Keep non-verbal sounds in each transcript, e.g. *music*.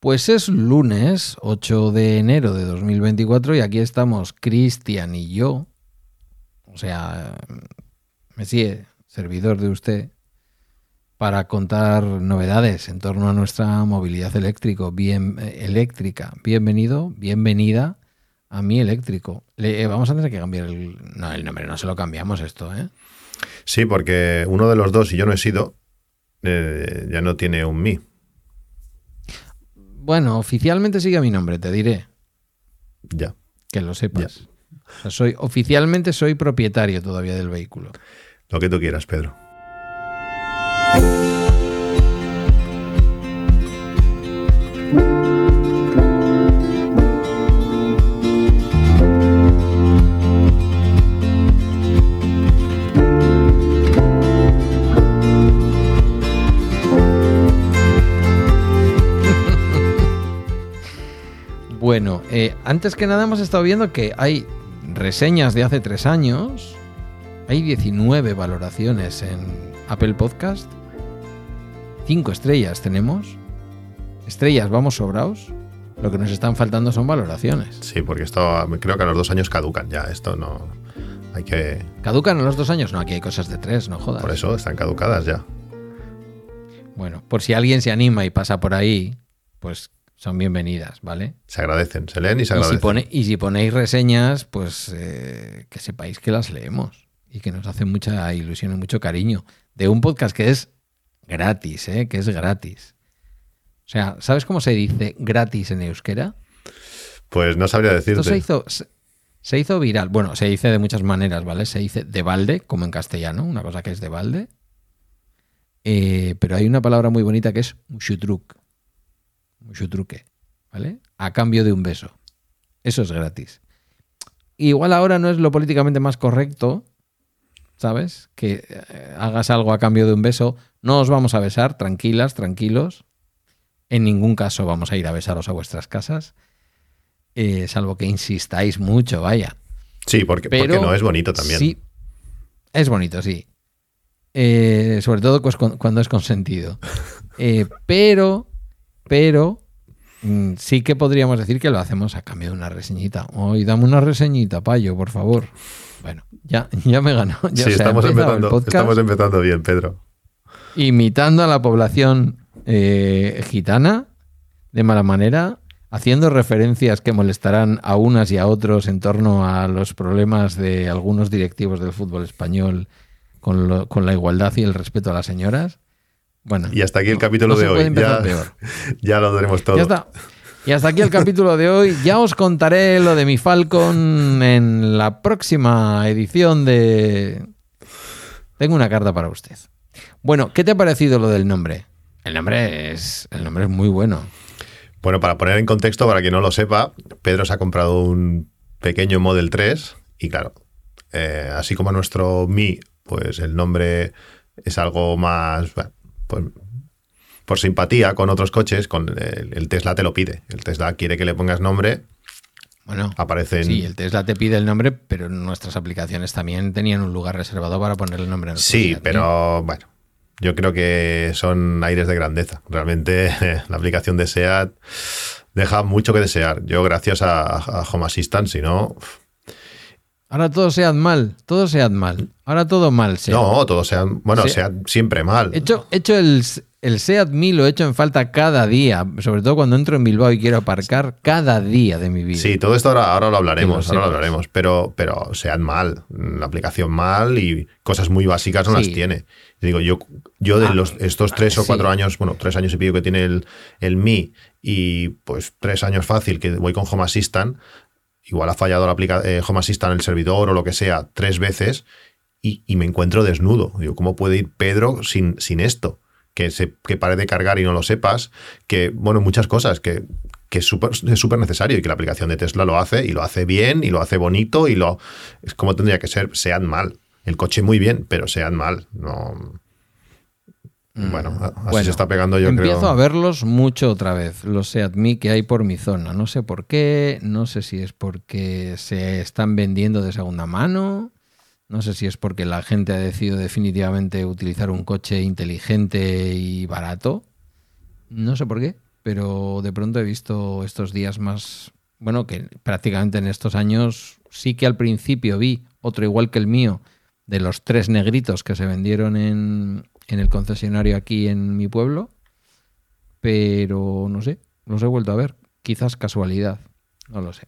Pues es lunes 8 de enero de 2024 y aquí estamos Cristian y yo, o sea, Messi, servidor de usted, para contar novedades en torno a nuestra movilidad eléctrico, bien, eh, eléctrica. Bienvenido, bienvenida a mi eléctrico. Eh, vamos a tener que cambiar el, no, el nombre, no se lo cambiamos esto, ¿eh? Sí, porque uno de los dos, y yo no he sido, eh, ya no tiene un mi. Bueno, oficialmente sigue mi nombre, te diré. Ya. Que lo sepas. O sea, soy, oficialmente soy propietario todavía del vehículo. Lo que tú quieras, Pedro. Eh, antes que nada hemos estado viendo que hay reseñas de hace tres años, hay 19 valoraciones en Apple Podcast, 5 estrellas tenemos, estrellas vamos sobrados, lo que nos están faltando son valoraciones. Sí, porque esto creo que a los dos años caducan ya, esto no... Hay que... ¿Caducan a los dos años? No, aquí hay cosas de tres, no jodas. Por eso están caducadas ya. Bueno, por si alguien se anima y pasa por ahí, pues son bienvenidas, ¿vale? Se agradecen, se leen y se Y si, agradecen. pone- y si ponéis reseñas, pues eh, que sepáis que las leemos y que nos hace mucha ilusión y mucho cariño. De un podcast que es gratis, ¿eh? Que es gratis. O sea, ¿sabes cómo se dice gratis en euskera? Pues no sabría decirte. Esto se hizo, se, se hizo viral. Bueno, se dice de muchas maneras, ¿vale? Se dice de balde, como en castellano, una cosa que es de balde. Eh, pero hay una palabra muy bonita que es mushutruk. Mushutruque, ¿vale? A cambio de un beso. Eso es gratis. Igual ahora no es lo políticamente más correcto, ¿sabes? Que eh, hagas algo a cambio de un beso. No os vamos a besar, tranquilas, tranquilos. En ningún caso vamos a ir a besaros a vuestras casas. Eh, salvo que insistáis mucho, vaya. Sí, porque, no es bonito también. Sí, es bonito, sí. Eh, sobre todo pues, cu- cuando es consentido. *laughs* Eh, pero, pero, mm, sí que podríamos decir que lo hacemos a cambio de una reseñita. Hoy dame una reseñita, payo, por favor. Bueno, ya, ya me ganó. Ya, Sí, estamos, empezando, podcast estamos empezando bien, Pedro. imitando a la población eh, gitana de mala manera, haciendo referencias que molestarán a unas y a otros en torno a los problemas de algunos directivos del fútbol español con, lo- con la igualdad y el respeto a las señoras. Bueno, Y hasta aquí el capítulo no de hoy. Ya, *laughs* ya lo tenemos todo. Ya está. Y hasta aquí el capítulo de hoy. Ya os contaré lo de mi Falcon en la próxima edición de... Tengo una carta para usted. Bueno, ¿qué te ha parecido lo del nombre? El nombre es, el nombre es muy bueno. Bueno, para poner en contexto, para quien no lo sepa, Pedro se ha comprado un pequeño Model 3 y claro, eh, así como nuestro Mi, pues el nombre es algo más, bueno, por simpatía con otros coches, con el, el Tesla te lo pide. El Tesla quiere que le pongas nombre, Bueno, aparece en... sí, el Tesla te pide el nombre, pero nuestras aplicaciones también tenían un lugar reservado para poner el nombre. en el Sí, Seat, pero bueno, yo creo que son aires de grandeza. Realmente *laughs* la aplicación de SEAT deja mucho que desear. Yo gracias a, a Home Assistant, si no... Ahora todo sean mal, todo sean mal. Ahora todo mal. No, todos sean... Bueno, Se- SEAT siempre mal. He hecho, he hecho el, el SEAT 1000 lo he hecho en falta cada día, sobre todo cuando entro en Bilbao y quiero aparcar cada día de mi vida. Sí, todo esto ahora, ahora lo hablaremos, ahora lo hablaremos, pero, pero sean mal, la aplicación mal y cosas muy básicas no Sí. las tiene. Digo, yo, yo de Ah, los, estos tres o sí. cuatro años, bueno, tres años y pico que tiene el, el Mi y pues tres años fácil que voy con Home Assistant, igual ha fallado la aplica eh, Home Assistant el servidor o lo que sea tres veces y, me encuentro desnudo. Digo, ¿cómo puede ir Pedro sin, sin esto? Que, se, que pare de cargar y no lo sepas, que, bueno, muchas cosas, que, que es súper necesario y que la aplicación de Tesla lo hace y lo hace bien y lo hace bonito y lo es como tendría que ser, sean mal. El coche muy bien, pero sean mal. No. Bueno, así Mm, Bueno, se está pegando yo Empiezo creo. a verlos mucho otra vez, los Seat Mii que hay por mi zona. No sé por qué, no sé si es porque se están vendiendo de segunda mano, no sé si es porque la gente ha decidido definitivamente utilizar un coche inteligente y barato. No sé por qué, pero de pronto he visto estos días más, bueno, que prácticamente en estos años sí que al principio vi otro igual que el mío, de los tres negritos que se vendieron en, en el concesionario aquí en mi pueblo, pero no sé, los he vuelto a ver. Quizás casualidad, no lo sé.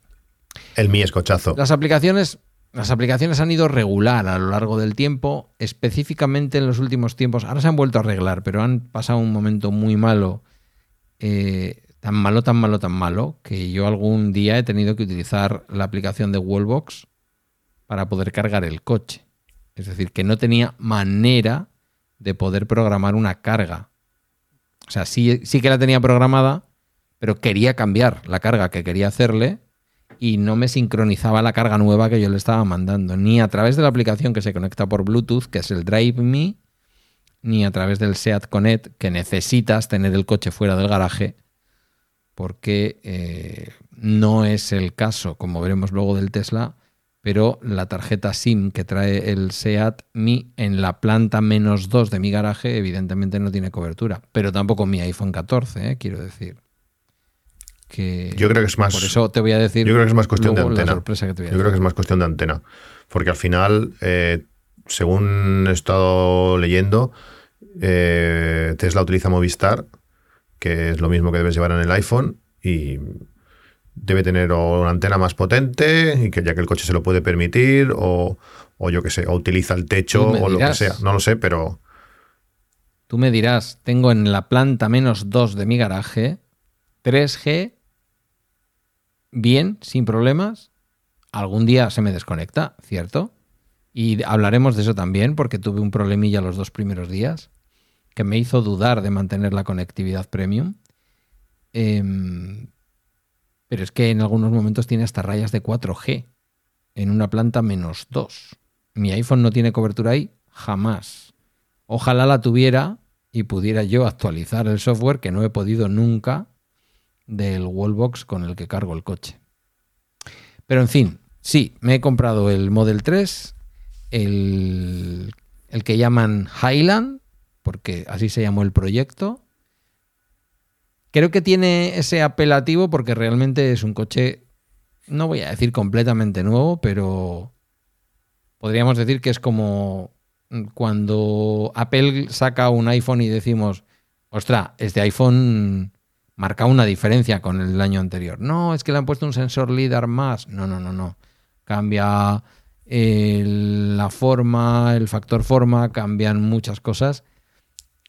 El mi escochazo. Las aplicaciones, las aplicaciones han ido regular a lo largo del tiempo, específicamente en los últimos tiempos. Ahora se han vuelto a arreglar, pero han pasado un momento muy malo, eh, tan malo, tan malo, tan malo, que yo algún día he tenido que utilizar la aplicación de Wallbox para poder cargar el coche. Es decir, que no tenía manera de poder programar una carga. O sea, sí, sí que la tenía programada, pero quería cambiar la carga que quería hacerle y no me sincronizaba la carga nueva que yo le estaba mandando, ni a través de la aplicación que se conecta por Bluetooth, que es el Drive Me, ni a través del SEAT Connect, que necesitas tener el coche fuera del garaje, porque eh, no es el caso, como veremos luego del Tesla, pero la tarjeta SIM que trae el SEAT Mi en la planta menos 2 de mi garaje evidentemente no tiene cobertura, pero tampoco mi iPhone 14, eh, quiero decir. Que yo creo que es más. Por eso te voy a decir. Yo creo que es más cuestión de antena. Yo creo que es más cuestión de antena. Porque al final, eh, según he estado leyendo, eh, Tesla utiliza Movistar, que es lo mismo que debes llevar en el iPhone, y debe tener una antena más potente, y que ya que el coche se lo puede permitir, o, o yo qué sé, o utiliza el techo o lo que sea. No lo sé, pero. Tú me dirás, tengo en la planta menos 2 de mi garaje 3G bien, sin problemas. Algún día se me desconecta, ¿cierto? Y hablaremos de eso también, porque tuve un problemilla los dos primeros días que me hizo dudar de mantener la conectividad premium. Em, pero es que en algunos momentos tiene hasta rayas de 4G en una planta menos 2. Mi iPhone no tiene cobertura ahí, jamás. Ojalá la tuviera y pudiera yo actualizar el software que no he podido nunca del wallbox con el que cargo el coche. Pero en fin, sí, me he comprado el Model 3, el, el que llaman Highland, porque así se llamó el proyecto. Creo que tiene ese apelativo porque realmente es un coche, no voy a decir completamente nuevo, pero podríamos decir que es como cuando Apple saca un iPhone y decimos, ostra, este iPhone marca una diferencia con el año anterior. No, es que le han puesto un sensor LIDAR más. No, no, no, no. Cambia la forma, el factor forma, cambian muchas cosas.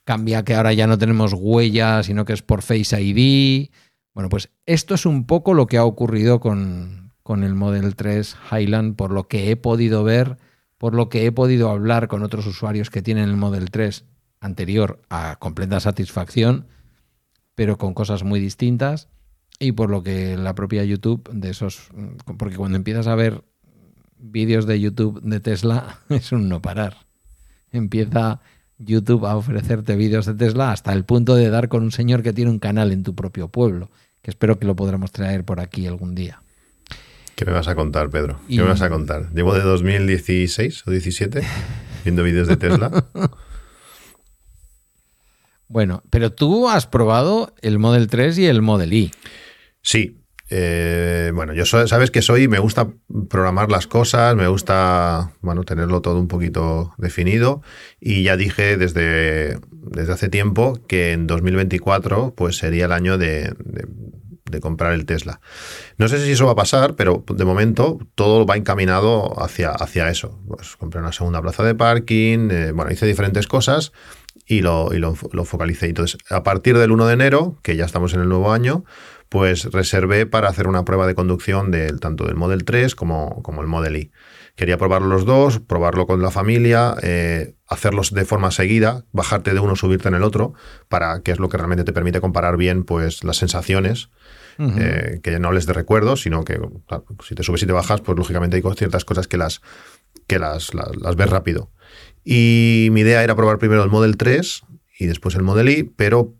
Cambia que ahora ya no tenemos huellas, sino que es por Face ID. Bueno, pues esto es un poco lo que ha ocurrido con, con el Model 3 Highland, por lo que he podido ver, por lo que he podido hablar con otros usuarios que tienen el Model 3 anterior a completa satisfacción pero con cosas muy distintas y por lo que la propia YouTube de esos, porque cuando empiezas a ver vídeos de YouTube de Tesla *laughs* es un no parar. Empieza YouTube a ofrecerte vídeos de Tesla hasta el punto de dar con un señor que tiene un canal en tu propio pueblo, que espero que lo podremos traer por aquí algún día. ¿Qué me vas a contar, Pedro? ¿Qué me vas a contar? Llevo de 2016 o 17 viendo vídeos de Tesla. *laughs* Bueno, pero tú has probado el Model 3 y el Model I. Sí. Eh, bueno, yo sabes que soy, me gusta programar las cosas, me gusta, bueno, tenerlo todo un poquito definido y ya dije desde, desde hace tiempo que en 2024 pues sería el año de, comprar el Tesla. No sé si eso va a pasar, pero de momento todo va encaminado hacia, hacia eso. Pues compré una segunda plaza de parking, eh, bueno, hice diferentes cosas y lo, y lo, focalicé. Entonces, a partir del 1 de enero, que ya estamos en el nuevo año, pues reservé para hacer una prueba de conducción del, tanto del Model 3 como, como el Model I. Quería probar los dos, probarlo con la familia, eh, hacerlos de forma seguida, bajarte de uno, subirte en el otro, para que es lo que realmente te permite comparar bien pues, las sensaciones. Eh, que no les de recuerdo, sino que si te subes y te bajas, pues lógicamente hay ciertas cosas que las, que las, las ves rápido. Y mi idea era probar primero el Model 3 y después el Model I, pero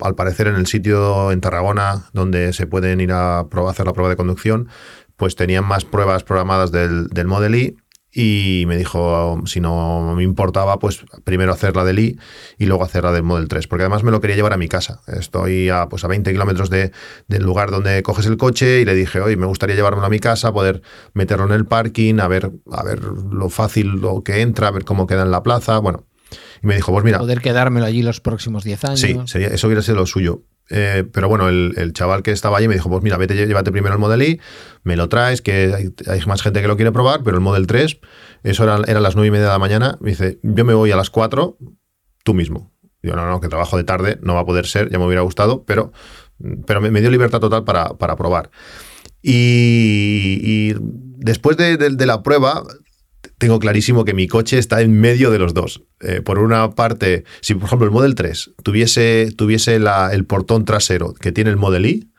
al parecer en el sitio en Tarragona donde se pueden ir a, probar, hacer la prueba de conducción, pues tenían más pruebas programadas del, Model I y me dijo si no me importaba, pues primero hacer la del I y luego hacer la del Model 3, porque además me lo quería llevar a mi casa. Estoy a, pues a 20 kilómetros de, del lugar donde coges el coche y le dije, oye, me gustaría llevármelo a mi casa, poder meterlo en el parking, a ver, a ver lo fácil lo que entra, a ver cómo queda en la plaza, bueno. Y me dijo, pues mira... Poder quedármelo allí los próximos 10 años. Sí, sería, eso hubiera sido lo suyo. Eh, pero bueno, el, chaval que estaba allí me dijo, pues mira, vete, llévate primero el Model I, me lo traes, que hay, más gente que lo quiere probar, pero el Model 3, eso eran, eran las nueve y media de la mañana, me dice, yo me voy a las 4, tú mismo. Digo, no, no, que trabajo de tarde, no va a poder ser, ya me hubiera gustado, pero, pero me, dio libertad total para, para probar. Y, después de, la prueba, tengo clarísimo que mi coche está en medio de los dos. Eh, por una parte, si por ejemplo el Model 3 tuviese, tuviese el portón trasero que tiene el Model I,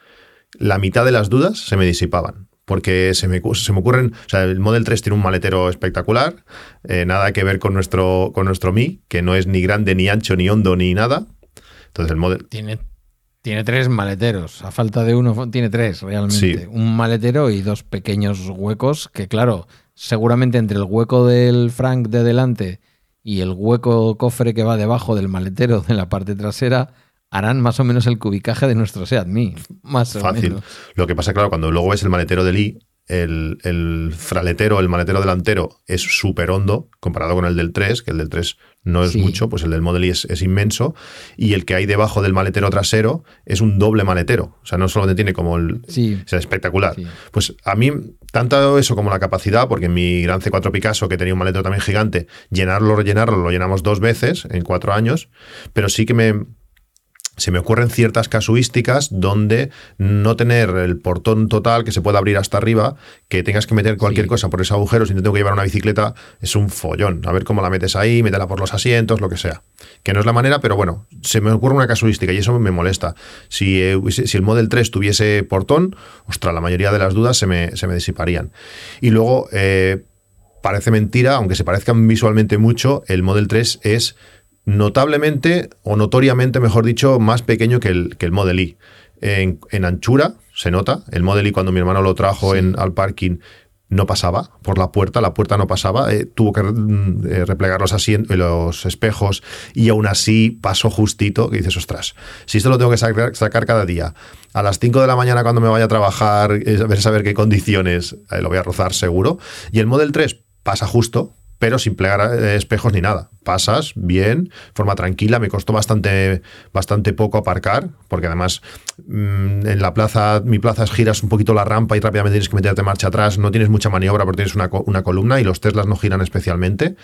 la mitad de las dudas se me disipaban. Porque se me, se me ocurren, o sea, el Model 3 tiene un maletero espectacular, eh, nada que ver con nuestro, con nuestro Mi, que no es ni grande, ni ancho, ni hondo, ni nada. Entonces el Model... Tiene, tiene tres maleteros, a falta de uno tiene tres realmente. Un maletero y dos pequeños huecos que claro, seguramente entre el hueco del Frank de delante y el hueco cofre que va debajo del maletero de la parte trasera, harán más o menos el cubicaje de nuestro Seat Mii. Más Fácil. Lo que pasa, claro, cuando luego ves el maletero del I, el, fraletero, el maletero delantero es súper hondo comparado con el del 3, que el del 3 no es mucho, pues el del Model I es, inmenso, y el que hay debajo del maletero trasero es un doble maletero, o sea, no solamente tiene como el... Sí. Espectacular. Pues a mí, tanto eso como la capacidad, porque en mi gran C4 Picasso, que tenía un maletero también gigante, llenarlo, rellenarlo, lo llenamos dos veces en cuatro años, pero sí que me se me ocurren ciertas casuísticas donde no tener el portón total que se pueda abrir hasta arriba, que tengas que meter cualquier cosa por ese agujero, si no tengo que llevar una bicicleta, es un follón. A ver cómo la metes ahí, métela por los asientos, lo que sea. Que no es la manera, pero bueno, se me ocurre una casuística y eso me molesta. Si, eh, si el Model 3 tuviese portón, ostras, la mayoría de las dudas se me, se me disiparían. Y luego, eh, parece mentira, aunque se parezcan visualmente mucho, el Model 3 es notablemente o notoriamente, mejor dicho, más pequeño que el, que el Model I. En, anchura se nota. El Model I cuando mi hermano lo trajo en, al parking no pasaba por la puerta, la puerta no pasaba, eh, tuvo que mm, eh, replegar los, asientos, los espejos y aún así pasó justito, que dices, ostras, si esto lo tengo que sacar, sacar cada día, a las 5 de la mañana cuando me vaya a trabajar, a ver saber qué condiciones, eh, lo voy a rozar seguro, y el Model 3 pasa justo, pero sin plegar eh, espejos ni nada. Pasas bien, forma tranquila. Me costó bastante, bastante poco aparcar, porque además mm, en la plaza, mi plaza giras un poquito la rampa y rápidamente tienes que meterte marcha atrás. No tienes mucha maniobra porque tienes una, columna y los Teslas no giran especialmente.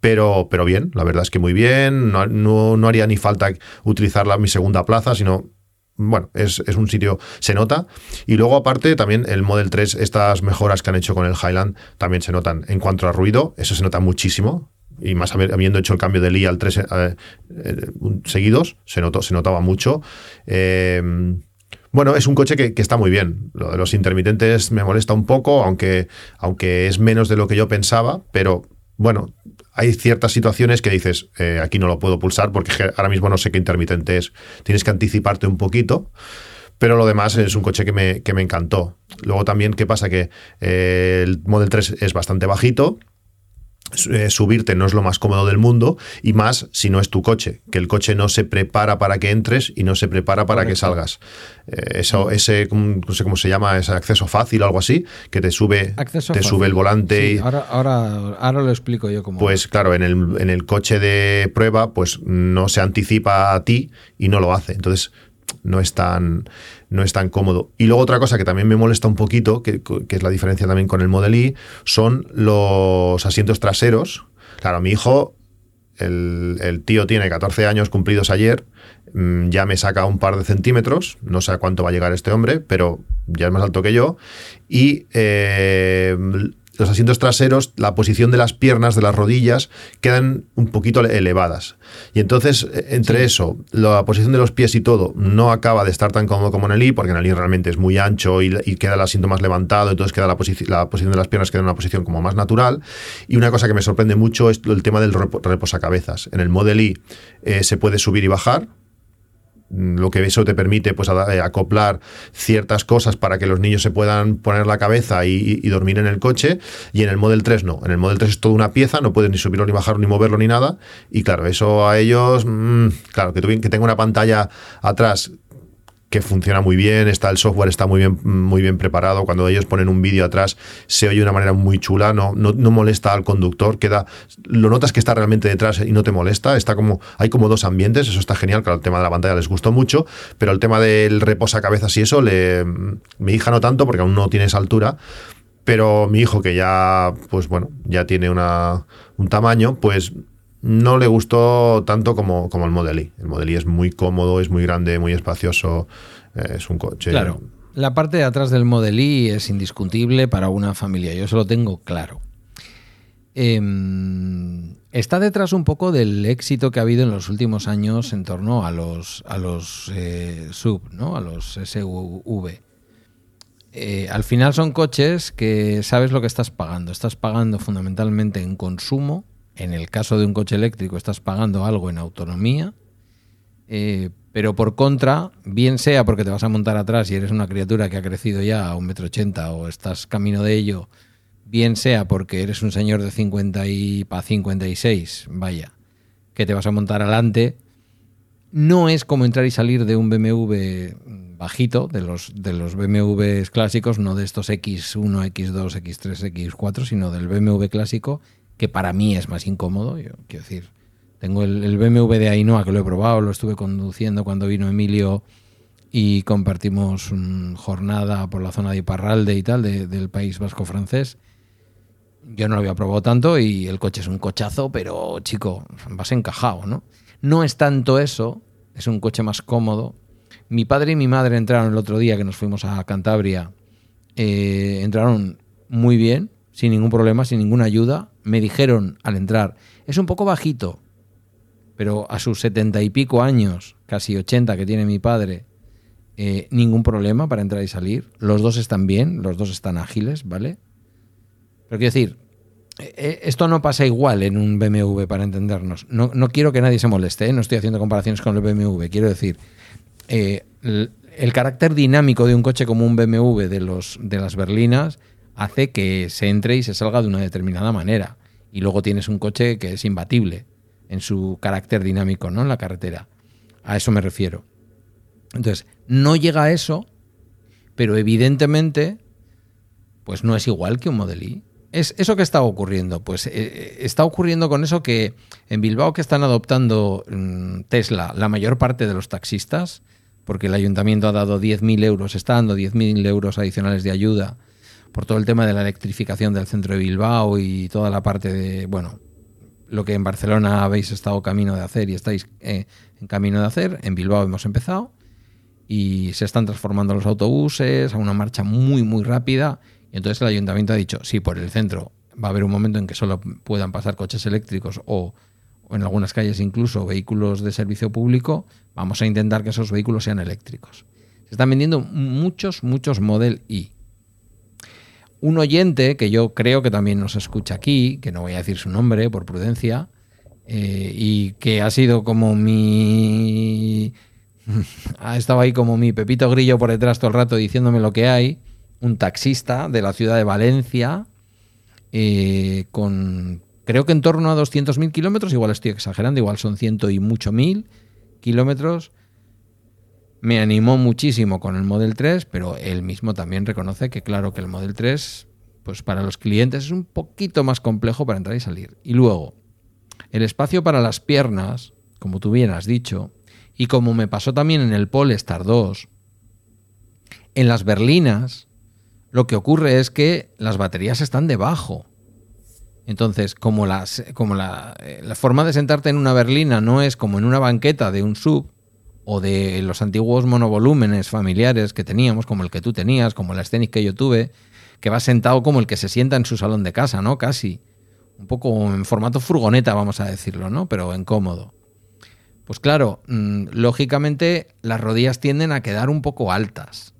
Pero, pero, bien, la verdad es que muy bien. No, no, no haría ni falta utilizar mi segunda plaza, sino bueno, es, un sitio, se nota. Y luego, aparte, también el Model 3, estas mejoras que han hecho con el Highland también se notan. En cuanto a ruido, eso se nota muchísimo. Y más habiendo hecho el cambio del I al 3 eh, eh, seguidos, se, notó, se notaba mucho. Em, bueno, es un coche que, está muy bien. Lo de los intermitentes me molesta un poco, aunque, aunque es menos de lo que yo pensaba, pero bueno, hay ciertas situaciones que dices, eh, aquí no lo puedo pulsar porque ahora mismo no sé qué intermitente es. Tienes que anticiparte un poquito. Pero lo demás es un coche que me, que me encantó. Luego también, ¿qué pasa? Que eh, el Model 3 es bastante bajito, subirte no es lo más cómodo del mundo y más si no es tu coche, que el coche no se prepara para que entres y no se prepara para que salgas. Eh, eso, ese, no sé cómo se llama, ese acceso fácil o algo así, que te sube, te sube el volante. y, ahora, ahora, ahora lo explico yo cómo. Pues claro, en el, en el coche de prueba, pues no se anticipa a ti y no lo hace. Entonces, no es tan, no es tan cómodo. Y luego otra cosa que también me molesta un poquito, que, es la diferencia también con el Model I, son los asientos traseros. Claro, mi hijo, el, tío tiene 14 años cumplidos ayer, mm, ya me saca un par de centímetros, no sé a cuánto va a llegar este hombre, pero ya es más alto que yo, y eh, los asientos traseros, la posición de las piernas, de las rodillas, quedan un poquito elevadas. Y entonces, eh, entre eso, la posición de los pies y todo, no acaba de estar tan cómodo como en el I, porque en el I realmente es muy ancho y, queda el asiento más levantado, entonces queda la, la, posición de las piernas queda en una posición como más natural. Y una cosa que me sorprende mucho es el tema del reposacabezas. En el Model I eh, se puede subir y bajar, lo que eso te permite pues eh, acoplar ciertas cosas para que los niños se puedan poner la cabeza y, dormir en el coche y en el Model 3 no, en el Model 3 es toda una pieza, no puedes ni subirlo ni bajarlo ni moverlo ni nada y claro, eso a ellos, mm, claro, que, que tenga una pantalla atrás que funciona muy bien, está el software está muy bien, muy bien preparado. Cuando ellos ponen un vídeo atrás, se oye de una manera muy chula, no, no, molesta al conductor, queda, lo notas que está realmente detrás y no te molesta. Está como, hay como dos ambientes, eso está genial. Claro, el tema de la pantalla les gustó mucho, pero el tema del reposacabezas y eso, le, mi hija no tanto, porque aún no tiene altura. Pero mi hijo, que ya, pues bueno, ya tiene una, un tamaño, pues no le gustó tanto como, como el Model I. El Model I es muy cómodo, es muy grande, muy espacioso, eh, es un coche. Claro, la parte de atrás del Model I es indiscutible para una familia, yo se lo tengo claro. Em, está detrás un poco del éxito que ha habido en los últimos años en torno a los, a los eh, sub, ¿no? a los SUV. Eh, al final son coches que sabes lo que estás pagando. Estás pagando fundamentalmente en consumo en el caso de un coche eléctrico estás pagando algo en autonomía, eh, pero por contra, bien sea porque te vas a montar atrás y eres una criatura que ha crecido ya a un metro ochenta o estás camino de ello, bien sea porque eres un señor de 50 y para 56, vaya, que te vas a montar adelante, no es como entrar y salir de un BMW bajito, de los, de los BMWs clásicos, no de estos X1, X2, X3, X4, sino del BMW clásico, que para mí es más incómodo. Yo quiero decir, tengo el, BMW de Ainhoa que lo he probado, lo estuve conduciendo cuando vino Emilio y compartimos jornada por la zona de Iparralde y tal, del País Vasco francés. Yo no lo había probado tanto y el coche es un cochazo, pero chico, vas encajado, ¿no? No es tanto eso, es un coche más cómodo. Mi padre y mi madre entraron el otro día que nos fuimos a Cantabria, eh, entraron muy bien, sin ningún problema, sin ninguna ayuda. Me dijeron al entrar, es un poco bajito, pero a sus setenta y pico años, casi ochenta que tiene mi padre, eh, ningún problema para entrar y salir. Los dos están bien, los dos están ágiles, ¿vale? Pero quiero decir, eh, eh, esto no pasa igual en un BMW para entendernos. No, quiero que nadie se moleste, no estoy haciendo comparaciones con el BMW. Quiero decir, el, el, carácter dinámico de un coche como un BMW de, los, de las berlinas hace que se entre y se salga de una determinada manera. Y luego tienes un coche que es imbatible en su carácter dinámico, ¿no? En la carretera. A eso me refiero. Entonces, no llega a eso, pero evidentemente, pues no es igual que un Model. ¿Es eso que está ocurriendo? Pues eh, está ocurriendo con eso que en Bilbao que están adoptando mm, Tesla la mayor parte de los taxistas, porque el ayuntamiento ha dado 10.000 euros, está dando 10.000 euros adicionales de ayuda por todo el tema de la electrificación del centro de Bilbao y toda la parte de, bueno, lo que en Barcelona habéis estado camino de hacer y estáis eh, en camino de hacer, en Bilbao hemos empezado y se están transformando los autobuses a una marcha muy, muy rápida. Y entonces el ayuntamiento ha dicho, sí, por el centro va a haber un momento en que solo puedan pasar coches eléctricos o, o en algunas calles incluso vehículos de servicio público, vamos a intentar que esos vehículos sean eléctricos. Se están vendiendo muchos, muchos Model I un oyente que yo creo que también nos escucha aquí, que no voy a decir su nombre por prudencia, eh, y que ha sido como mi... *laughs* ha estado ahí como mi Pepito Grillo por detrás todo el rato diciéndome lo que hay, un taxista de la ciudad de Valencia, eh, con creo que en torno a 200.000 kilómetros, igual estoy exagerando, igual son ciento y mucho mil kilómetros, me animó muchísimo con el Model 3, pero él mismo también reconoce que claro que el Model 3, pues para los clientes es un poquito más complejo para entrar y salir. Y luego, el espacio para las piernas, como tú bien has dicho, y como me pasó también en el Polestar 2, en las berlinas, lo que ocurre es que las baterías están debajo. Entonces, como, las, como la, eh, la forma de sentarte en una berlina no es como en una banqueta de un sub, o de los antiguos monovolúmenes familiares que teníamos, como el que tú tenías, como la Scenic que yo tuve, que va sentado como el que se sienta en su salón de casa, ¿no? Casi. Un poco en formato furgoneta, vamos a decirlo, ¿no? Pero en cómodo. Pues claro, mm, lógicamente las rodillas tienden a quedar un poco altas.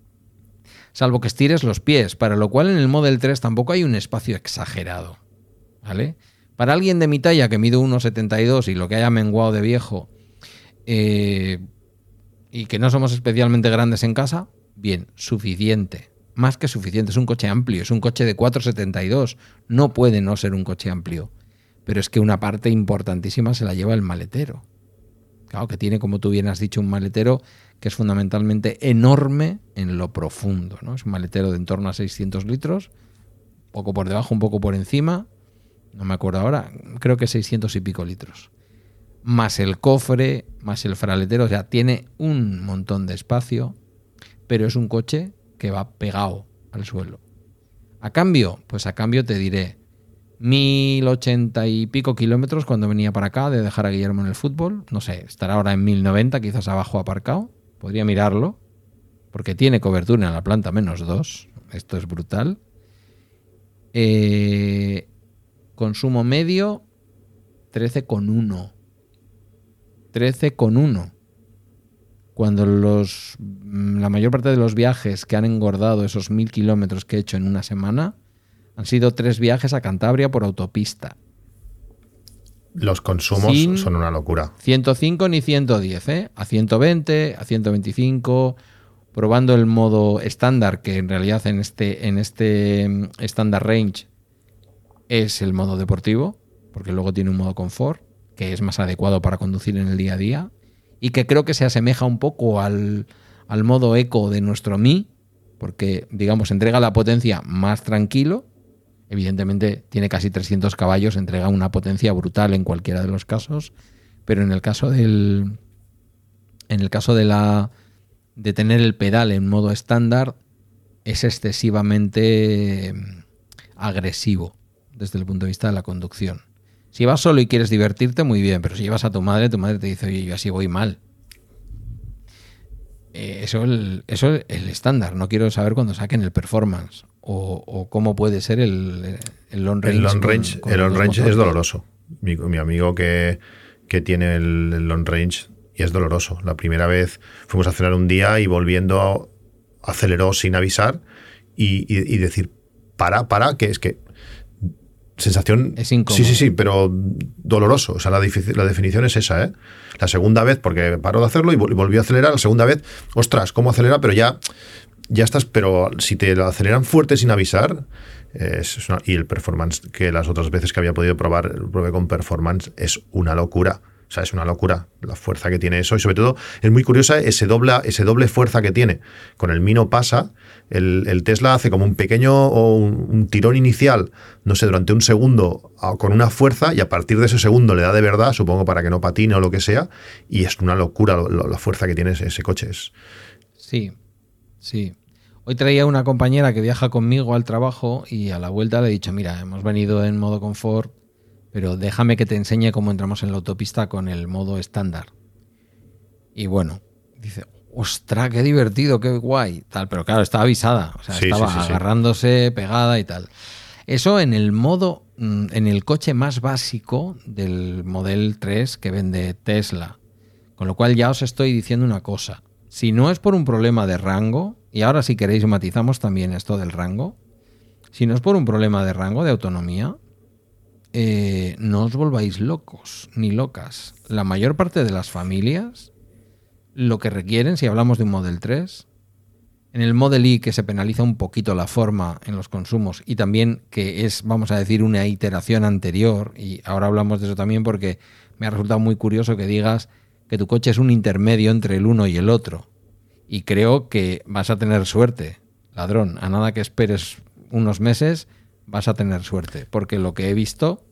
Salvo que estires los pies, para lo cual en el Model 3 tampoco hay un espacio exagerado. ¿Vale? Para alguien de mi talla que mido 1,72 y lo que haya menguado de viejo, eh, y que no somos especialmente grandes en casa, bien, suficiente. Más que suficiente, es un coche amplio, es un coche de 472. No puede no ser un coche amplio. Pero es que una parte importantísima se la lleva el maletero. Claro, que tiene, como tú bien has dicho, un maletero que es fundamentalmente enorme en lo profundo. ¿no? Es un maletero de en torno a 600 litros, poco por debajo, un poco por encima, no me acuerdo ahora, creo que 600 y pico litros. Más el cofre, más el fraletero, o sea, tiene un montón de espacio, pero es un coche que va pegado al suelo. A cambio, pues a cambio te diré, 1080 y pico kilómetros cuando venía para acá de dejar a Guillermo en el fútbol. No sé, estará ahora en 1090, quizás abajo aparcado. Podría mirarlo, porque tiene cobertura en la planta menos 2. Esto es brutal. Eh, consumo medio 13,1. 13,1. Cuando los, la mayor parte de los viajes que han engordado esos mil kilómetros que he hecho en una semana han sido tres viajes a Cantabria por autopista. Los consumos son una locura. 105 ni 110, ¿eh? A 120, a 125, probando el modo estándar, que en realidad en este, en este mm, estándar range es el modo deportivo, porque luego tiene un modo confort, que es más adecuado para conducir en el día a día, y que creo que se asemeja un poco al, al modo eco de nuestro Mi, porque, digamos, entrega la potencia más tranquilo, Evidentemente tiene casi 300 caballos, entrega una potencia brutal en cualquiera de los casos, pero en el caso del en el caso de la de tener el pedal en modo estándar es excesivamente mm, agresivo desde el punto de vista de la conducción. Si vas solo y quieres divertirte, muy bien, pero si llevas a tu madre, tu madre te dice, oye, yo así voy mal. Eh, eso, eso es el estándar, no quiero saber cuando saquen el performance o, cómo puede ser el, el long range. El long range, el range es doloroso. Mi, amigo que, tiene el, long range y es doloroso. La primera vez fuimos a cenar un día y volviendo aceleró sin avisar y, decir, para, para, que es que sensación. Es Sí, sí, sí, pero doloroso. O sea, la, la, definición es esa, ¿eh? La segunda vez, porque paró de hacerlo y volvió a acelerar. La segunda vez, ostras, ¿cómo acelera? Pero ya ya estás, pero si te lo aceleran fuerte sin avisar, y el performance que las otras veces que había podido probar, probé con performance, es una locura. O sea, es una locura la fuerza que tiene eso. Y sobre todo, es muy curiosa ese doble, ese doble fuerza que tiene. Con el Mino pasa, el, Tesla hace como un pequeño o un, tirón inicial, no sé, durante un segundo con una fuerza y a partir de ese segundo le da de verdad, supongo para que no patine o lo que sea. Y es una locura la fuerza que tiene ese, ese coche. Es, sí, Sí. Hoy traía una compañera que viaja conmigo al trabajo y a la vuelta le he dicho, mira, hemos venido en modo confort, pero déjame que te enseñe cómo entramos en la autopista con el modo estándar. Y bueno, dice, ostra, qué divertido, qué guay, tal, pero claro, estaba avisada, o sea, estaba agarrándose, pegada y tal. Eso en el modo, mm, en el coche más básico del Model 3 que vende Tesla. Con lo cual ya os estoy diciendo una cosa. Si no es por un problema de rango, y ahora si queréis matizamos también esto del rango, si no es por un problema de rango, de autonomía, eh, no os volváis locos ni locas. La mayor parte de las familias lo que requieren, si hablamos de un Model 3, en el Model I que se penaliza un poquito la forma en los consumos y también que es, vamos a decir, una iteración anterior, y ahora hablamos de eso también porque me ha resultado muy curioso que digas que tu coche es un intermedio entre el uno y el otro. Y creo que vas a tener suerte, ladrón. A nada que esperes unos meses, vas a tener suerte. Porque lo que he visto,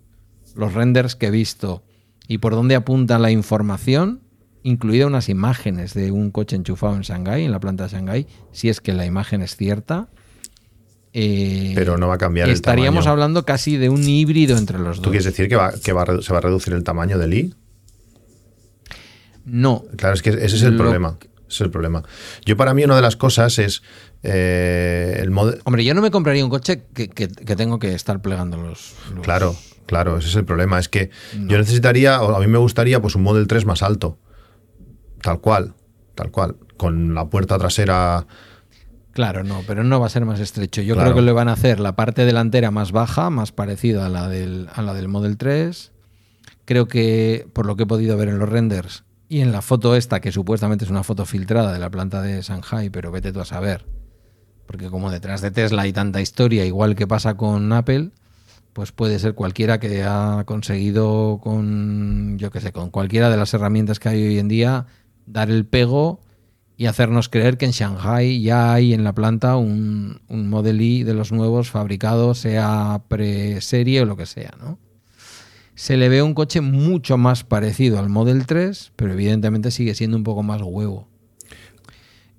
los renders que he visto y por dónde apunta la información, incluida unas imágenes de un coche enchufado en Shanghái, en la planta de Shanghái, si es que la imagen es cierta. Eh, Pero no va a cambiar Estaríamos hablando casi de un híbrido entre los dos. ¿Tú quieres decir que, va, que va se va a reducir el tamaño del i? No. Claro, es que ese es el problema. Es el problema. Yo, para mí, una de las cosas es eh, el. Hombre, yo no me compraría un coche que, tengo que estar plegando los, Claro, claro, ese es el problema. Es que yo necesitaría, o a mí me gustaría, pues un Model 3 más alto. Tal cual, tal cual. Con la puerta trasera. Claro, no, pero no va a ser más estrecho. Yo creo que le van a hacer la parte delantera más baja, más parecida a la del, a la del Model 3. Creo que, por lo que he podido ver en los renders, Y en la foto esta, que supuestamente es una foto filtrada de la planta de Shanghai, pero vete tú a saber. Porque como detrás de Tesla hay tanta historia, igual que pasa con Apple, pues puede ser cualquiera que ha conseguido con, yo qué sé, con cualquiera de las herramientas que hay hoy en día, dar el pego y hacernos creer que en Shanghai ya hay en la planta un, un Model I de los nuevos fabricados, sea pre-serie o lo que sea, ¿no? Se le ve un coche mucho más parecido al Model 3, pero evidentemente sigue siendo un poco más huevo.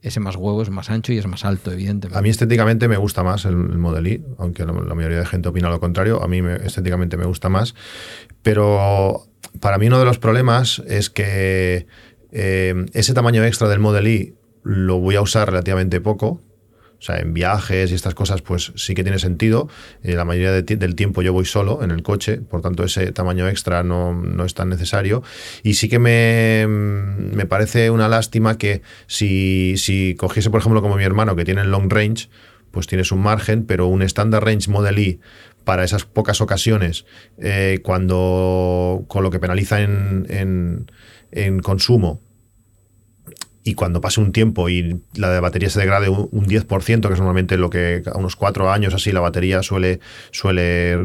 Ese más huevo es más ancho y es más alto, evidentemente. A mí estéticamente me gusta más el, el Model I, aunque la, la, mayoría de gente opina lo contrario. A mí me, estéticamente me gusta más. Pero para mí uno de los problemas es que eh, ese tamaño extra del Model I lo voy a usar relativamente poco. O sea, en viajes y estas cosas, pues sí que tiene sentido. Eh, la mayoría de del tiempo yo voy solo en el coche, por tanto ese tamaño extra no, no es tan necesario. Y sí que me, me parece una lástima que si, si, cogiese, por ejemplo, como mi hermano, que tiene el long range, pues tienes un margen, pero un standard range Model I para esas pocas ocasiones, eh, cuando con lo que penaliza en, en, en consumo, y cuando pase un tiempo y la batería se degrade un, 10%, que es normalmente lo que a unos cuatro años así la batería suele, suele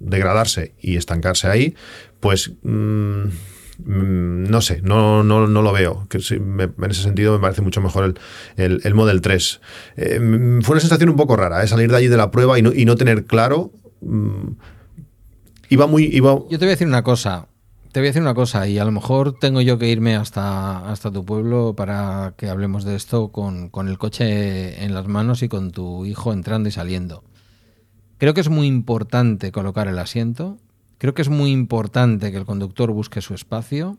degradarse y estancarse ahí, pues mmm, no sé, no, no, no, lo veo. En ese sentido me parece mucho mejor el, el, el Model 3. Eh, fue una sensación un poco rara, ¿eh? salir de allí de la prueba y no, y no tener claro. Iba muy. Iba... Yo te voy a decir una cosa te voy a decir una cosa, y a lo mejor tengo yo que irme hasta, hasta tu pueblo para que hablemos de esto con, con, el coche en las manos y con tu hijo entrando y saliendo. Creo que es muy importante colocar el asiento, creo que es muy importante que el conductor busque su espacio,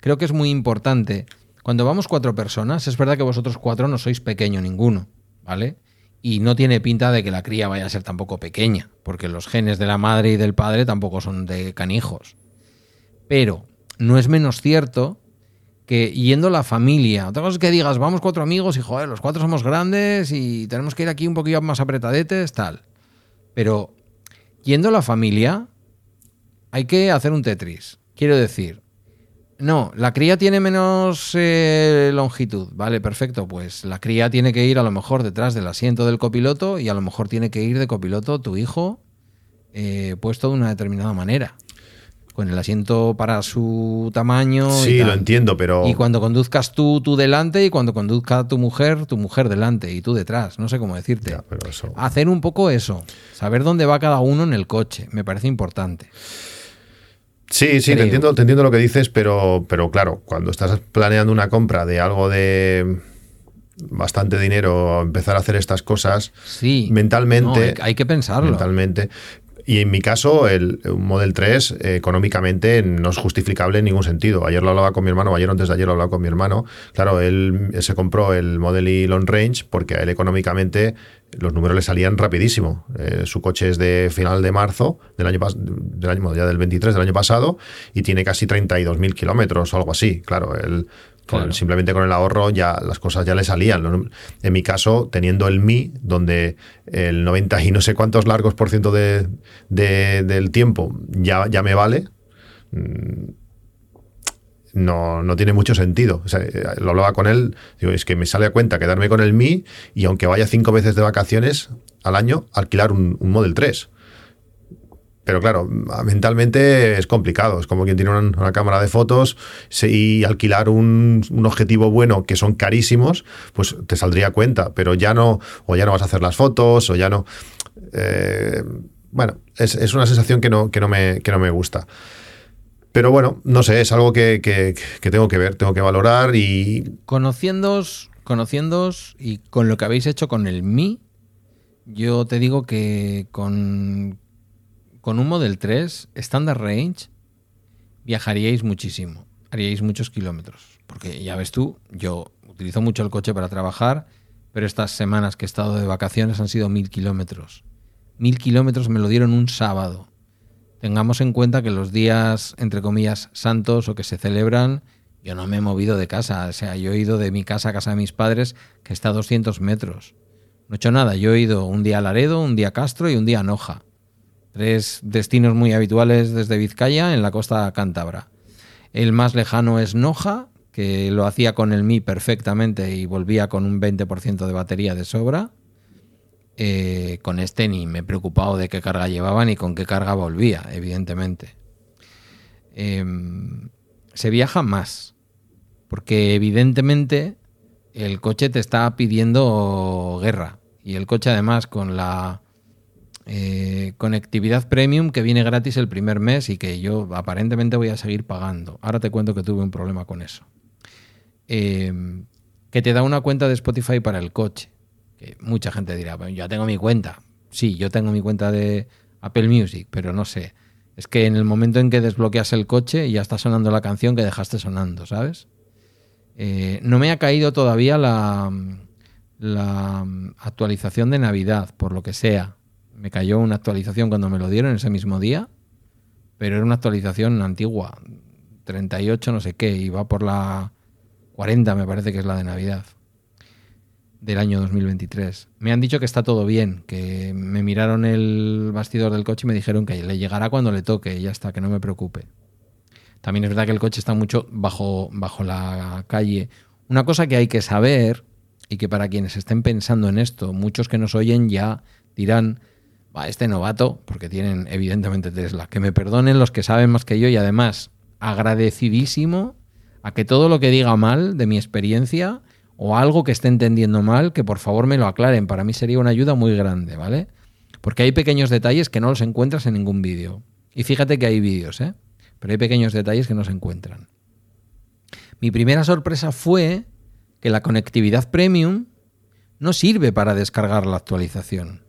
creo que es muy importante, cuando vamos cuatro personas, es verdad que vosotros cuatro no sois pequeño ninguno, ¿vale? Y no tiene pinta de que la cría vaya a ser tampoco pequeña, porque los genes de la madre y del padre tampoco son de canijos. Pero no es menos cierto que yendo la familia, otra cosa es que digas, vamos cuatro amigos y joder, los cuatro somos grandes y tenemos que ir aquí un poquillo más apretadetes, tal. Pero yendo la familia, hay que hacer un Tetris. Quiero decir, no, la cría tiene menos eh, longitud, vale, perfecto. Pues la cría tiene que ir a lo mejor detrás del asiento del copiloto y a lo mejor tiene que ir de copiloto tu hijo eh, puesto de una determinada manera con el asiento para su tamaño. Sí, lo entiendo, pero. Y cuando conduzcas tú, tú delante, y cuando conduzca tu mujer, tu mujer delante, y tú detrás. No sé cómo decirte. Ya, pero eso... Hacer un poco eso. Saber dónde va cada uno en el coche. Me parece importante. Sí, sí, te entiendo, te entiendo lo que dices, pero, pero claro, cuando estás planeando una compra de algo de bastante dinero empezar a hacer estas cosas sí, mentalmente no, hay, hay, que pensarlo mentalmente y en mi caso, el Model 3 eh, económicamente no es justificable en ningún sentido. Ayer lo hablaba con mi hermano, ayer antes de ayer lo hablaba con mi hermano. Claro, él, él se compró el Model Y Long Range porque a él económicamente los números le salían rapidísimo. Eh, su coche es de final de marzo del año, del año ya del 23 del año pasado y tiene casi 32.000 kilómetros o algo así. Claro, él Claro. simplemente con el ahorro ya las cosas ya le salían. En mi caso, teniendo el Mi, donde el 90 y no sé cuántos largos por ciento de, de, del tiempo ya, ya me vale, mm, no, no tiene mucho sentido. O sea, lo hablaba con él, digo, es que me sale a cuenta quedarme con el Mi y aunque vaya cinco veces de vacaciones al año, alquilar un, un Model 3. Pero claro, mentalmente es complicado. Es como quien tiene una, cámara de fotos y alquilar un, un, objetivo bueno que son carísimos, pues te saldría cuenta. Pero ya no, o ya no vas a hacer las fotos, o ya no. Eh, bueno, es, es, una sensación que no, que, no me, que no me gusta. Pero bueno, no sé, es algo que, que, que tengo que ver, tengo que valorar y. Conociéndoos, conociéndoos y con lo que habéis hecho con el Mi, yo te digo que con con un Model 3 Standard Range viajaríais muchísimo, haríais muchos kilómetros. Porque ya ves tú, yo utilizo mucho el coche para trabajar, pero estas semanas que he estado de vacaciones han sido mil kilómetros. Mil kilómetros me lo dieron un sábado. Tengamos en cuenta que los días, entre comillas, santos o que se celebran, yo no me he movido de casa. O sea, yo he ido de mi casa a casa de mis padres, que está a 200 metros. No he hecho nada. Yo he ido un día a Laredo, un día a Castro y un día a Noja. Tres destinos muy habituales desde Vizcaya en la costa cántabra. El más lejano es Noja, que lo hacía con el Mi perfectamente y volvía con un 20% de batería de sobra. Eh, con este ni me he preocupado de qué carga llevaba ni con qué carga volvía, evidentemente. Em, se viaja más, porque evidentemente el coche te está pidiendo guerra. Y el coche además con la eh, conectividad premium que viene gratis el primer mes y que yo aparentemente voy a seguir pagando. Ahora te cuento que tuve un problema con eso. Em, que te da una cuenta de Spotify para el coche. Que mucha gente dirá, bueno, ya tengo mi cuenta. Sí, yo tengo mi cuenta de Apple Music, pero no sé. Es que en el momento en que desbloqueas el coche ya está sonando la canción que dejaste sonando, ¿sabes? Eh, no me ha caído todavía la, la actualización de Navidad, por lo que sea. Me cayó una actualización cuando me lo dieron ese mismo día, pero era una actualización antigua, 38 no sé qué, y va por la 40 me parece que es la de Navidad del año 2023. Me han dicho que está todo bien, que me miraron el bastidor del coche y me dijeron que le llegará cuando le toque y ya está, que no me preocupe. También es verdad que el coche está mucho bajo, bajo la calle. Una cosa que hay que saber y que para quienes estén pensando en esto, muchos que nos oyen ya dirán, va, este novato, porque tienen evidentemente Tesla, que me perdonen los que saben más que yo y además agradecidísimo a que todo lo que diga mal de mi experiencia o algo que esté entendiendo mal, que por favor me lo aclaren. Para mí sería una ayuda muy grande, ¿vale? Porque hay pequeños detalles que no los encuentras en ningún vídeo. Y fíjate que hay vídeos, ¿eh? Pero hay pequeños detalles que no se encuentran. Mi primera sorpresa fue que la conectividad premium no sirve para descargar la actualización.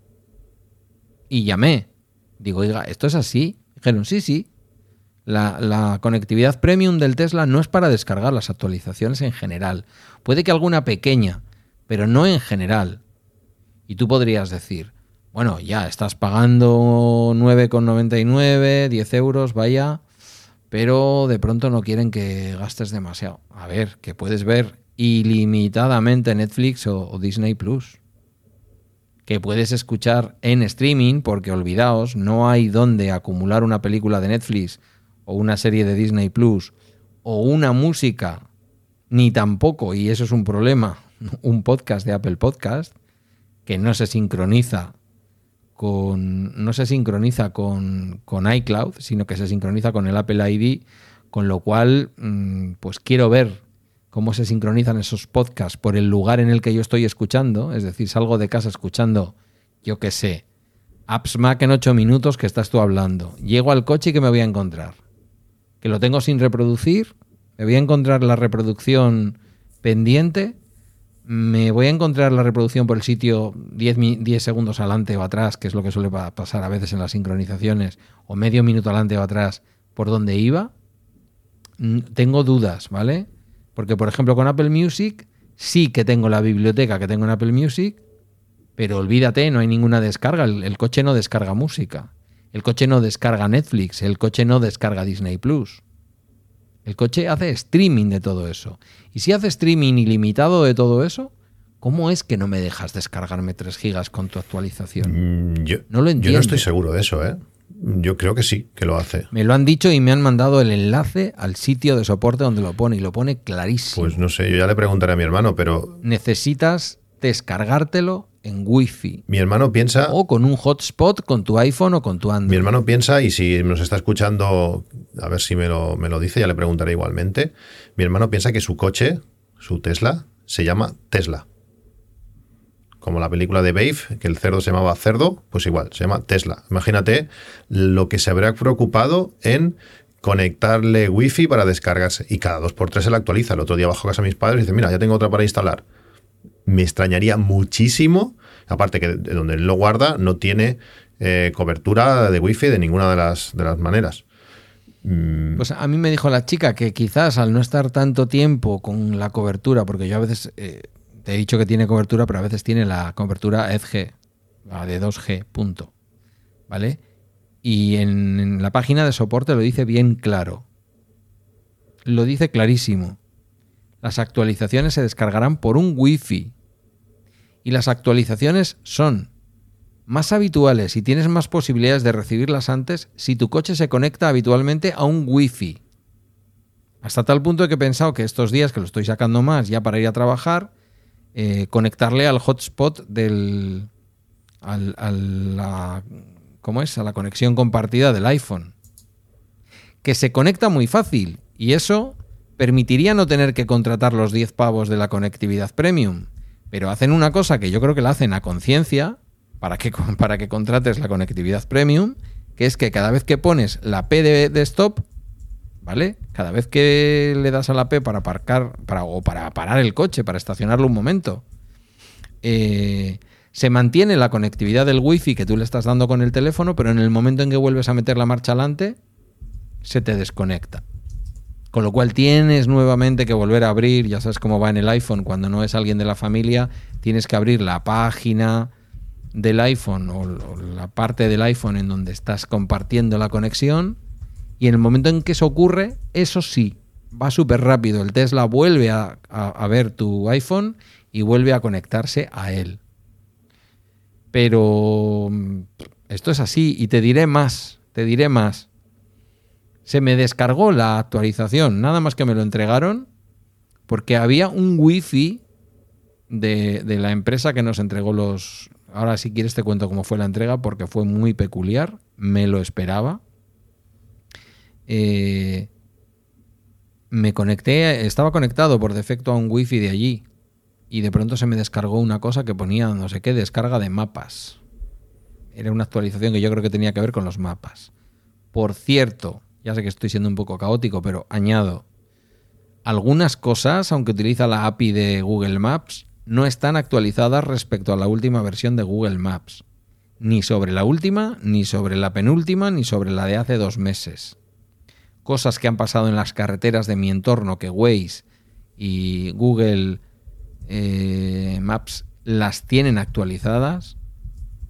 Y llamé. Digo, oiga, ¿esto es así? Dijeron, sí, sí. La, conectividad premium del Tesla no es para descargar las actualizaciones en general. Puede que alguna pequeña, pero no en general. Y tú podrías decir, bueno, ya estás pagando 9,99, 10 euros, vaya, pero de pronto no quieren que gastes demasiado. A ver, que puedes ver ilimitadamente Netflix o, o Disney Plus. Que puedes escuchar en streaming, porque olvidaos, no hay donde acumular una película de Netflix o una serie de Disney Plus o una música, ni tampoco, y eso es un problema, *laughs* un podcast de Apple Podcast que no se sincroniza con no se sincroniza con, con iCloud, sino que se sincroniza con el Apple ID, con lo cual mm, pues quiero ver cómo se sincronizan esos podcasts por el lugar en el que yo estoy escuchando, es decir, salgo de casa escuchando, yo qué sé, Apps Mac en ocho minutos que estás tú hablando. Llego al coche y que me voy a encontrar que lo tengo sin reproducir, me voy a encontrar la reproducción pendiente, me voy a encontrar la reproducción por el sitio 10, 10 segundos adelante o atrás, que es lo que suele pasar a veces en las sincronizaciones, o medio minuto adelante o atrás por donde iba. Tengo dudas, ¿vale? Porque, por ejemplo, con Apple Music sí que tengo la biblioteca que tengo en Apple Music, pero olvídate, no hay ninguna descarga, el coche no descarga música. El coche no descarga Netflix, el coche no descarga Disney Plus. El coche hace streaming de todo eso. Y si hace streaming ilimitado de todo eso, ¿cómo es que no me dejas descargarme 3 gigas con tu actualización? Mm, yo no lo entiendo. Yo no estoy seguro de eso, ¿eh? Yo creo que sí, que lo hace. Me lo han dicho y me han mandado el enlace al sitio de soporte donde lo pone y lo pone clarísimo. Pues no sé, yo ya le preguntaré a mi hermano, pero... Necesitas descargártelo en Wi-Fi. Mi hermano piensa. O con un hotspot con tu iPhone o con tu Android. Mi hermano piensa, y si nos está escuchando, a ver si me lo, me lo dice, ya le preguntaré igualmente. Mi hermano piensa que su coche, su Tesla, se llama Tesla. Como la película de Babe, que el cerdo se llamaba cerdo, pues igual, se llama Tesla. Imagínate lo que se habría preocupado en conectarle Wi-Fi para descargarse. Y cada dos por tres se la actualiza. El otro día bajo casa de mis padres y dice, mira, ya tengo otra para instalar me extrañaría muchísimo, aparte que de donde él lo guarda no tiene eh, cobertura de wifi de ninguna de las, de las maneras. Mm. Pues a mí me dijo la chica que quizás al no estar tanto tiempo con la cobertura, porque yo a veces eh, te he dicho que tiene cobertura, pero a veces tiene la cobertura EdG, la de 2G, punto. ¿Vale? Y en la página de soporte lo dice bien claro. Lo dice clarísimo. Las actualizaciones se descargarán por un Wi-Fi. Y las actualizaciones son más habituales y tienes más posibilidades de recibirlas antes si tu coche se conecta habitualmente a un Wi-Fi. Hasta tal punto que he pensado que estos días que lo estoy sacando más ya para ir a trabajar, eh, conectarle al hotspot del. Al, la, ¿Cómo es? A la conexión compartida del iPhone. Que se conecta muy fácil. Y eso permitiría no tener que contratar los 10 pavos de la conectividad premium. Pero hacen una cosa que yo creo que la hacen a conciencia para que, *laughs* para que contrates la conectividad premium, que es que cada vez que pones la P de, stop, ¿vale? Cada vez que le das a la P para aparcar para, o para parar el coche, para estacionarlo un momento, eh, se mantiene la conectividad del wifi que tú le estás dando con el teléfono, pero en el momento en que vuelves a meter la marcha adelante, se te desconecta. Con lo cual tienes nuevamente que volver a abrir, ya sabes cómo va en el iPhone, cuando no es alguien de la familia, tienes que abrir la página del iPhone o, la parte del iPhone en donde estás compartiendo la conexión y en el momento en que eso ocurre, eso sí, va súper rápido. El Tesla vuelve a, ver tu iPhone y vuelve a conectarse a él. Pero mm, esto es así y te diré más, te diré más se me descargó la actualización, nada más que me lo entregaron, porque había un wifi de, de la empresa que nos entregó los... Ahora si quieres te cuento cómo fue la entrega, porque fue muy peculiar, me lo esperaba. Eh, me conecté, estaba conectado por defecto a un wifi de allí y de pronto se me descargó una cosa que ponía no sé qué, descarga de mapas. Era una actualización que yo creo que tenía que ver con los mapas. Por cierto, ya sé que estoy siendo un poco caótico, pero añado, algunas cosas, aunque utiliza la API de Google Maps, no están actualizadas respecto a la última versión de Google Maps. Ni sobre la última, ni sobre la penúltima, ni sobre la de hace dos meses. Cosas que han pasado en las carreteras de mi entorno que Waze y Google eh, Maps las tienen actualizadas,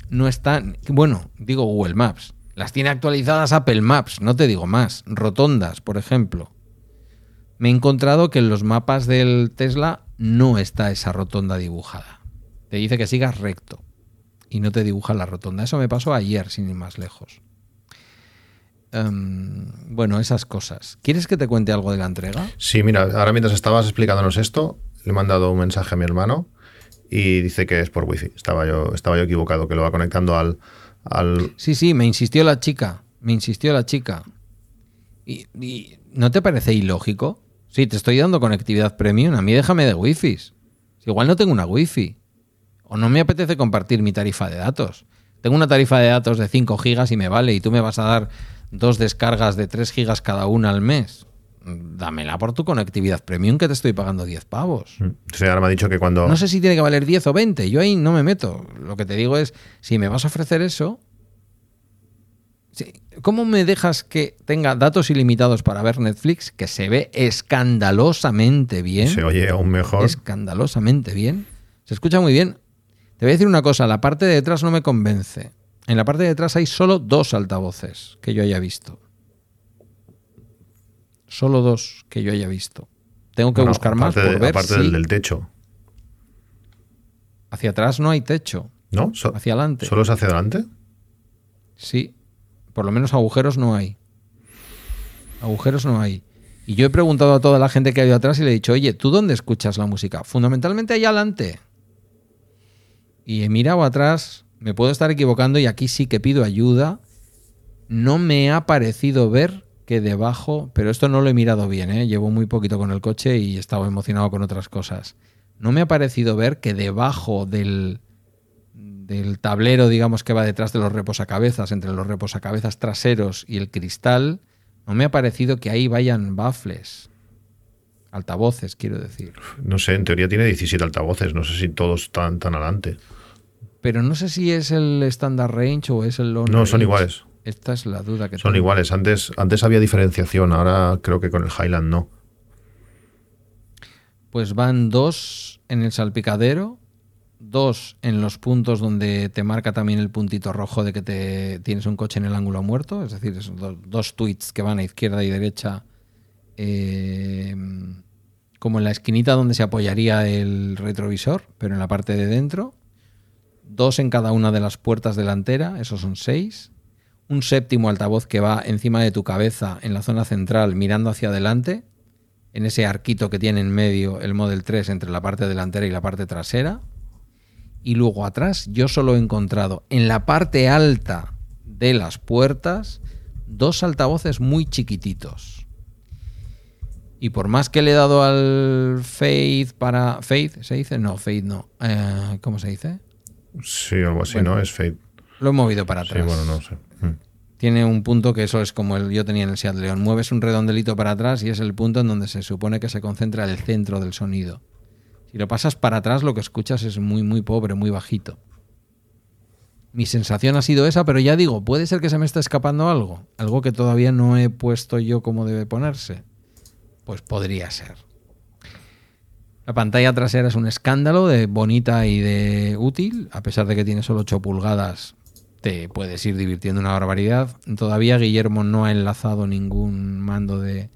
no están, bueno, digo Google Maps, las tiene actualizadas Apple Maps, no te digo más. Rotondas, por ejemplo. Me he encontrado que en los mapas del Tesla no está esa rotonda dibujada. Te dice que sigas recto y no te dibuja la rotonda. Eso me pasó ayer, sin ir más lejos. Em, bueno, esas cosas. ¿Quieres que te cuente algo de la entrega? Sí, mira, ahora mientras estabas explicándonos esto, le he mandado un mensaje a mi hermano y dice que es por wifi. Estaba yo, estaba yo equivocado, que lo va conectando al, Sí, sí, me insistió la chica, me insistió la chica. ¿Y, no te parece ilógico? Sí, te estoy dando conectividad premium, a mí déjame de wifi. Igual no tengo una wifi. O no me apetece compartir mi tarifa de datos. Tengo una tarifa de datos de 5 gigas y me vale, y tú me vas a dar dos descargas de 3 gigas cada una al mes dámela por tu conectividad premium que te estoy pagando 10 pavos. Mm. Sí, ahora me ha dicho que cuando... No sé si tiene que valer 10 o 20, yo ahí no me meto. Lo que te digo es, si me vas a ofrecer eso, ¿cómo me dejas que tenga datos ilimitados para ver Netflix, que se ve escandalosamente bien? Se oye aún mejor. Escandalosamente bien. Se escucha muy bien. Te voy a decir una cosa, la parte de detrás no me convence. En la parte de detrás hay solo dos altavoces que yo haya visto. Solo dos que yo haya visto. Tengo que buscar más por ver aparte del, del techo. Hacia atrás no hay techo. ¿No? hacia adelante. ¿Solo es hacia adelante? Sí. Por lo menos agujeros no hay. Agujeros no hay. Y yo he preguntado a toda la gente que ha ido atrás y le he dicho, oye, ¿tú dónde escuchas la música? Fundamentalmente allá adelante. Y he mirado atrás, me puedo estar equivocando y aquí sí que pido ayuda. No me ha parecido ver que debajo, pero esto no lo he mirado bien, ¿eh? llevo muy poquito con el coche y estaba emocionado con otras cosas. No me ha parecido ver que debajo del, del tablero, digamos, que va detrás de los reposacabezas, entre los reposacabezas traseros y el cristal, no me ha parecido que ahí vayan baffles. Altavoces, quiero decir. No sé, en teoría tiene 17 altavoces, no sé si todos están tan adelante. Pero no sé si es el standard range o es el long No, son iguales. Esta es la duda que Son iguales. Antes, antes había diferenciación, ahora creo que con el Highland no. Pues van dos en el salpicadero, dos en los puntos donde te marca también el puntito rojo de que te tienes un coche en el ángulo muerto, es decir, dos, tweets que van a izquierda y derecha, eh, como en la esquinita donde se apoyaría el retrovisor, pero en la parte de dentro. Dos en cada una de las puertas delantera, esos son seis un séptimo altavoz que va encima de tu cabeza en la zona central mirando hacia adelante, en ese arquito que tiene en medio el Model 3 entre la parte delantera y la parte trasera. Y luego atrás yo solo he encontrado en la parte alta de las puertas dos altavoces muy chiquititos. Y por más que le he dado al Faith para... ¿Faith? ¿Se dice? No, Faith no. Eh, ¿Cómo se dice? Sí, algo así, ¿no? Es Faith. Lo he movido para atrás. Sí, bueno, no sé. Mm. Tiene un punto que eso es como el yo tenía en el Seat León. Mueves un redondelito para atrás y es el punto en donde se supone que se concentra el centro del sonido. Si lo pasas para atrás, lo que escuchas es muy, muy pobre, muy bajito. Mi sensación ha sido esa, pero ya digo, puede ser que se me esté escapando algo. Algo que todavía no he puesto yo como debe ponerse. Pues podría ser. La pantalla trasera es un escándalo de bonita y de útil, a pesar de que tiene solo 8 pulgadas, te puedes ir divirtiendo una barbaridad. Todavía Guillermo no ha enlazado ningún mando de,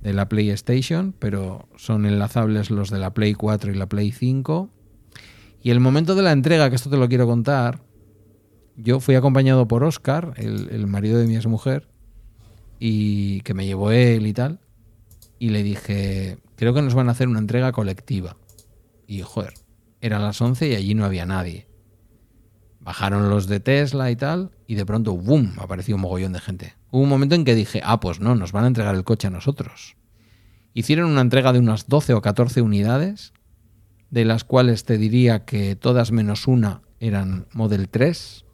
de la PlayStation, pero son enlazables los de la Play 4 y la Play 5. Y el momento de la entrega, que esto te lo quiero contar, yo fui acompañado por Oscar, el, marido de mi exmujer, y que me llevó él y tal, y le dije, creo que nos van a hacer una entrega colectiva. Y joder, eran las 11 y allí no había nadie. Bajaron los de Tesla y tal, y de pronto, ¡boom!, apareció un mogollón de gente. Hubo un momento en que dije, ah, pues no, nos van a entregar el coche a nosotros. Hicieron una entrega de unas 12 o 14 unidades, de las cuales te diría que todas menos una eran Model 3,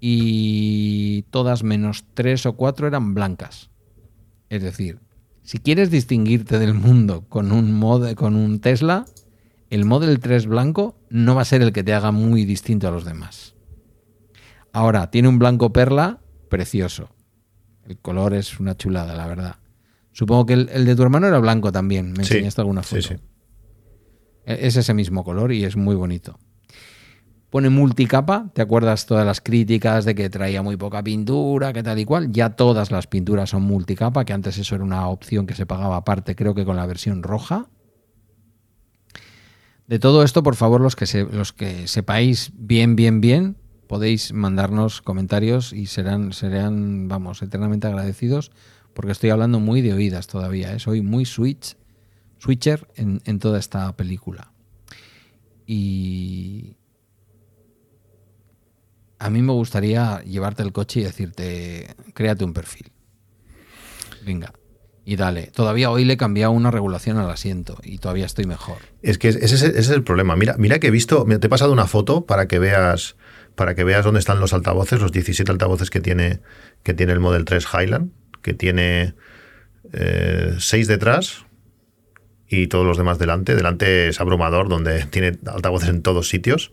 y todas menos 3 o 4 eran blancas. Es decir, si quieres distinguirte del mundo con un, mod, con un Tesla, el Model 3 blanco no va a ser el que te haga muy distinto a los demás. Ahora, tiene un blanco perla precioso. El color es una chulada, la verdad. Supongo que el, el de tu hermano era blanco también. Me Sí, enseñaste alguna foto. sí, sí. E- Es ese mismo color y es muy bonito. Pone multicapa, ¿te acuerdas todas las críticas de que traía muy poca pintura, que tal y cual? Ya todas las pinturas son multicapa, que antes eso era una opción que se pagaba aparte, creo que con la versión roja. De todo esto, por favor, los que, los que sepáis bien, bien, bien, podéis mandarnos comentarios y serán, serán, vamos, eternamente agradecidos, porque estoy hablando muy de oídas todavía, ¿eh? soy muy switch, switcher en, en toda esta película. Y a mí me gustaría llevarte el coche y decirte, créate un perfil. Venga. Y dale. Todavía hoy le he cambiado una regulación al asiento y todavía estoy mejor. Es que ese, es- el problema. Mira, mira que he visto, te he pasado una foto para que veas para que veas dónde están los altavoces, los 17 altavoces que tiene que tiene el Model 3 Highland, que tiene 6 detrás y todos los demás delante. Delante es abrumador, donde *laughs* tiene altavoces en todos sitios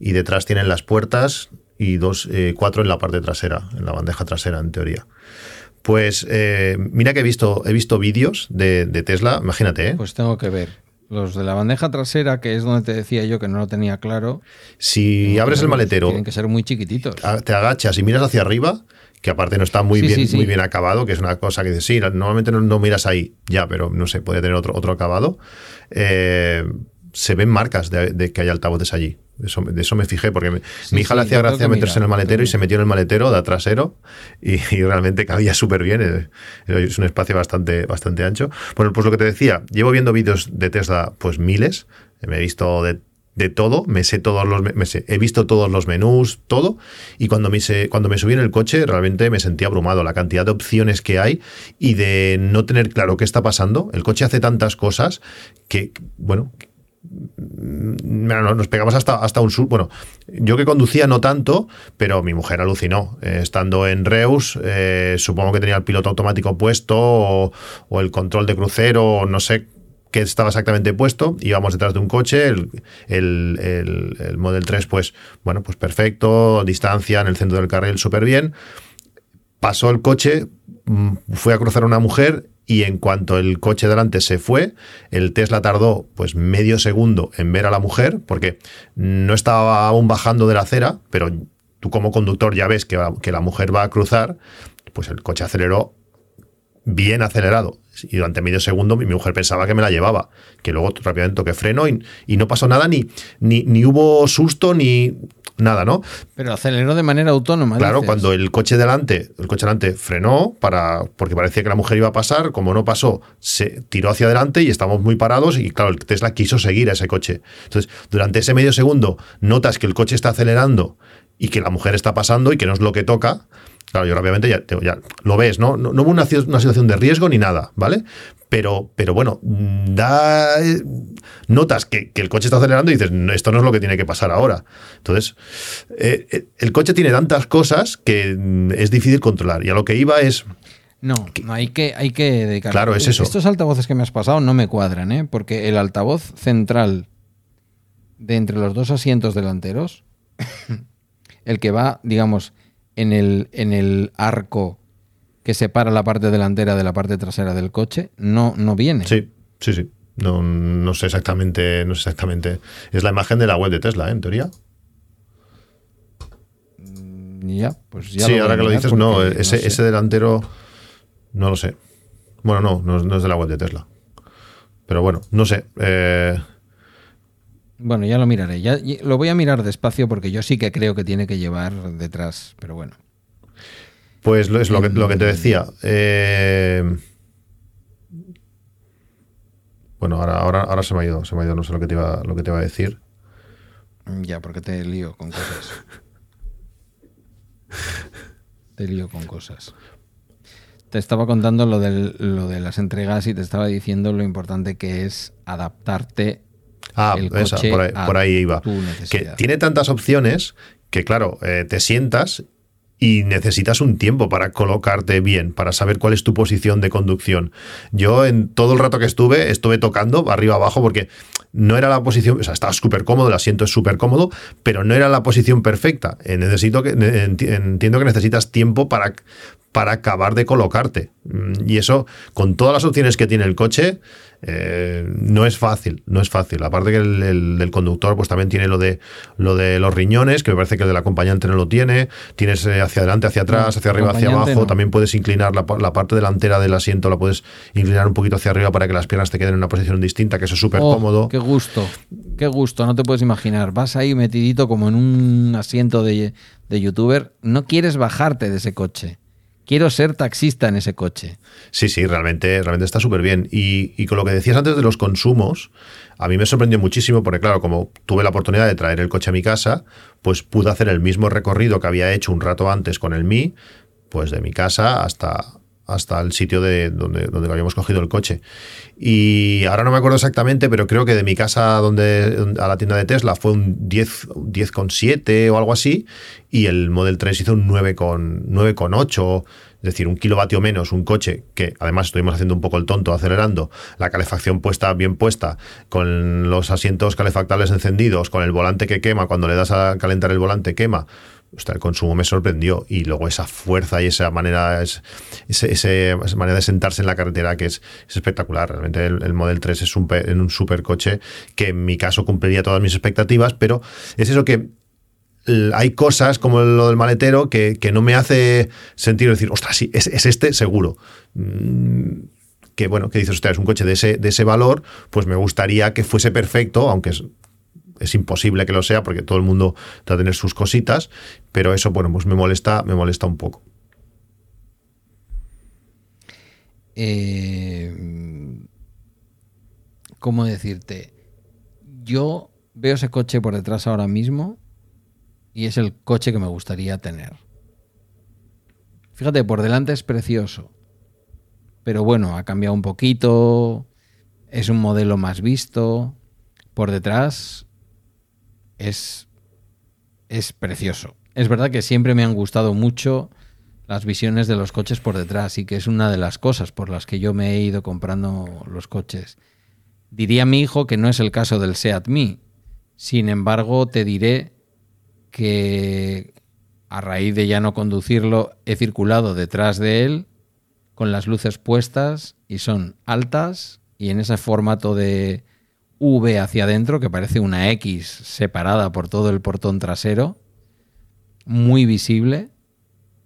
y detrás tienen las puertas y dos, eh, cuatro en la parte trasera, en la bandeja trasera, en teoría. Pues eh, mira que he visto, he visto vídeos de, de Tesla, imagínate, ¿eh? Pues tengo que ver. Los de la bandeja trasera, que es donde te decía yo que no lo tenía claro. si abres el maletero, Tienen que ser muy chiquititos. te agachas y miras hacia arriba, que aparte no está muy, Sí, bien, sí, sí. muy bien acabado, que es una cosa que dices, sí, normalmente no, no miras ahí, ya, pero no sé, puede tener otro, otro acabado. Eh, se ven marcas de, de que hay altavoces allí. Eso, de eso me fijé, porque me- Sí, mi hija sí, le hacía gracia meterse en el maletero y se metió en el maletero de trasero y, y realmente cabía súper bien. Es un espacio bastante, bastante ancho. Bueno, pues lo que te decía, llevo viendo vídeos de Tesla, pues miles. Me he visto de, de todo, me sé todos los, me sé- he visto todos los menús, todo. Y cuando me, se- cuando me subí en el coche, realmente me sentí abrumado. La cantidad de opciones que hay y de no tener claro qué está pasando. El coche hace tantas cosas que, bueno, Mira, no- nos pegamos hasta, hasta un sur. Bueno, yo que conducía no tanto, pero mi mujer alucinó. Eh, estando en Reus, eh, supongo que tenía el piloto automático puesto o, el control de crucero, o no sé qué estaba exactamente puesto. Íbamos detrás de un coche, el, el, el- el Model 3, pues, bueno, pues perfecto, distancia en el centro del carril, súper bien. Pasó el coche, mm, fue a cruzar una mujer y en cuanto el coche delante se fue, el Tesla tardó pues medio segundo en ver a la mujer porque no estaba aún bajando de la acera, pero tú como conductor ya ves que, que la mujer va a cruzar, pues el coche aceleró bien acelerado. Y durante medio segundo mi mujer pensaba que me la llevaba, que luego rápidamente toqué freno y, y no pasó nada, ni, ni, ni hubo susto, ni nada, ¿no? Pero aceleró de manera autónoma. Claro, dices. cuando el coche delante, el coche delante frenó para porque parecía que la mujer iba a pasar, como no pasó, se tiró hacia adelante y estábamos muy parados y claro, el Tesla quiso seguir a ese coche. Entonces, durante ese medio segundo notas que el coche está acelerando y que la mujer está pasando y que no es lo que toca. Claro, yo obviamente ya, ya lo ves, ¿no? No, no hubo una, una situación de riesgo ni nada, ¿vale? Pero, pero bueno, da eh, notas que, que, el coche está acelerando y dices, esto no es lo que tiene que pasar ahora. Entonces, eh, el coche tiene tantas cosas que mm, es difícil controlar. Y a lo que iba es. No, no hay que, hay que dedicar. Claro, es eso. Estos altavoces que me has pasado no me cuadran, ¿eh? Porque el altavoz central de entre los dos asientos delanteros, el que va, digamos, en el, en el arco que separa la parte delantera de la parte trasera del coche, no, no viene. Sí, sí, sí. No, no sé exactamente, no sé exactamente. Es la imagen de la web de Tesla, ¿eh? en teoría. Ya, pues ya sí, lo ahora que lo dices, no, ese, sé. ese delantero no lo sé. Bueno, no, no, no es de la web de Tesla. Pero bueno, no sé. Eh, Bueno, ya lo miraré. Ya, ya- lo voy a mirar despacio porque yo sí que creo que tiene que llevar detrás, pero bueno. Pues lo, es lo que, lo que te decía. Eh, bueno, ahora, ahora, ahora se me ha ido, se me ha ido, no sé lo que te iba, lo que te iba a decir. Ya, porque te lío con cosas. te lío con cosas. Te estaba contando lo, del- lo de las entregas y te estaba diciendo lo importante que es adaptarte Ah, esa, por ahí, a por ahí iba. Que tiene tantas opciones que, claro, eh, te sientas y necesitas un tiempo para colocarte bien, para saber cuál es tu posición de conducción. Yo en todo el rato que estuve, estuve tocando arriba abajo porque no era la posición, o sea, estaba súper cómodo, el asiento es súper cómodo, pero no era la posición perfecta. Eh, necesito que, entiendo que necesitas tiempo para, para acabar de colocarte. Mm, Y eso, con todas las opciones que tiene el coche, eh, no es fácil, no es fácil. Aparte que el, conductor, pues también tiene lo de lo de los riñones, que me parece que el del acompañante no lo tiene. Tienes eh, hacia adelante, hacia atrás, hacia arriba, hacia abajo. no. También puedes inclinar la parte delantera del asiento, la puedes inclinar un poquito hacia arriba para que las piernas te queden en una posición distinta, que eso es súper Oh, cómodo. Qué gusto, qué gusto, no te puedes imaginar. Vas ahí metidito como en un asiento de, de youtuber. No quieres bajarte de ese coche. Quiero ser taxista en ese coche. Sí, sí, realmente, realmente está súper bien. Y, y con lo que decías antes de los consumos, a mí me sorprendió muchísimo porque, claro, como tuve la oportunidad de traer el coche a mi casa, pues pude hacer el mismo recorrido que había hecho un rato antes con el Mi, pues de mi casa hasta, hasta el sitio de donde, donde habíamos cogido el coche. Y ahora no me acuerdo exactamente, pero creo que de mi casa donde, a la tienda de Tesla fue un 10, un 10,7 o algo así, y el Model 3 hizo un 9,8, 9,8, es decir, un kilovatio menos, un coche que además estuvimos haciendo un poco el tonto acelerando, la calefacción puesta bien puesta, con los asientos calefactables encendidos, con el volante que quema, cuando le das a calentar el volante quema. El consumo me sorprendió y luego esa fuerza y esa manera esa manera de sentarse en la carretera que es, es espectacular. Realmente el, el Model 3 es un, un supercoche que en mi caso cumpliría todas mis expectativas, pero es eso que hay cosas como lo del maletero que, que no me hace sentir decir, ostras, sí, es, es este seguro. Mm, Que bueno, que dices, ostras, es un coche de ese, de ese valor, pues me gustaría que fuese perfecto, aunque es, imposible que lo sea porque todo el mundo va a tener sus cositas, pero eso, bueno, pues me molesta, me molesta un poco. Eh, ¿Cómo decirte? Yo veo ese coche por detrás ahora mismo y es el coche que me gustaría tener. Fíjate, por delante es precioso. Pero bueno, ha cambiado un poquito. Es un modelo más visto. Por detrás es, es precioso. Es verdad que siempre me han gustado mucho las visiones de los coches por detrás y que es una de las cosas por las que yo me he ido comprando los coches. Diría mi hijo que no es el caso del Seat Mii. Sin embargo, te diré que a raíz de ya no conducirlo, he circulado detrás de él con las luces puestas y son altas y en ese formato de V hacia adentro que parece una X separada por todo el portón trasero, muy visible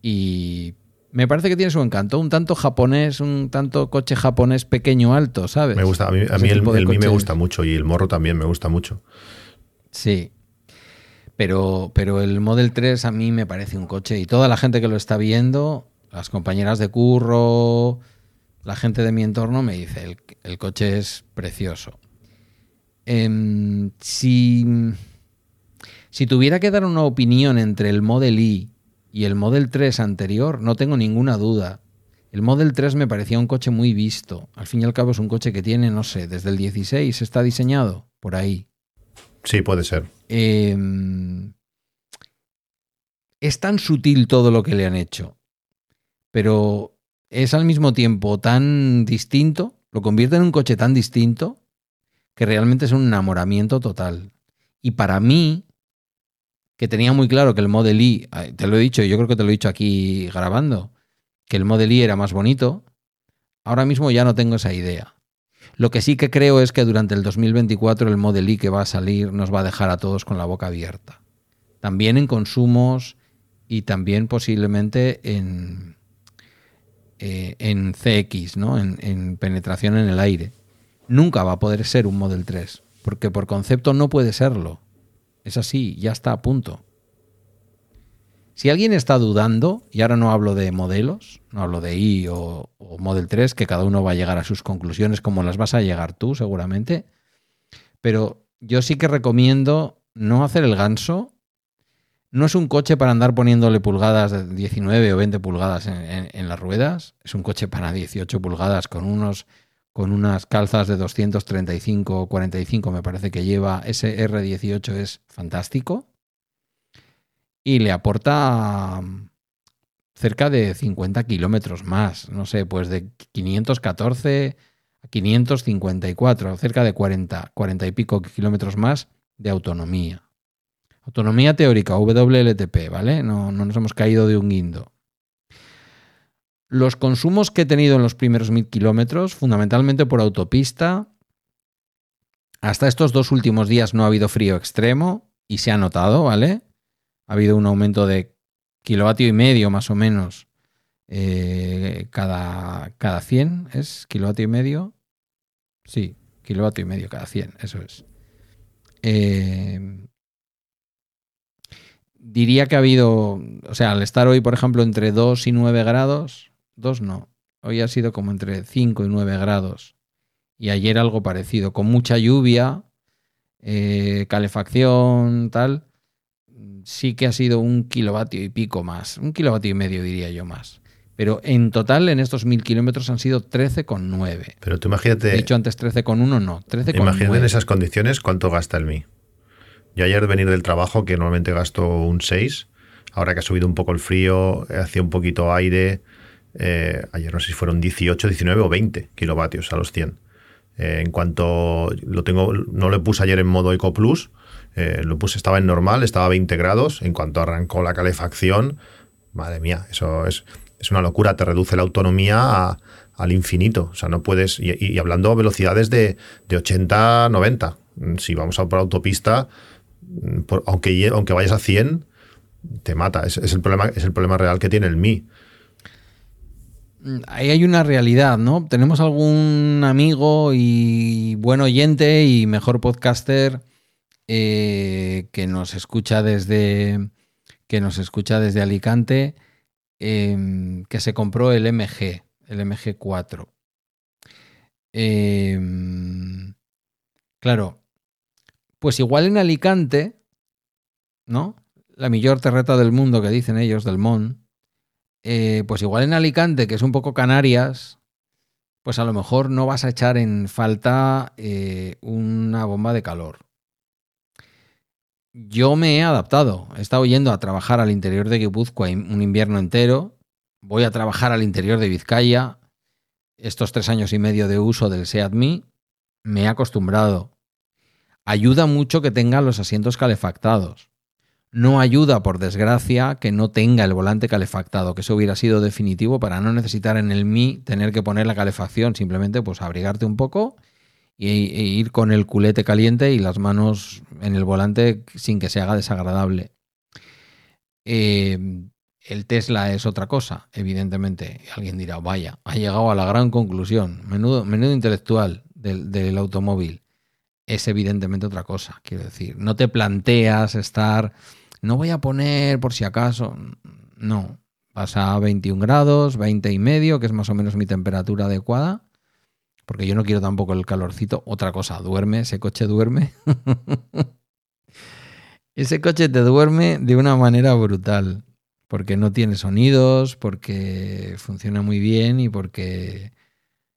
y Me parece que tiene su encanto, un tanto japonés, un tanto coche japonés pequeño alto, ¿sabes? Me gusta, a mí, a mí el, el Mi me gusta mucho y el morro también me gusta mucho. Sí. Pero, pero el Model 3 a mí me parece un coche y toda la gente que lo está viendo, las compañeras de curro, la gente de mi entorno me dice, el, el coche es precioso. Em, si, si tuviera que dar una opinión entre el Model I y el Model 3 anterior, no tengo ninguna duda. El Model 3 me parecía un coche muy visto. Al fin y al cabo es un coche que tiene, no sé, desde el 16 está diseñado, por ahí. Sí, puede ser. Eh, es tan sutil todo lo que le han hecho, pero es al mismo tiempo tan distinto, lo convierte en un coche tan distinto que realmente es un enamoramiento total. Y para mí, que tenía muy claro que el Model I, te lo he dicho, yo creo que te lo he dicho aquí grabando, que el Model I era más bonito, ahora mismo ya no tengo esa idea. Lo que sí que creo es que durante el 2024 el Model I que va a salir nos va a dejar a todos con la boca abierta. También en consumos y también posiblemente en, eh, en CX, ¿no? En penetración en el aire. Nunca va a poder ser un Model 3, porque por concepto no puede serlo. Es así, ya está a punto. Si alguien está dudando, y ahora no hablo de modelos, no hablo de i o, Model 3, que cada uno va a llegar a sus conclusiones como las vas a llegar tú seguramente, pero yo sí que recomiendo no hacer el ganso. No es un coche para andar poniéndole pulgadas de 19 o 20 pulgadas en las ruedas, es un coche para 18 pulgadas con unos con unas calzas de 235 o 45 me parece que lleva ese R18 es fantástico y le aporta cerca de 50 kilómetros más, no sé, pues de 514 a 554, cerca de 40, 40 y pico kilómetros más de autonomía. Autonomía teórica, WLTP, ¿vale? No, no nos hemos caído de un guindo. Los consumos que he tenido en los primeros mil kilómetros, fundamentalmente por autopista, hasta estos dos últimos días no ha habido frío extremo y se ha notado, ¿vale? Ha habido un aumento de kilovatio y medio más o menos eh, cada, cada 100, ¿es kilovatio y medio? Sí, kilovatio y medio cada 100, eso es. Eh, diría que ha habido, o sea, al estar hoy, por ejemplo, entre 2 y 9 grados, 2 no, hoy ha sido como entre 5 y 9 grados. Y ayer algo parecido, con mucha lluvia, eh, calefacción, tal. Sí que ha sido un kilovatio y pico más, un kilovatio y medio diría yo más. Pero en total en estos mil kilómetros han sido 13,9. Pero tú imagínate. He dicho antes 13,1, no, 13,9. Imagínate en esas condiciones cuánto gasta el Mi. Yo ayer venir del trabajo, que normalmente gasto un 6, ahora que ha subido un poco el frío, hacía un poquito aire, eh, ayer no sé si fueron 18, 19 o 20 kilovatios a los 100. Eh, en cuanto lo tengo, no lo puse ayer en modo Eco Plus, eh, lo puse, estaba en normal, estaba a 20 grados. En cuanto arrancó la calefacción, madre mía, eso es, es una locura, te reduce la autonomía al infinito. O sea, no puedes, y, hablando a velocidades de, de 80, 90. Si vamos a por autopista, por, aunque, aunque vayas a 100, te mata. Es, el problema, es el problema real que tiene el Mi. Ahí hay una realidad, ¿no? Tenemos algún amigo y buen oyente y mejor podcaster eh, que nos escucha desde que nos escucha desde Alicante, eh, que se compró el MG, el MG4. Eh, claro, pues igual en Alicante, ¿no? La mayor terreta del mundo que dicen ellos, del MON, eh, pues igual en Alicante, que es un poco Canarias, pues a lo mejor no vas a echar en falta eh, una bomba de calor. Yo me he adaptado. He estado yendo a trabajar al interior de Guipúzcoa un invierno entero. Voy a trabajar al interior de Vizcaya. Estos tres años y medio de uso del Seat Me, me he acostumbrado. Ayuda mucho que tenga los asientos calefactados. No ayuda, por desgracia, que no tenga el volante calefactado, que eso hubiera sido definitivo para no necesitar en el Mi tener que poner la calefacción, simplemente pues abrigarte un poco e ir con el culete caliente y las manos en el volante sin que se haga desagradable. Eh, el Tesla es otra cosa, evidentemente. Alguien dirá, vaya, ha llegado a la gran conclusión. Menudo, menudo intelectual del, del automóvil. Es evidentemente otra cosa, quiero decir. No te planteas estar, no voy a poner por si acaso. No, vas a 21 grados, 20 y medio, que es más o menos mi temperatura adecuada, porque yo no quiero tampoco el calorcito. Otra cosa, duerme, ese coche duerme. *laughs* ese coche te duerme de una manera brutal porque no tiene sonidos, porque funciona muy bien y porque,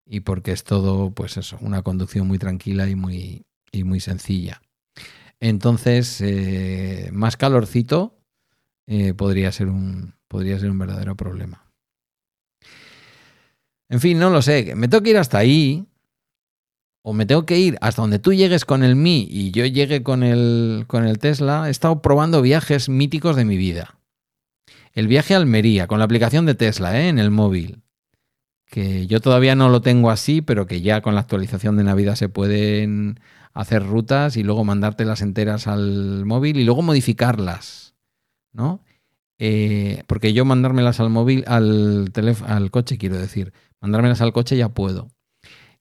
y porque es todo, pues eso, una conducción muy tranquila y muy, y muy sencilla. Entonces, eh, más calorcito eh, podría, ser un, podría ser un verdadero problema. En fin, no lo sé, me tengo que ir hasta ahí, o me tengo que ir hasta donde tú llegues con el Mi y yo llegue con el, con el Tesla. He estado probando viajes míticos de mi vida. El viaje a Almería con la aplicación de Tesla ¿eh? en el móvil. Que yo todavía no lo tengo así, pero que ya con la actualización de Navidad se pueden hacer rutas y luego mandártelas enteras al móvil y luego modificarlas. ¿No? Eh, porque yo mandármelas al móvil, al, al coche, quiero decir, mandármelas al coche ya puedo.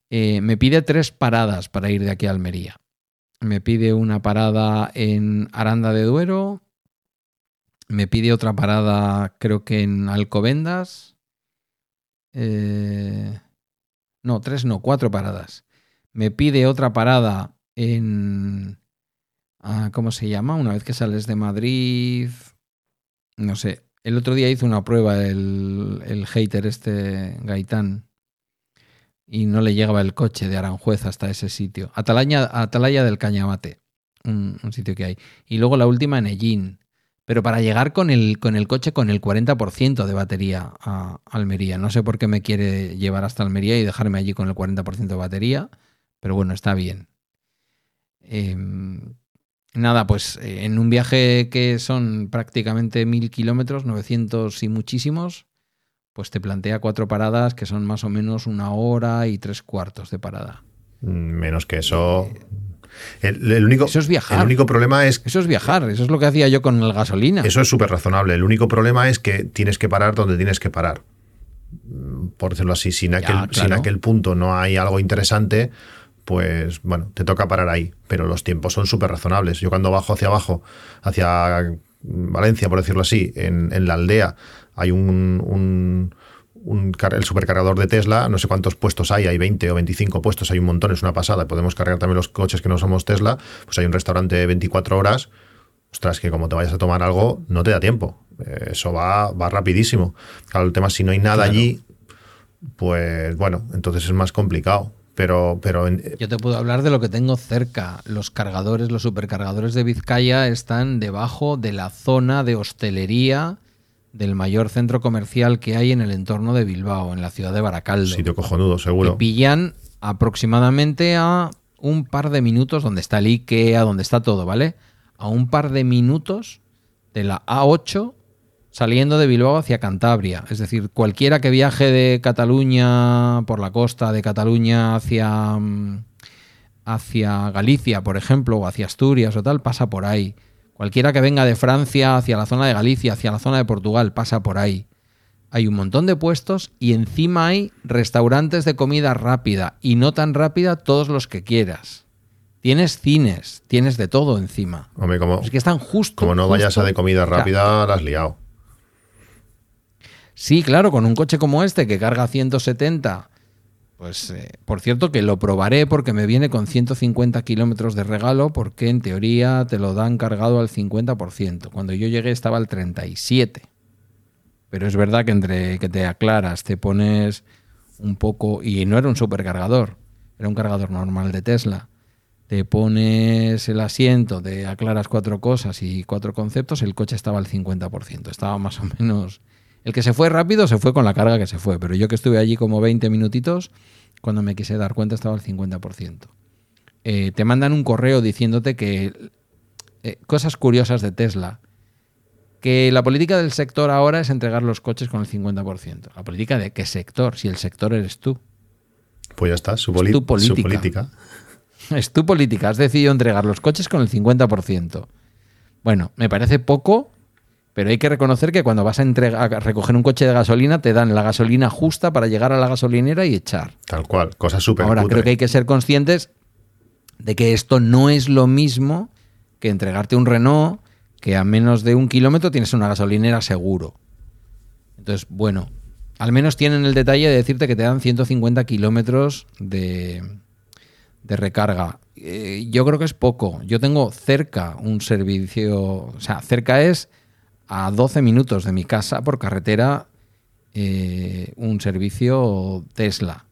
Eh, me pide tres paradas para ir de aquí a Almería. Me pide una parada en Aranda de Duero, me pide otra parada, creo que en Alcobendas. Eh, no, tres no, cuatro paradas. Me pide otra parada en... Ah, ¿Cómo se llama? Una vez que sales de Madrid... No sé. El otro día hizo una prueba el, el hater este Gaitán y no le llegaba el coche de Aranjuez hasta ese sitio. Atalaya, del Cañamate, un, un, sitio que hay. Y luego la última en Ellín. Pero para llegar con el, con el coche con el 40% de batería a Almería. No sé por qué me quiere llevar hasta Almería y dejarme allí con el 40% de batería, pero bueno, está bien. Eh, nada, pues eh, en un viaje que son prácticamente mil kilómetros, 900 y muchísimos, pues te plantea cuatro paradas que son más o menos una hora y tres cuartos de parada. Menos que eso. Eh, el, único, eso es viajar. El único problema es. Eso es viajar, eso es lo que hacía yo con el gasolina. Eso es súper razonable. El único problema es que tienes que parar donde tienes que parar. Por decirlo así, sin aquel, ya, claro. sin aquel punto no hay algo interesante, pues bueno, te toca parar ahí. Pero los tiempos son súper razonables. Yo cuando bajo hacia abajo, hacia Valencia, por decirlo así, en, en la aldea, hay un, un un, el supercargador de Tesla, no sé cuántos puestos hay, hay 20 o 25 puestos, hay un montón, es una pasada. Podemos cargar también los coches que no somos Tesla, pues hay un restaurante de 24 horas. Ostras, que como te vayas a tomar algo, no te da tiempo. Eh, eso va, va rapidísimo. Claro, el tema es si no hay nada claro. allí, pues bueno, entonces es más complicado. Pero, pero en... yo te puedo hablar de lo que tengo cerca. Los cargadores, los supercargadores de Vizcaya están debajo de la zona de hostelería del mayor centro comercial que hay en el entorno de Bilbao, en la ciudad de Baracaldo. Sitio cojonudo, seguro. Pillan aproximadamente a un par de minutos donde está el IKEA, donde está todo, ¿vale? A un par de minutos de la A8 saliendo de Bilbao hacia Cantabria. Es decir, cualquiera que viaje de Cataluña por la costa de Cataluña hacia, mm, hacia Galicia, por ejemplo, o hacia Asturias o tal, pasa por ahí. Cualquiera que venga de Francia hacia la zona de Galicia, hacia la zona de Portugal, pasa por ahí. Hay un montón de puestos y encima hay restaurantes de comida rápida y no tan rápida todos los que quieras. Tienes cines, tienes de todo encima. Hombre, como, es que están justo. Como no justo, vayas a de comida rápida, la has liado. Sí, claro, con un coche como este que carga 170 pues, eh, por cierto, que lo probaré porque me viene con 150 kilómetros de regalo, porque en teoría te lo dan cargado al 50%. Cuando yo llegué estaba al 37%. Pero es verdad que entre que te aclaras, te pones un poco. Y no era un supercargador, era un cargador normal de Tesla. Te pones el asiento, te aclaras cuatro cosas y cuatro conceptos, el coche estaba al 50%. Estaba más o menos el que se fue rápido se fue con la carga que se fue, pero yo que estuve allí como 20 minutitos, cuando me quise dar cuenta estaba al 50%. Eh, te mandan un correo diciéndote que eh, cosas curiosas de Tesla, que la política del sector ahora es entregar los coches con el 50%. ¿La política de qué sector? Si el sector eres tú. Pues ya está, su, es tu política. su política. *laughs* Es tu política. Has decidido entregar los coches con el 50%. Bueno, me parece poco Pero hay que reconocer que cuando vas a, entregar, a recoger un coche de gasolina, te dan la gasolina justa para llegar a la gasolinera y echar. Tal cual, cosa súper Ahora, creo que hay que ser conscientes de que esto no es lo mismo que entregarte un Renault que a menos de un kilómetro tienes una gasolinera seguro. Entonces, bueno, al menos tienen el detalle de decirte que te dan 150 kilómetros de, de recarga. Eh, yo creo que es poco. Yo tengo cerca un servicio, o sea, cerca es a 12 minutos de mi casa por carretera eh, un servicio Tesla.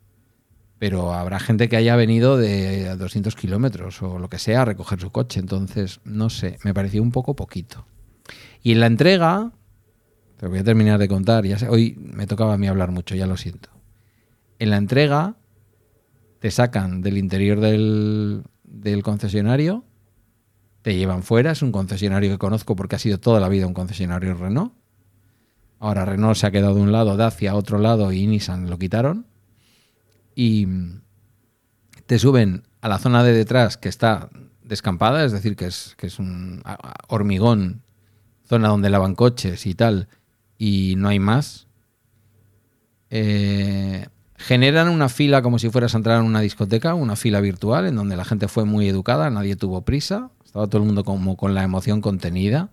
Pero habrá gente que haya venido de 200 kilómetros o lo que sea a recoger su coche. Entonces, no sé, me pareció un poco poquito. Y en la entrega, te voy a terminar de contar, ya sé, hoy me tocaba a mí hablar mucho, ya lo siento. En la entrega te sacan del interior del, del concesionario, te llevan fuera, es un concesionario que conozco porque ha sido toda la vida un concesionario Renault. Ahora Renault se ha quedado de un lado, Dacia a otro lado y Nissan lo quitaron. Y te suben a la zona de detrás que está descampada, es decir, que es, que es un hormigón, zona donde lavan coches y tal, y no hay más. Eh, generan una fila como si fueras a entrar en una discoteca, una fila virtual, en donde la gente fue muy educada, nadie tuvo prisa, estaba todo el mundo como con la emoción contenida,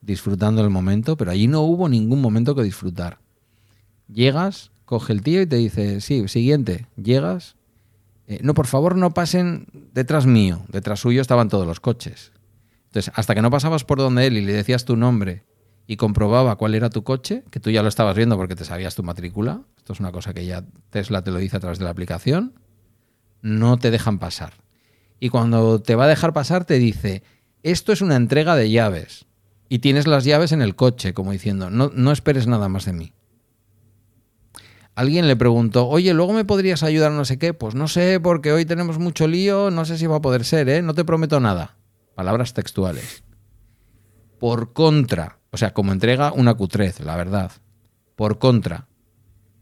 disfrutando el momento, pero allí no hubo ningún momento que disfrutar. Llegas, coge el tío y te dice, sí, siguiente, llegas. Eh, no, por favor, no pasen detrás mío. Detrás suyo estaban todos los coches. Entonces, hasta que no pasabas por donde él y le decías tu nombre y comprobaba cuál era tu coche, que tú ya lo estabas viendo porque te sabías tu matrícula, esto es una cosa que ya Tesla te lo dice a través de la aplicación, no te dejan pasar. Y cuando te va a dejar pasar te dice, esto es una entrega de llaves. Y tienes las llaves en el coche, como diciendo, no, no esperes nada más de mí alguien le preguntó, oye, luego me podrías ayudar no sé qué. Pues no sé, porque hoy tenemos mucho lío, no sé si va a poder ser, ¿eh? No te prometo nada. Palabras textuales. Por contra, o sea, como entrega una cutrez, la verdad. Por contra,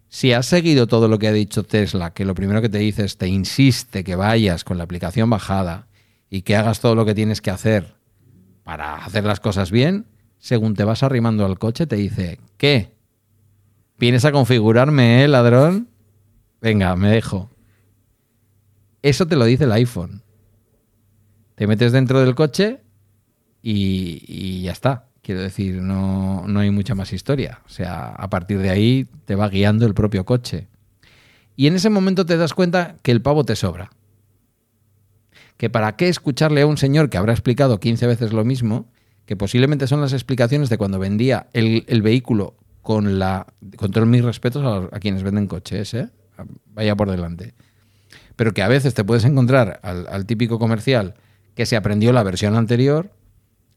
si has seguido todo lo que ha dicho Tesla, que lo primero que te dice es te insiste que vayas con la aplicación bajada y que hagas todo lo que tienes que hacer para hacer las cosas bien, según te vas arrimando al coche, te dice, ¿qué? ¿Vienes a configurarme, eh, ladrón? Venga, me dejo. Eso te lo dice el iPhone. Te metes dentro del coche y, ya está. Quiero decir, no, no hay mucha más historia. O sea, a partir de ahí te va guiando el propio coche. Y en ese momento te das cuenta que el pavo te sobra. Que para qué escucharle a un señor que habrá explicado 15 veces lo mismo, que posiblemente son las explicaciones de cuando vendía el, el vehículo con la. Con todos mis respetos a, quienes venden coches, ¿eh? Vaya por delante. Pero que a veces te puedes encontrar al, típico comercial que se aprendió la versión anterior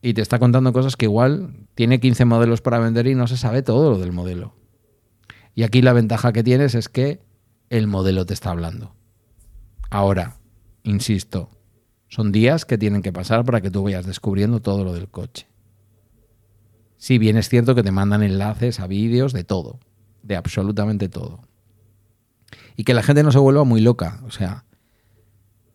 y te está contando cosas que igual tiene 15 modelos para vender y no se sabe todo lo del modelo. Y aquí la ventaja que tienes es que el modelo te está hablando. Ahora, insisto, son días que tienen que pasar para que tú vayas descubriendo todo lo del coche. Si bien es cierto que te mandan enlaces a vídeos de todo, de absolutamente todo. Y que la gente no se vuelva muy loca. O sea,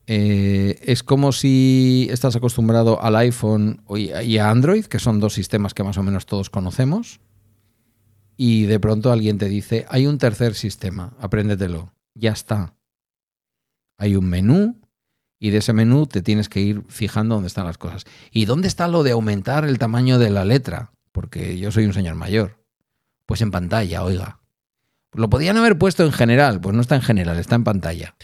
eh, es como si estás acostumbrado al iPhone y a Android, que son dos sistemas que más o menos todos conocemos, y de pronto alguien te dice, hay un tercer sistema, apréndetelo. Ya está. Hay un menú y de ese menú te tienes que ir fijando dónde están las cosas. ¿Y dónde está lo de aumentar el tamaño de la letra? porque yo soy un señor mayor. Pues en pantalla, oiga. Lo podían haber puesto en general, pues no está en general, está en pantalla.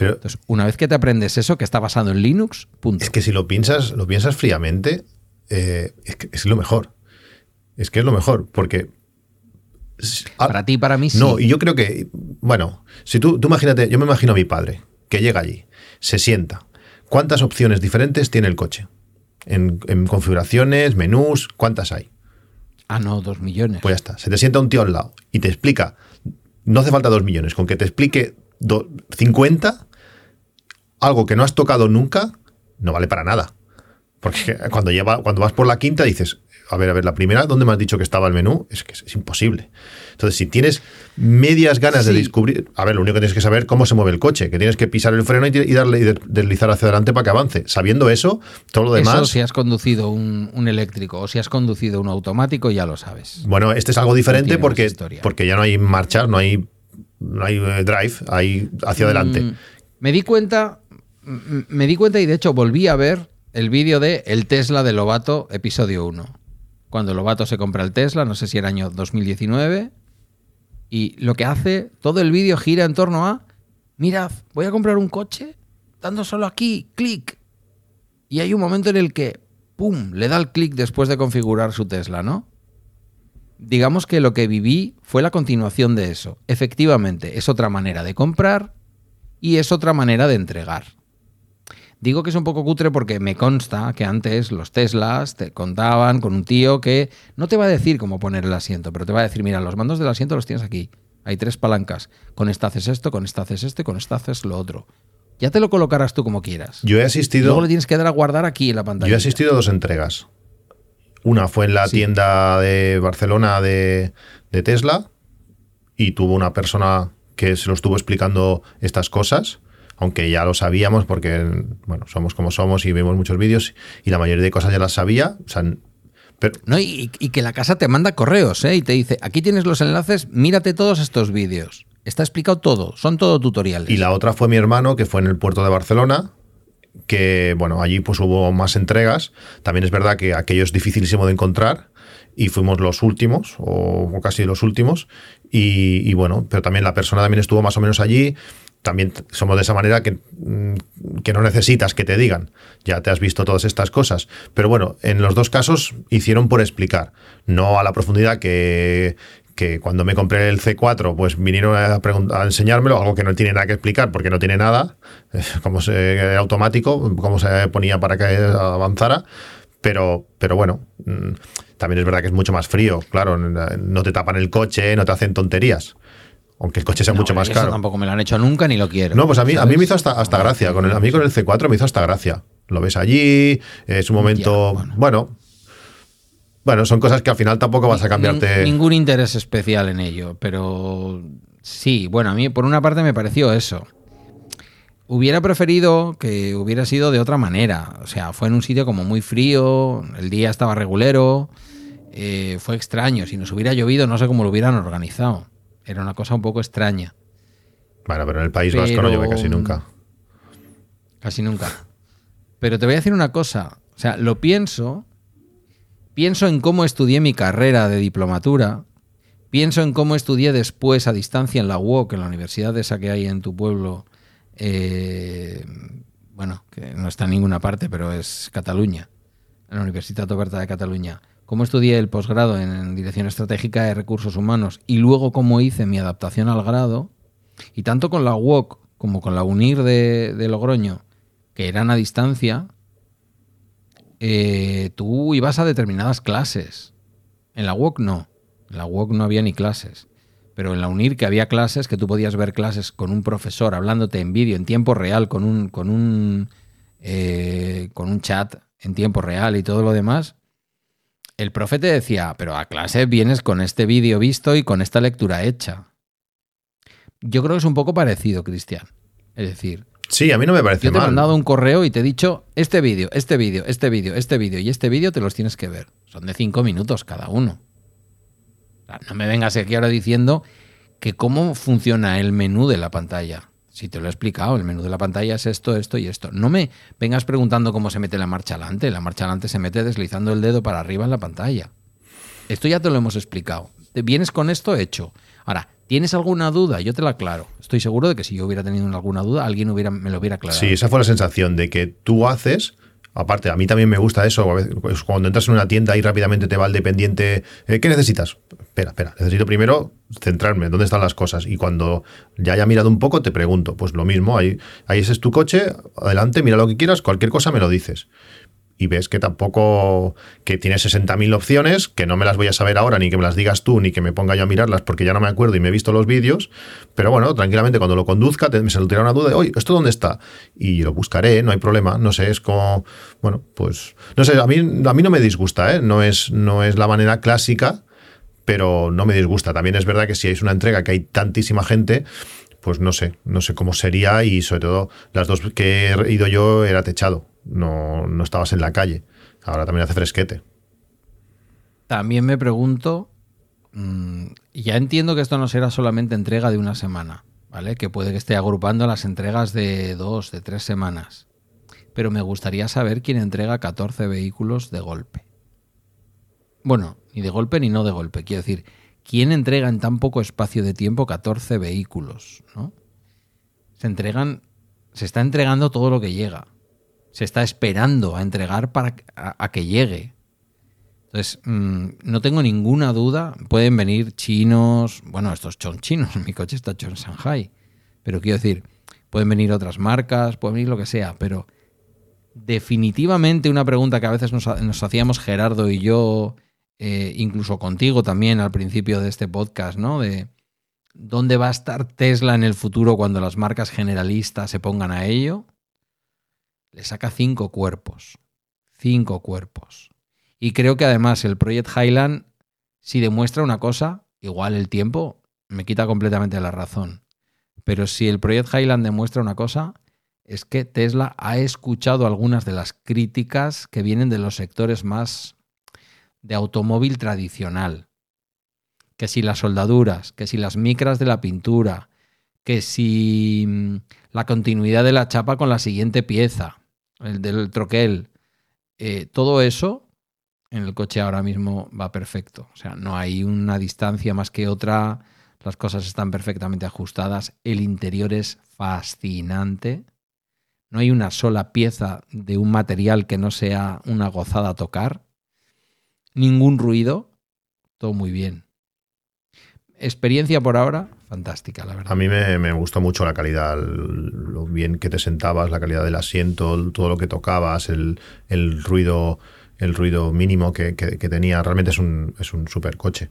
Pero Entonces, una vez que te aprendes eso, que está basado en Linux, punto. Es que si lo piensas, lo piensas fríamente, eh, es, que es lo mejor. Es que es lo mejor, porque para ti, para mí sí. No, y yo creo que, bueno, si tú, tú imagínate, yo me imagino a mi padre, que llega allí, se sienta. ¿Cuántas opciones diferentes tiene el coche? en configuraciones, menús, ¿cuántas hay? Ah, no, dos millones. Pues ya está. Se te sienta un tío al lado y te explica. No hace falta dos millones. Con que te explique 50, algo que no has tocado nunca, no vale para nada. Porque cuando, lleva, cuando vas por la quinta dices, a ver, a ver, la primera, ¿dónde me has dicho que estaba el menú? Es que es, imposible. Entonces, si tienes medias ganas de descubrir, a ver, lo único que tienes que saber cómo se mueve el coche, que tienes que pisar el freno y, darle y deslizar hacia adelante para que avance. Sabiendo eso, todo lo demás. Eso si has conducido un, eléctrico o si has conducido un automático, ya lo sabes. Bueno, este es algo diferente porque, porque ya no hay marcha, no hay, no hay eh, drive, hay hacia adelante. Mm, me di cuenta, me di cuenta y de hecho volví a ver el vídeo de El Tesla de Lobato, episodio 1 cuando Lobato se compra el Tesla, no sé si era año 2019, y lo que hace, todo el vídeo gira en torno a, mirad, voy a comprar un coche, dando solo aquí, clic. Y hay un momento en el que, ¡pum!, le da el clic después de configurar su Tesla, ¿no? Digamos que lo que viví fue la continuación de eso. Efectivamente, es otra manera de comprar y es otra manera de entregar. Digo que es un poco cutre porque me consta que antes los Teslas te contaban con un tío que no te va a decir cómo poner el asiento, pero te va a decir, mira, los mandos del asiento los tienes aquí. Hay tres palancas. Con esta haces esto, con esta haces esto y con esta haces lo otro. Ya te lo colocarás tú como quieras. Yo he asistido. luego le tienes que dar a guardar aquí en la pantalla. Yo he asistido a dos entregas. Una fue en la tienda de Barcelona de, de Tesla y tuvo una persona que se lo estuvo explicando estas cosas aunque ya lo sabíamos porque, bueno, somos como somos y vemos muchos vídeos y la mayoría de cosas ya las sabía. pero, no, y, que la casa te manda correos ¿eh? y te dice, aquí tienes los enlaces, mírate todos estos vídeos. Está explicado todo, son todo tutoriales. Y la otra fue mi hermano, que fue en el puerto de Barcelona, que, bueno, allí pues hubo más entregas. También es verdad que aquello es dificilísimo de encontrar y fuimos los últimos, o, casi los últimos. Y, y, bueno, pero también la persona también estuvo más o menos allí también somos de esa manera mm, que, no necesitas que te digan. Ya te has visto todas estas cosas. Pero bueno, en los dos casos hicieron por explicar, no a la profundidad que, que cuando me compré el C4, pues vinieron a, a, enseñármelo, algo que no tiene nada que explicar porque no tiene nada, *laughs* como se automático, cómo se ponía para que avanzara. Pero, pero bueno, mm, también es verdad que es mucho más frío, claro, no te tapan el coche, no te hacen tonterías aunque el coche sea mucho más caro. tampoco me lo han hecho nunca ni lo quiero. No, pues a mí, a mí me hizo hasta, hasta gracia. Con el, a mí con el C4 me hizo hasta gracia. Lo ves allí, es un momento. bueno. bueno. son cosas que al final tampoco vas a cambiarte. Ningún interés especial en ello, pero sí, bueno, a mí por una parte me pareció eso. Hubiera preferido que hubiera sido de otra manera. O sea, fue en un sitio como muy frío, el día estaba regulero, eh, fue extraño. Si nos hubiera llovido, no sé cómo lo hubieran organizado. Era una cosa un poco extraña. Bueno, pero en el País Vasco no llueve casi nunca. Casi nunca. Pero te voy a decir una cosa. O sea, lo pienso. Pienso en cómo estudié mi carrera de diplomatura. Pienso en cómo estudié después a distancia en la UOC, en la universidad de esa que hay en tu pueblo. Eh, bueno, que no está en ninguna parte, pero es Cataluña. En la Universidad Oberta de Cataluña cómo estudié el posgrado en Dirección Estratégica de Recursos Humanos y luego cómo hice mi adaptación al grado, y tanto con la UOC como con la UNIR de, Logroño, que eran a distancia, eh, tú ibas a determinadas clases. En la UOC no. En la UOC no había ni clases. Pero en la UNIR que había clases, que tú podías ver clases con un profesor hablándote en vídeo, en tiempo real, con un, con un, eh, con un chat en tiempo real y todo lo demás, el profeta decía, pero a clase vienes con este vídeo visto y con esta lectura hecha. Yo creo que es un poco parecido, Cristian. Es decir, Sí, a mí no me parece Yo te he mandado un correo y te he dicho, este vídeo, este vídeo, este vídeo, este vídeo y este vídeo te los tienes que ver. Son de cinco minutos cada uno. no me vengas aquí ahora diciendo que cómo funciona el menú de la pantalla. Si te lo he explicado, el menú de la pantalla es esto, esto y esto. No me vengas preguntando cómo se mete la marcha adelante. La marcha adelante se mete deslizando el dedo para arriba en la pantalla. Esto ya te lo hemos explicado. Te vienes con esto hecho. Ahora, ¿tienes alguna duda? Yo te la aclaro. Estoy seguro de que si yo hubiera tenido alguna duda, alguien me lo hubiera aclarado. Sí, esa fue la sensación de que tú haces Aparte, a mí también me gusta eso. Pues, cuando entras en una tienda y rápidamente te va el dependiente. Eh, ¿Qué necesitas? Espera, espera. Necesito primero centrarme. ¿Dónde están las cosas? Y cuando ya haya mirado un poco, te pregunto. Pues lo mismo. Ahí, ahí ese es tu coche. Adelante, mira lo que quieras. Cualquier cosa me lo dices. Y ves que tampoco, que tiene 60.000 opciones, que no me las voy a saber ahora, ni que me las digas tú, ni que me ponga yo a mirarlas porque ya no me acuerdo y me he visto los vídeos, pero bueno, tranquilamente cuando lo conduzca te, me saldrá una duda de, oye, ¿esto dónde está? Y lo buscaré, no hay problema, no sé, es como, bueno, pues, no sé, a mí, a mí no me disgusta, ¿eh? no, es, no es la manera clásica, pero no me disgusta. También es verdad que si es una entrega que hay tantísima gente, pues no sé, no sé cómo sería y sobre todo las dos que he ido yo era techado no, no estabas en la calle. Ahora también hace fresquete. También me pregunto, mm, ya entiendo que esto no será solamente entrega de una semana, ¿vale? Que puede que esté agrupando las entregas de dos, de tres semanas. Pero me gustaría saber quién entrega 14 vehículos de golpe. Bueno, ni de golpe ni no de golpe. Quiero decir, ¿quién entrega en tan poco espacio de tiempo 14 vehículos? ¿no? Se entregan, se está entregando todo lo que llega se está esperando a entregar para a, que llegue. Entonces, mm, no tengo ninguna duda. Pueden venir chinos. Bueno, estos son chinos. *laughs* Mi coche está hecho en Shanghai. Pero quiero decir, pueden venir otras marcas, pueden venir lo que sea. Pero definitivamente una pregunta que a veces nos, hacíamos Gerardo y yo, eh, incluso contigo también al principio de este podcast, ¿no? De dónde va a estar Tesla en el futuro cuando las marcas generalistas se pongan a ello le saca cinco cuerpos. Cinco cuerpos. Y creo que además el Project Highland, si demuestra una cosa, igual el tiempo me quita completamente la razón. Pero si el Project Highland demuestra una cosa, es que Tesla ha escuchado algunas de las críticas que vienen de los sectores más de automóvil tradicional. Que si las soldaduras, que si las micras de la pintura, que si mm, la continuidad de la chapa con la siguiente pieza, el del troquel, eh, todo eso en el coche ahora mismo va perfecto. O sea, no hay una distancia más que otra, las cosas están perfectamente ajustadas, el interior es fascinante. No hay una sola pieza de un material que no sea una gozada tocar. Ningún ruido. Todo muy bien. Experiencia por ahora, fantástica, la verdad. A mí me, gustó mucho la calidad, lo bien que te sentabas, la calidad del asiento, todo lo que tocabas, el, ruido el ruido mínimo que, tenía. Realmente es un, es un super coche.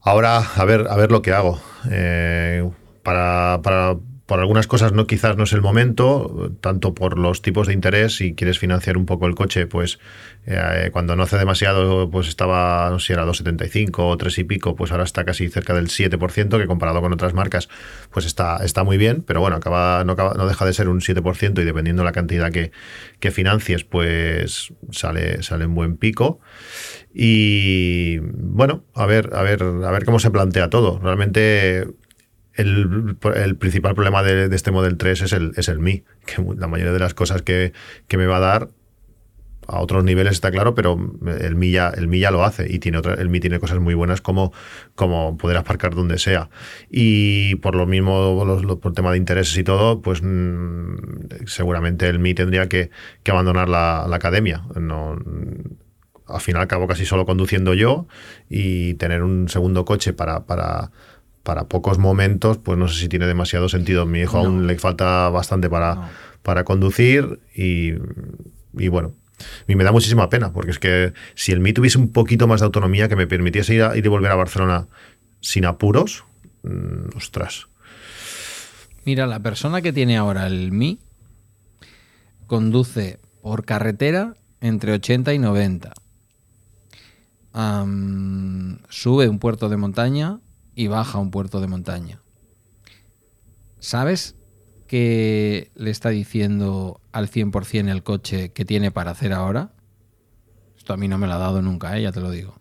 Ahora, a ver, a ver lo que hago. Eh, para, para por algunas cosas no quizás no es el momento, tanto por los tipos de interés, si quieres financiar un poco el coche, pues eh, cuando no hace demasiado, pues estaba, no sé si era 2,75 o 3 y pico, pues ahora está casi cerca del 7%, que comparado con otras marcas, pues está, está muy bien, pero bueno, acaba, no, no deja de ser un 7% y dependiendo de la cantidad que, que financies, pues sale, sale en buen pico. Y bueno, a ver, a ver, a ver cómo se plantea todo. Realmente el, principal problema de, este Model 3 es el, es el Mi, que la mayoría de las cosas que, me va a dar a otros niveles está claro, pero el Mi ya, el Mi ya lo hace y tiene otra, el Mi tiene cosas muy buenas como, como poder aparcar donde sea. Y por lo mismo, por tema de intereses y todo, pues mm, seguramente el Mi tendría que, abandonar la, academia. No, al final acabo casi solo conduciendo yo y tener un segundo coche para, para para pocos momentos, pues no sé si tiene demasiado sentido. Mi hijo aún le falta bastante para, para conducir y, bueno, y me da muchísima pena, porque es que si el Mi tuviese un poquito más de autonomía que me permitiese ir, ir y volver a Barcelona sin apuros, mm, ostras. Mira, la persona que tiene ahora el Mi conduce por carretera entre 80 y 90. sube un puerto de montaña y baja a un puerto de montaña. ¿Sabes qué le está diciendo al 100% el coche que tiene para hacer ahora? Esto a mí no me lo ha dado nunca, ¿eh? ya te lo digo.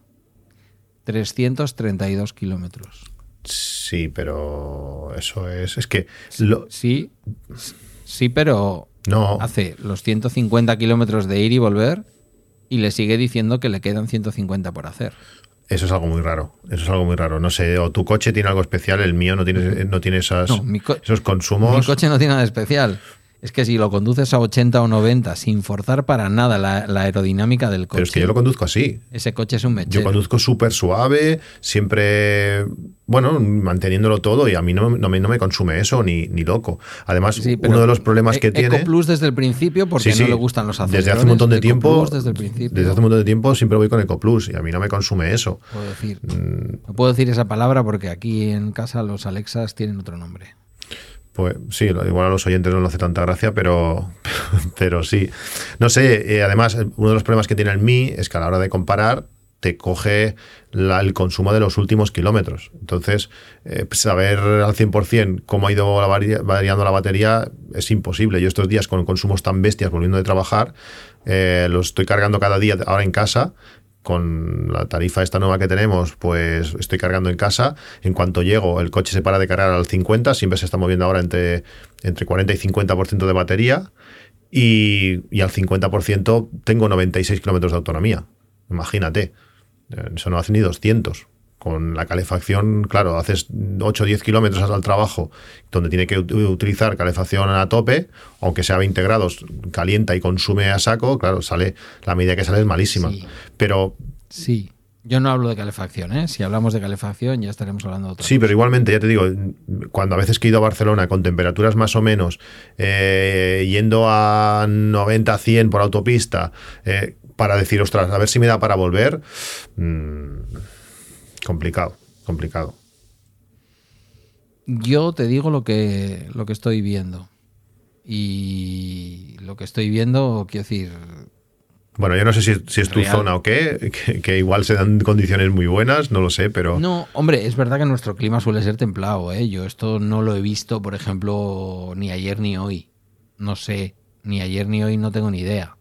332 kilómetros. Sí, pero eso es. Es que. Sí, sí, pero. No. Hace los 150 kilómetros de ir y volver y le sigue diciendo que le quedan 150 por hacer. Eso es algo muy raro. Eso es algo muy raro. No sé, o tu coche tiene algo especial, el mío no tiene, no tiene esas, esos consumos. Mi coche no tiene nada especial. Es que si lo conduces a 80 o 90 sin forzar para nada la, la aerodinámica del coche. Pero es que yo lo conduzco así. Ese coche es un Yo mechero. conduzco súper suave, siempre, bueno, manteniéndolo todo y a mí no, no me, no me consume eso ni, ni loco. Además, Sí, uno de los problemas que tiene... EcoPlus desde el principio porque Sí, sí. no le gustan los acelerones. Desde hace un montón de tiempo, desde el principio. desde hace un montón de tiempo siempre voy con EcoPlus y a mí no me consume eso. Puedo decir. Mm. No puedo decir esa palabra porque aquí en casa los Alexas tienen otro nombre. Pues sí, lo- igual a los oyentes no le hace tanta gracia, pero, *laughs* pero sí. No sé, eh, además, uno de los problemas que tiene el Mi es que a la hora de comparar te coge el consumo de los últimos kilómetros. Entonces, eh, saber al 100% cómo ha ido variando la batería es imposible. Yo estos días con consumos tan bestias volviendo de trabajar, eh, los estoy cargando cada día ahora en casa con la tarifa esta nueva que tenemos, pues estoy cargando en casa. En cuanto llego, el coche se para de cargar al 50, siempre se está moviendo ahora entre, entre 40 y 50% de batería. Y, y al 50% tengo 96 kilómetros de autonomía. Imagínate. Eh, Eso no hace ni 200. Con la calefacción, claro, haces 8 o 10 kilómetros al trabajo, donde tiene que ut- utilizar calefacción a tope, aunque sea a 20 grados, calienta y consume a saco, claro, sale, la medida que sale es malísima. Sí. Pero Sí. Yo no hablo de calefacción, ¿eh? Si hablamos de calefacción ya estaremos hablando de otra Sí, cosa. pero igualmente, ya te digo, cuando a veces que he ido a Barcelona con temperaturas más o menos, eh, yendo a 90, 100 por autopista, eh, para decir, ostras, a ver si me da para volver, mm, complicado, complicado. Yo te digo lo que, lo que estoy viendo. Y lo que estoy viendo, quiero decir, Bueno, yo no sé si, si es tu Real. zona o qué, que, que igual se dan condiciones muy buenas, no lo sé, pero... No, hombre, es verdad que nuestro clima suele ser templado, ¿eh? Yo esto no lo he visto, por ejemplo, ni ayer ni hoy. No sé, ni ayer ni hoy no tengo ni idea.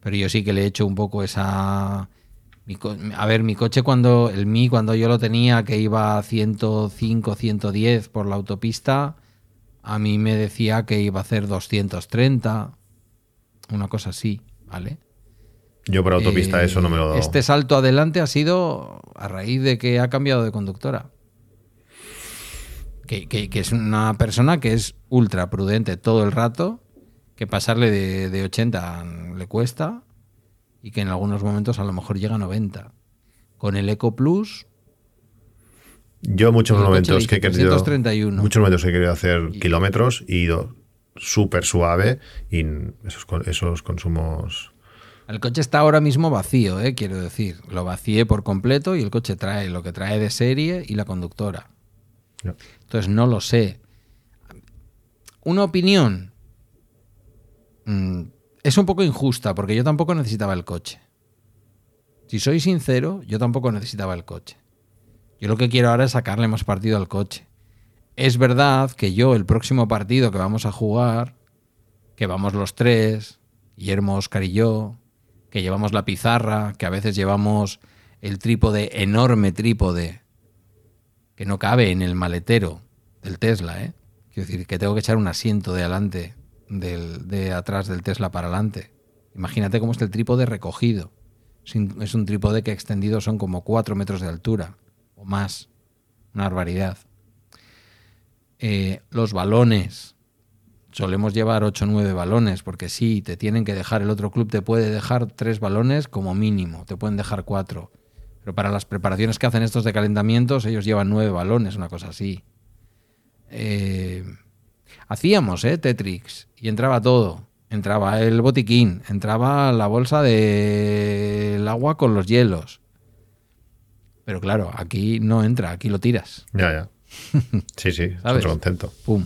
Pero yo sí que le he hecho un poco esa... A ver, mi coche cuando... El Mi cuando yo lo tenía, que iba a 105, 110 por la autopista, a mí me decía que iba a hacer 230, una cosa así, ¿vale? Yo por autopista Eh, eso no me lo he dado. Este salto adelante ha sido a raíz de que ha cambiado de conductora. Que, que- que es una persona que es ultra prudente todo el rato, que pasarle de, de 80 le cuesta y que en algunos momentos a lo mejor llega a 90. Con el Eco Plus, Yo muchos momentos que he querido... 331. Muchos momentos que he querido hacer Y- kilómetros y ido súper suave y esos, esos consumos... El coche está ahora mismo vacío, ¿eh? quiero decir. Lo vacié por completo y el coche trae lo que trae de serie y la conductora. Entonces no lo sé. Una opinión mm, es un poco injusta porque yo tampoco necesitaba el coche. Si soy sincero, yo tampoco necesitaba el coche. Yo lo que quiero ahora es sacarle más partido al coche. Es verdad que yo el próximo partido que vamos a jugar, que vamos los tres, Guillermo, Oscar y yo, que llevamos la pizarra, que a veces llevamos el trípode, enorme trípode, que no cabe en el maletero del Tesla, ¿eh? Quiero decir, que tengo que echar un asiento de adelante, del, de atrás del Tesla para adelante. Imagínate cómo está el trípode recogido. Es un- trípode que extendido son como 4 metros de altura o más. Una barbaridad. Eh, los balones. Solemos llevar 8 o 9 balones, porque sí, te tienen que dejar, el otro club te puede dejar 3 balones como mínimo, te pueden dejar 4. Pero para las preparaciones que hacen estos de calentamientos, ellos llevan 9 balones, una cosa así. Eh, hacíamos, ¿eh? Tetrix, y entraba todo. Entraba el botiquín, entraba la bolsa del agua con los hielos. Pero claro, aquí no entra, aquí lo tiras. Ya, ya. Sí, sí, es *laughs* ¿Sabes? otro concepto. Pum.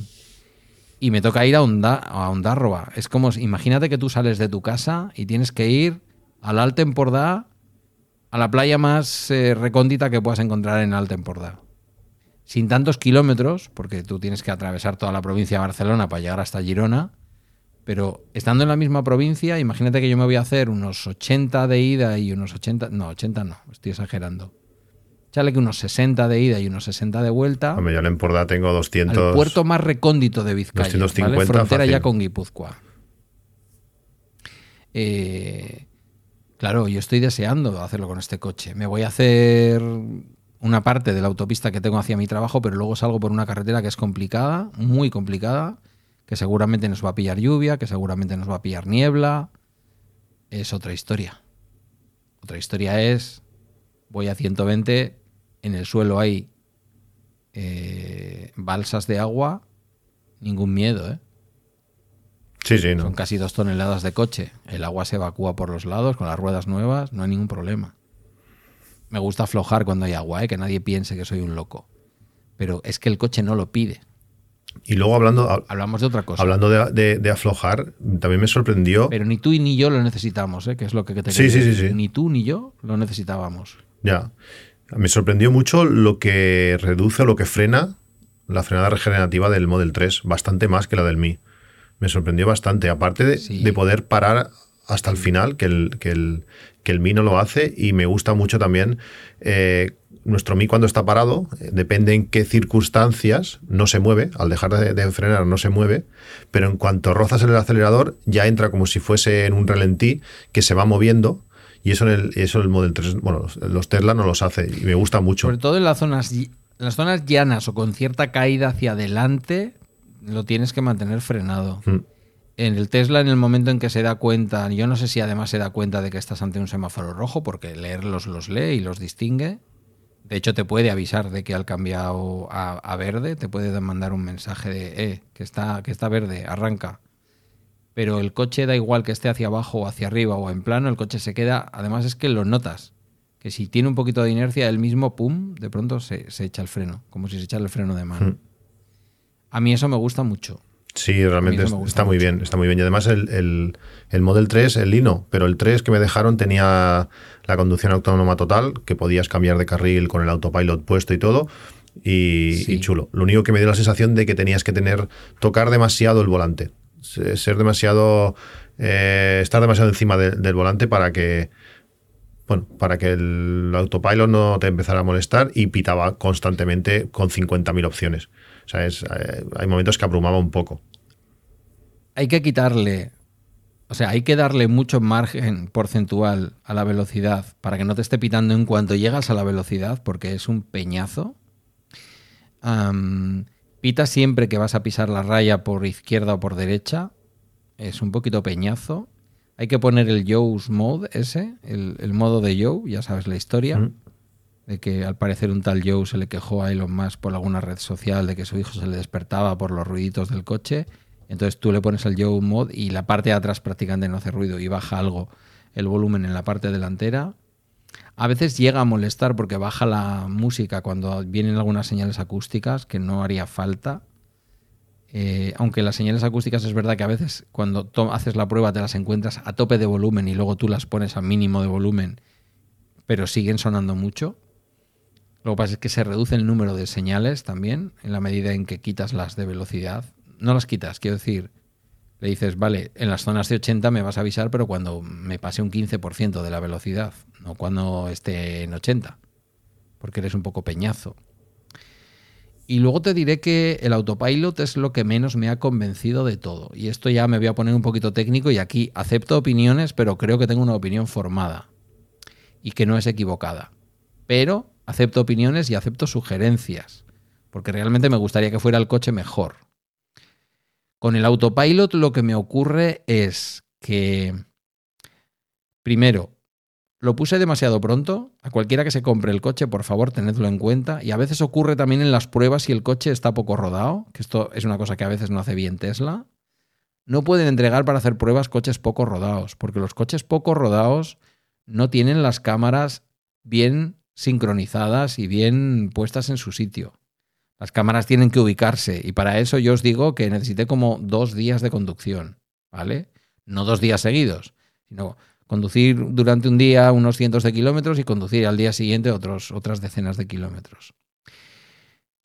Y me toca ir a, Onda, a. Es como, imagínate que tú sales de tu casa y tienes que ir al Alto Empordà, a la playa más eh, recóndita que puedas encontrar en Alto Empordà. Sin tantos kilómetros, porque tú tienes que atravesar toda la provincia de Barcelona para llegar hasta Girona, pero estando en la misma provincia, imagínate que yo me voy a hacer unos 80 de ida y unos 80, no, 80 no, estoy exagerando. Échale que unos 60 de ida y unos 60 de vuelta Hombre, yo en Empordà tengo 200... al puerto más recóndito de Vizcaya, 250 ¿vale? frontera fácil. ya con Guipúzcoa. Eh, claro, yo estoy deseando hacerlo con este coche. Me voy a hacer una parte de la autopista que tengo hacia mi trabajo, pero luego salgo por una carretera que es complicada, muy complicada, que seguramente nos va a pillar lluvia, que seguramente nos va a pillar niebla, es otra historia. Otra historia es, voy a 120, en el suelo hay eh, balsas de agua, ningún miedo, ¿eh? Sí, sí, no. Son casi dos toneladas de coche. El agua se evacúa por los lados con las ruedas nuevas, no hay ningún problema. Me gusta aflojar cuando hay agua, ¿eh? que nadie piense que soy un loco. Pero es que el coche no lo pide. Y luego hablando, Hablamos de otra cosa. hablando de, de- de aflojar, también me sorprendió. Pero ni tú ni yo lo necesitamos, ¿eh? que es lo que te Sí, sí, sí, sí. Ni tú ni yo lo necesitábamos. Ya. Me sorprendió mucho lo que reduce o lo que frena la frenada regenerativa del Model 3, bastante más que la del Mi. Me sorprendió bastante, aparte de, Sí. de poder parar hasta el final, que el, que, el, que el Mi no lo hace, y me gusta mucho también eh, nuestro Mi cuando está parado, eh, depende en qué circunstancias, no se mueve, al dejar de, de frenar no se mueve, pero en cuanto rozas el acelerador ya entra como si fuese en un ralentí que se va moviendo. Y eso en el, eso el Model 3, bueno, los, Tesla no los hace y me gusta mucho. Sobre todo en las zonas, en las zonas llanas o con cierta caída hacia adelante, lo tienes que mantener frenado. Mm. En el Tesla, en el momento en que se da cuenta, yo no sé si además se da cuenta de que estás ante un semáforo rojo, porque leerlos los lee y los distingue. De hecho, te puede avisar de que al cambiado a, a verde, te puede mandar un mensaje de, eh, que está, que está verde, arranca. Pero el coche da igual que esté hacia abajo o hacia arriba o en plano, el coche se queda, además es que lo notas, que si tiene un poquito de inercia, el mismo, pum, de pronto se, se echa el freno, como si se echara el freno de mano. Mm. A mí eso me gusta mucho. Sí, realmente está muy bien, está muy bien. Y además el, el, el Model 3, el Lino, pero el 3 que me dejaron tenía la conducción autónoma total, que podías cambiar de carril con el autopilot puesto y todo. Y, Sí. y chulo. Lo único que me dio la sensación de que tenías que tener, tocar demasiado el volante. Se- Ser demasiado, eh, estar demasiado encima de- del volante para que, bueno, para que el autopilot no te empezara a molestar y pitaba constantemente con 50.000 opciones. Sea, es, eh, hay momentos que abrumaba un poco. Hay que quitarle, o sea, hay que darle mucho margen porcentual a la velocidad para que no te esté pitando en cuanto llegas a la velocidad, porque es un peñazo. Pita siempre que vas a pisar la raya por izquierda o por derecha. Es un poquito peñazo. Hay que poner el Joe's Mode ese, el, el modo de Joe, ya sabes la historia. Mm. De que al parecer un tal Joe se le quejó a Elon Musk por alguna red social de que su hijo se le despertaba por los ruiditos del coche. Entonces tú le pones el Joe Mode y la parte de atrás prácticamente no hace ruido y baja algo el volumen en la parte delantera. A veces llega a molestar porque baja la música cuando vienen algunas señales acústicas que no haría falta. Eh, aunque las señales acústicas es verdad que a veces cuando haces la prueba te las encuentras a tope de volumen y luego tú las pones a mínimo de volumen, pero siguen sonando mucho. Lo que pasa es que se reduce el número de señales también en la medida en que quitas las de velocidad. No las quitas, quiero decir, le dices, vale, en las zonas de 80 me vas a avisar, pero cuando me pase un 15% de la velocidad, no cuando esté en 80, porque eres un poco peñazo. Y luego te diré que el autopilot es lo que menos me ha convencido de todo. Y esto ya me voy a poner un poquito técnico y aquí acepto opiniones, pero creo que tengo una opinión formada y que no es equivocada. Pero acepto opiniones y acepto sugerencias, porque realmente me gustaría que fuera el coche mejor. Con el autopilot lo que me ocurre es que, primero, lo puse demasiado pronto. A cualquiera que se compre el coche, por favor, tenedlo en cuenta. Y a veces ocurre también en las pruebas si el coche está poco rodado, que esto es una cosa que a veces no hace bien Tesla. No pueden entregar para hacer pruebas coches poco rodados, porque los coches poco rodados no tienen las cámaras bien sincronizadas y bien puestas en su sitio. Las cámaras tienen que ubicarse y para eso yo os digo que necesité como dos días de conducción, ¿vale? No dos días seguidos, sino conducir durante un día unos cientos de kilómetros y conducir al día siguiente otros, otras decenas de kilómetros.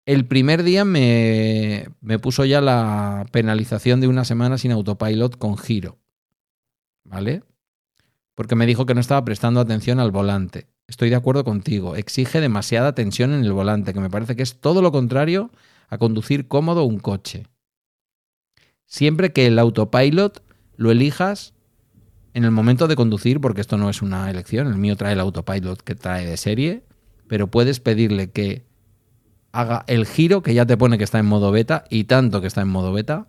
El primer día me, me puso ya la penalización de una semana sin autopilot con giro, ¿vale? Porque me dijo que no estaba prestando atención al volante. Estoy de acuerdo contigo. Exige demasiada tensión en el volante, que me parece que es todo lo contrario a conducir cómodo un coche. Siempre que el autopilot lo elijas en el momento de conducir, porque esto no es una elección, el mío trae el autopilot que trae de serie, pero puedes pedirle que haga el giro, que ya te pone que está en modo beta, y tanto que está en modo beta,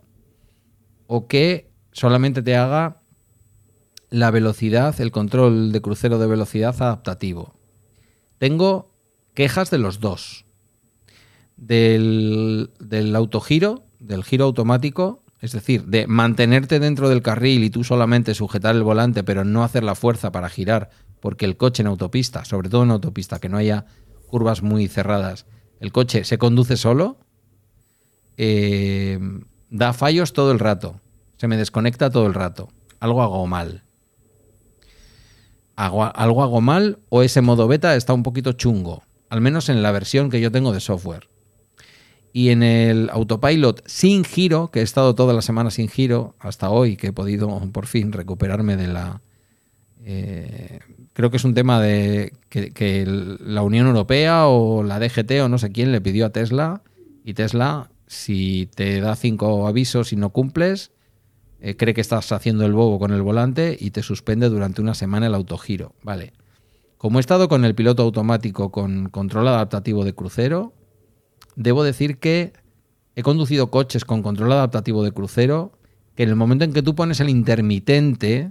o que solamente te haga la velocidad, el control de crucero de velocidad adaptativo. Tengo quejas de los dos. Del, del autogiro, del giro automático, es decir, de mantenerte dentro del carril y tú solamente sujetar el volante, pero no hacer la fuerza para girar, porque el coche en autopista, sobre todo en autopista, que no haya curvas muy cerradas, el coche se conduce solo, eh, da fallos todo el rato, se me desconecta todo el rato, algo hago mal. Algo hago mal o ese modo beta está un poquito chungo, al menos en la versión que yo tengo de software. Y en el autopilot sin giro, que he estado toda la semana sin giro, hasta hoy que he podido por fin recuperarme de la... Eh, creo que es un tema de que, la Unión Europea o la DGT o no sé quién le pidió a Tesla y Tesla, si te da cinco avisos y no cumples, eh, cree que estás haciendo el bobo con el volante y te suspende durante una semana el autogiro. Vale. Como he estado con el piloto automático con control adaptativo de crucero, debo decir que he conducido coches con control adaptativo de crucero que en el momento en que tú pones el intermitente,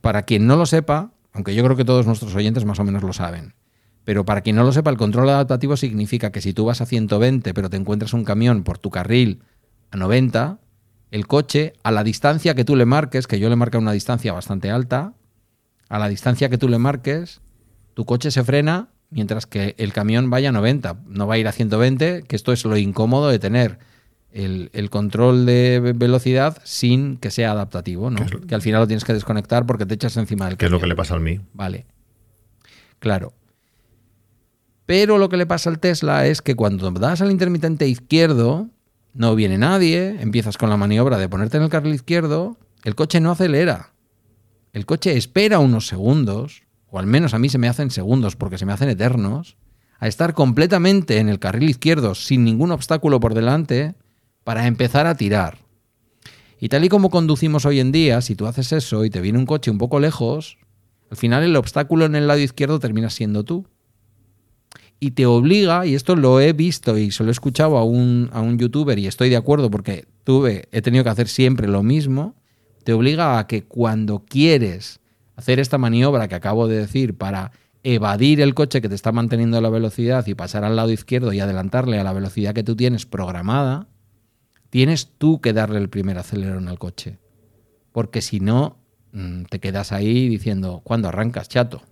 para quien no lo sepa, aunque yo creo que todos nuestros oyentes más o menos lo saben, pero para quien no lo sepa, el control adaptativo significa que si tú vas a 120 pero te encuentras un camión por tu carril a 90, el coche a la distancia que tú le marques, que yo le marca una distancia bastante alta, a la distancia que tú le marques, tu coche se frena mientras que el camión vaya a 90, no va a ir a 120, que esto es lo incómodo de tener el, control de velocidad sin que sea adaptativo, ¿no? Que al final lo tienes que desconectar porque te echas encima del camión. Que es lo que le pasa al mí. Vale. Claro. Pero lo que le pasa al Tesla es que cuando das al intermitente izquierdo, no viene nadie, empiezas con la maniobra de ponerte en el carril izquierdo, el coche no acelera. El coche espera unos segundos, o al menos a mí se me hacen segundos porque se me hacen eternos, a estar completamente en el carril izquierdo sin ningún obstáculo por delante para empezar a tirar. Y tal y como conducimos hoy en día, si tú haces eso y te viene un coche un poco lejos, al final el obstáculo en el lado izquierdo termina siendo tú. Y te obliga, y esto lo he visto y se lo he escuchado a un, a un youtuber y estoy de acuerdo porque tuve, he tenido que hacer siempre lo mismo, te obliga a que cuando quieres hacer esta maniobra que acabo de decir para evadir el coche que te está manteniendo la velocidad y pasar al lado izquierdo y adelantarle a la velocidad que tú tienes programada, tienes tú que darle el primer acelerón al coche. Porque si no, mm, te quedas ahí diciendo, ¿cuándo arrancas, chato?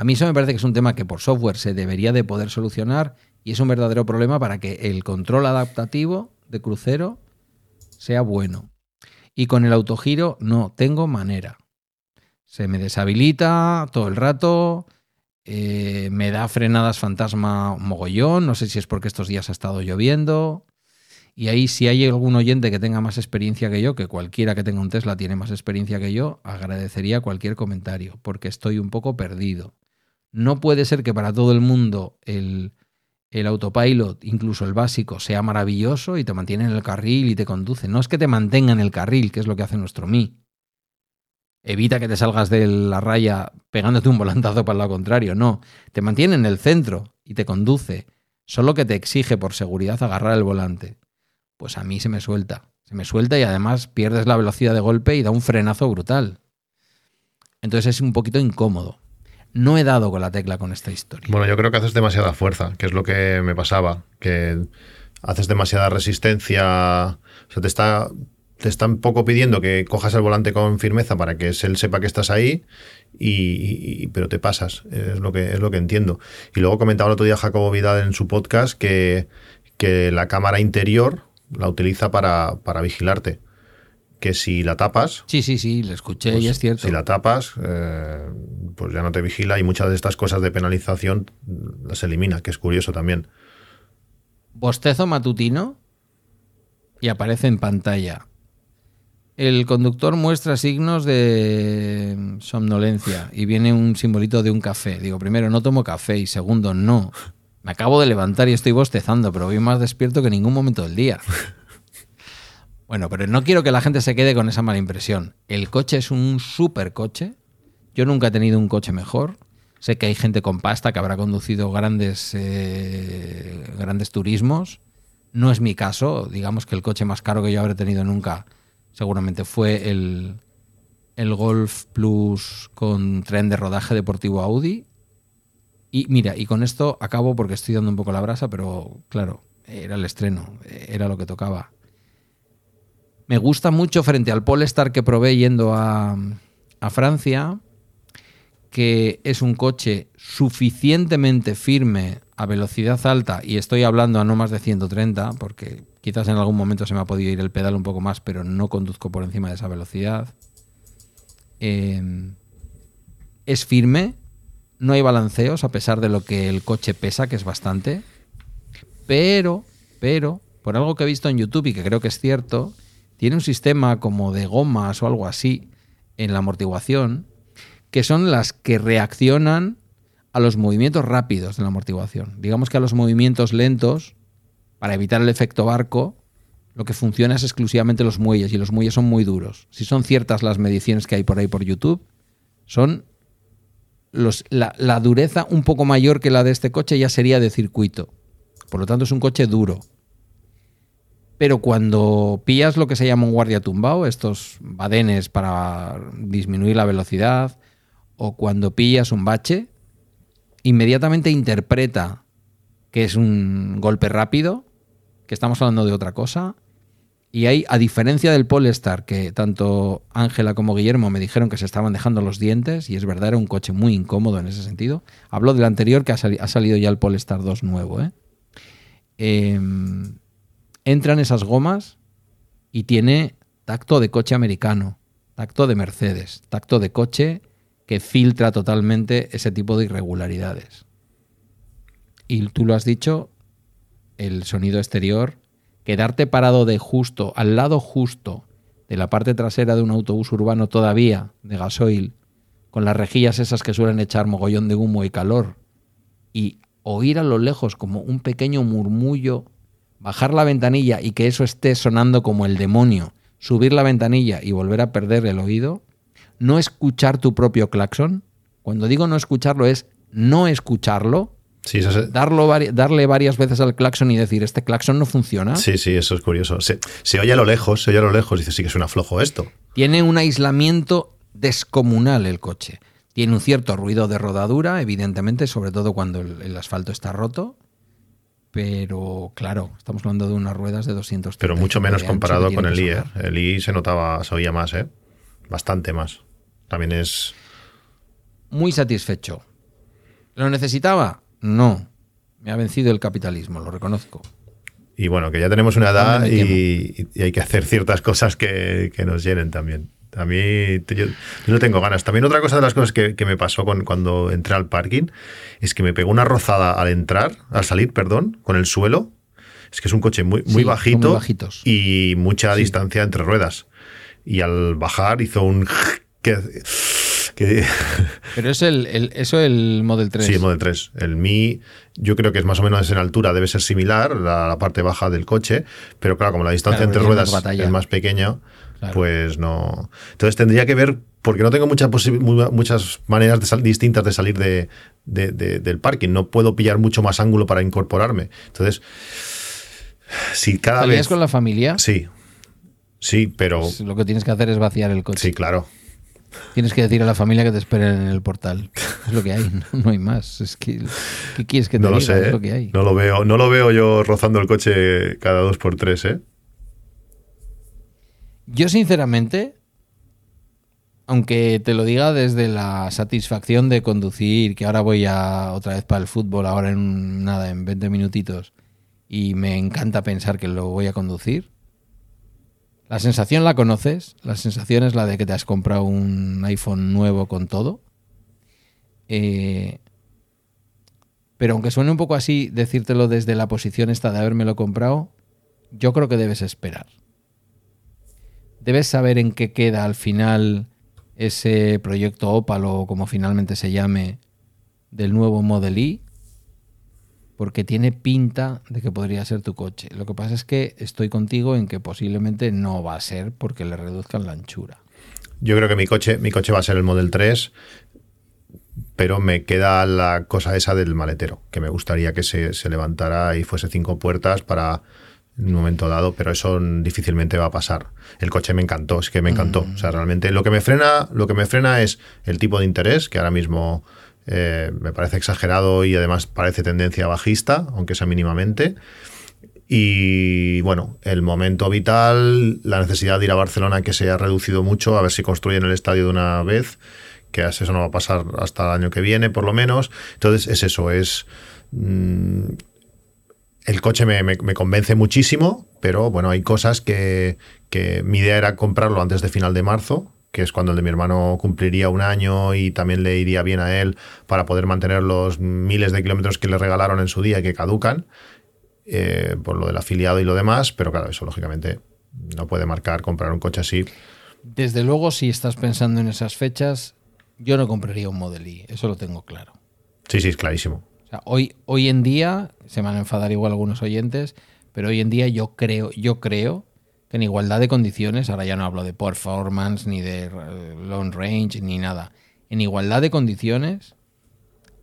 A mí eso me parece que es un tema que por software se debería de poder solucionar y es un verdadero problema para que el control adaptativo de crucero sea bueno. Y con el autogiro no tengo manera se me deshabilita todo el rato, eh, me da frenadas fantasma mogollón, no sé si es porque estos días ha estado lloviendo. Y ahí si hay algún oyente que tenga más experiencia que yo, que cualquiera que tenga un Tesla tiene más experiencia que yo, agradecería cualquier comentario, porque estoy un poco perdido. No puede ser que para todo el mundo el, el autopilot, incluso el básico, sea maravilloso y te mantiene en el carril y te conduce. No es que te mantenga en el carril, que es lo que hace nuestro Mi evita que te salgas de la raya pegándote un volantazo para el lado contrario. No, te mantiene en el centro y te conduce. Solo que te exige por seguridad agarrar el volante. Pues a mí se me suelta. Se me suelta y además pierdes la velocidad de golpe y da un frenazo brutal. Entonces es un poquito incómodo. No he dado con la tecla con esta historia. Bueno, yo creo que haces demasiada fuerza, que es lo que me pasaba. Que haces demasiada resistencia. O sea, te está te están poco pidiendo que cojas el volante con firmeza para que él sepa que estás ahí, y, pero te pasas, es lo, que, es lo que entiendo. Y luego comentaba el otro día Jacobo Vidal en su podcast que, que la cámara interior la utiliza para, vigilarte. Que si la tapas. Sí, sí, sí, lo escuché y pues es cierto. Si la tapas, eh, pues ya no te vigila y muchas de estas cosas de penalización las elimina, que es curioso también. Bostezo matutino y aparece en pantalla el conductor muestra signos de somnolencia y viene un simbolito de un café. Digo, primero, no tomo café y segundo, no. Me acabo de levantar y estoy bostezando, pero voy más despierto que en ningún momento del día. *laughs* Bueno, pero no quiero que la gente se quede con esa mala impresión. El coche es un super coche. Yo nunca he tenido un coche mejor. Sé que hay gente con pasta que habrá conducido grandes, eh, grandes turismos, No es mi caso, digamos que el coche más caro que yo habré tenido nunca seguramente fue el, el Golf Plus con tren de rodaje deportivo Audi. Y mira, y con esto acabo porque estoy dando un poco la brasa, pero claro, era el estreno, era lo que tocaba. Me gusta mucho frente al Polestar que probé yendo a, Francia, que es un coche suficientemente firme a velocidad alta, y estoy hablando a no más de 130, porque quizás en algún momento se me ha podido ir el pedal un poco más, pero no conduzco por encima de esa velocidad. Eh, es firme, no hay balanceos, a pesar de lo que el coche pesa, que es bastante. Pero, pero, por algo que he visto en YouTube y que creo que es cierto, tiene un sistema como de gomas o algo así en la amortiguación, que son las que reaccionan a los movimientos rápidos de la amortiguación. Digamos que a los movimientos lentos, para evitar el efecto barco, lo que funciona es exclusivamente los muelles y los muelles son muy duros. Si son ciertas las mediciones que hay por ahí por YouTube, son los, la, la, dureza un poco mayor que la de este coche ya sería de circuito. Por lo tanto es un coche duro. Pero cuando pillas lo que se llama un guardia tumbado, estos badenes para disminuir la velocidad, o cuando pillas un bache, inmediatamente interpreta que es un golpe rápido, que estamos hablando de otra cosa, y ahí, a diferencia del Polestar, que tanto Ángela como Guillermo me dijeron que se estaban dejando los dientes, y es verdad, era un coche muy incómodo en ese sentido. Hablo del anterior, que ha, sali ha salido ya el Polestar 2 nuevo. ¿eh? Eh, entran esas gomas y tiene tacto de coche americano, tacto de Mercedes, tacto de coche que filtra totalmente ese tipo de irregularidades. Y tú lo has dicho, el sonido exterior quedarte parado de justo, al lado justo de la parte trasera de un autobús urbano todavía de gasoil, con las rejillas esas que suelen echar mogollón de humo y calor, y oír a lo lejos como un pequeño murmullo, bajar la ventanilla y que eso esté sonando como el demonio, subir la ventanilla y volver a perder el oído, no escuchar tu propio claxon, cuando digo no escucharlo es no escucharlo, Sí, eso es... Darlo, darle varias veces al claxon y decir, este claxon no funciona. Sí, sí, eso es curioso. Se, se, oye a lo lejos, se oye a lo lejos, dice, sí que suena flojo esto. Tiene un aislamiento descomunal el coche. Tiene un cierto ruido de rodadura, evidentemente, sobre todo cuando el, el asfalto está roto. Pero claro, estamos hablando de unas ruedas de 200 Pero mucho menos comparado con el I. ¿eh? El I se notaba, se oía más, ¿eh? Bastante más. También es. Muy satisfecho. ¿Lo necesitaba? No, me ha vencido el capitalismo, lo reconozco. Y bueno, que ya tenemos una edad y, y, hay que hacer ciertas cosas que, que, nos llenen también. A mí, yo, yo, no tengo ganas. También otra cosa de las cosas que, que, me pasó con, cuando entré al parking es que me pegó una rozada al entrar, al salir, perdón, con el suelo. Es que es un coche muy, muy Sí, bajito muy bajitos. y mucha Sí. distancia entre ruedas. Y al bajar hizo un... *laughs* que, que *laughs* Pero es el, el- eso el Model 3. Sí, el Model 3. El Mi, yo creo que es más o menos en altura, debe ser similar, la, la parte baja del coche, pero claro, como la distancia Claro, entre ruedas es más pequeña, Claro. pues no. Entonces tendría que ver, porque no tengo muchas posi- mu- muchas maneras de distintas de salir de, de- de- del parking, no puedo pillar mucho más ángulo para incorporarme. Entonces, si cada ¿Salías vez. con la familia? Sí, sí, pero. Pues lo que tienes que hacer es vaciar el coche. Sí, claro. Tienes que decir a la familia que te esperen en el portal. Es lo que hay, *laughs* no, no hay más. Es que, ¿Qué quieres que te No lo diga? sé. Es ¿eh? lo que hay. No lo veo, no lo veo yo rozando el coche cada dos por tres, ¿eh? Yo, sinceramente, aunque te lo diga desde la satisfacción de conducir, que ahora voy a otra vez para el fútbol, ahora en nada, en 20 minutitos, y me encanta pensar que lo voy a conducir. La sensación la conoces, la sensación es la de que te has comprado un iPhone nuevo con todo. Eh, pero aunque suene un poco así decírtelo desde la posición esta de habérmelo comprado, yo creo que debes esperar debes saber en qué queda al final ese proyecto Opal o como finalmente se llame del nuevo Model I, porque tiene pinta de que podría ser tu coche. Lo que pasa es que estoy contigo en que posiblemente no va a ser porque le reduzcan la anchura. Yo creo que mi coche, mi coche va a ser el Model 3, pero me queda la cosa esa del maletero, que me gustaría que se, se levantara y fuese cinco puertas para en un momento dado, pero eso difícilmente va a pasar. El coche me encantó, es que me encantó. O sea, realmente lo que me frena, lo que me frena es el tipo de interés, que ahora mismo eh, me parece exagerado y además parece tendencia bajista, aunque sea mínimamente. Y bueno, el momento vital, la necesidad de ir a Barcelona que se ha reducido mucho, a ver si construyen el estadio de una vez, que eso no va a pasar hasta el año que viene, por lo menos. Entonces es eso, es... Mm, el coche me, convence muchísimo, pero bueno, hay cosas que, que mi idea era comprarlo antes de final de marzo, que es cuando el de mi hermano cumpliría un año y también le iría bien a él para poder mantener los miles de kilómetros que le regalaron en su día y que caducan. Eh, por lo del afiliado y lo demás, pero claro, eso lógicamente no puede marcar comprar un coche así. Desde luego, si estás pensando en esas fechas, yo no compraría un Model I, eso lo tengo claro. Sí, sí, es clarísimo. Hoy, hoy en día, se van a enfadar igual algunos oyentes, pero hoy en día yo creo, yo creo que en igualdad de condiciones, ahora ya no hablo de performance, ni de eh, long range, ni nada, en igualdad de condiciones,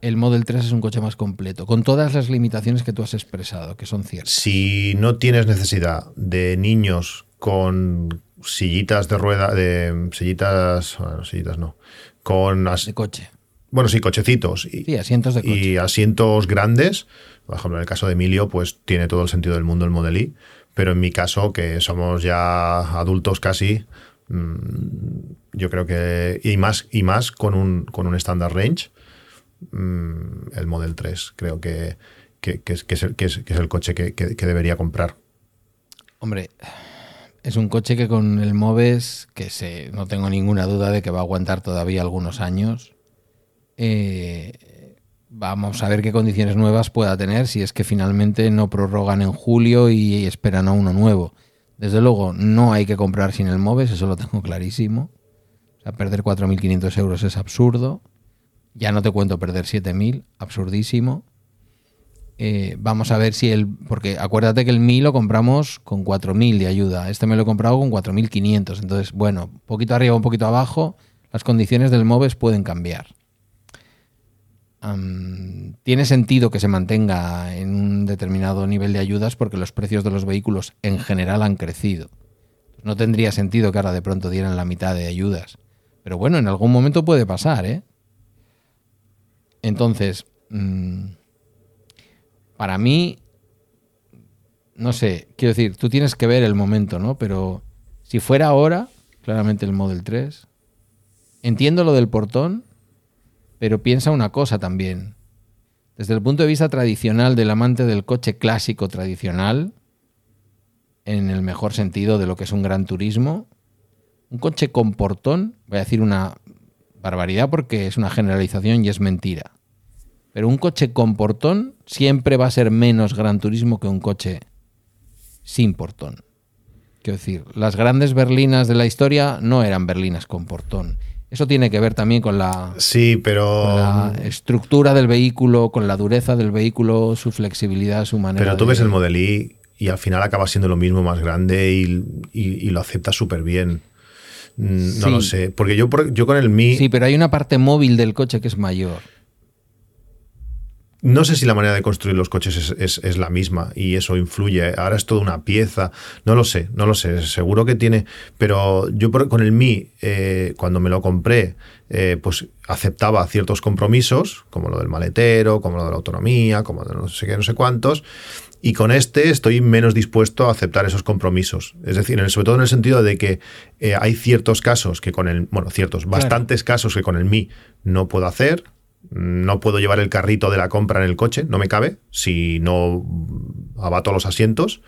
el Model 3 es un coche más completo, con todas las limitaciones que tú has expresado, que son ciertas. Si no tienes necesidad de niños con sillitas de rueda, de sillitas, bueno, sillitas no, con de coche. Bueno, sí, cochecitos. Y, sí, asientos de coche. Y asientos grandes. Por ejemplo, en el caso de Emilio, pues tiene todo el sentido del mundo el Model I. Pero en mi caso, que somos ya adultos casi, mm, yo creo que. Y más, y más con un, con un standard range Mm, el Model 3. Creo que, es, el, coche que, debería comprar. Hombre, es un coche que con el Moves, que se, no tengo ninguna duda de que va a aguantar todavía algunos años. Eh, vamos a ver qué condiciones nuevas pueda tener si es que finalmente no prorrogan en julio y esperan a uno nuevo. Desde luego, no hay que comprar sin el Moves, eso lo tengo clarísimo. O sea, perder 4.500 euros es absurdo. Ya no te cuento perder 7.000, absurdísimo. Eh, vamos a ver si el. Porque acuérdate que el Mi lo compramos con 4.000 de ayuda. Este me lo he comprado con 4.500. Entonces, bueno, un poquito arriba, un poquito abajo, las condiciones del MOVES pueden cambiar. Tiene sentido que se mantenga en un determinado nivel de ayudas porque los precios de los vehículos en general han crecido. No tendría sentido que ahora de pronto dieran la mitad de ayudas. Pero bueno, en algún momento puede pasar, ¿eh? Entonces, mm, para mí, no sé, quiero decir, tú tienes que ver el momento, ¿no? Pero si fuera ahora, claramente el Model 3, entiendo lo del portón, pero piensa una cosa también. Desde el punto de vista tradicional del amante del coche clásico tradicional, en el mejor sentido de lo que es un gran turismo, un coche con portón, voy a decir una barbaridad porque es una generalización y es mentira. Pero un coche con portón siempre va a ser menos gran turismo que un coche sin portón. Quiero decir, las grandes berlinas de la historia no eran berlinas con portón. Eso tiene que ver también con la, sí, pero... la estructura del vehículo, con la dureza del vehículo, su flexibilidad, su manera. Pero tú ves el Model I y al final acaba siendo lo mismo más grande y, lo acepta súper bien. Mm, no lo sé. Porque yo, yo con el Mi. Sí, pero hay una parte móvil del coche que es mayor. No sé si la manera de construir los coches es, la misma y eso influye. Ahora es toda una pieza. No lo sé, no lo sé. Seguro que tiene. Pero yo con el Mi, eh, cuando me lo compré, eh, pues aceptaba ciertos compromisos, como lo del maletero, como lo de la autonomía, como de no sé qué, no sé cuántos. Y con este estoy menos dispuesto a aceptar esos compromisos. Es decir, sobre todo en el sentido de que eh, hay ciertos casos que con el, bueno, ciertos, bastantes casos que con el Mi no puedo hacer, no puedo llevar el carrito de la compra en el coche, no me cabe, si no abato los asientos,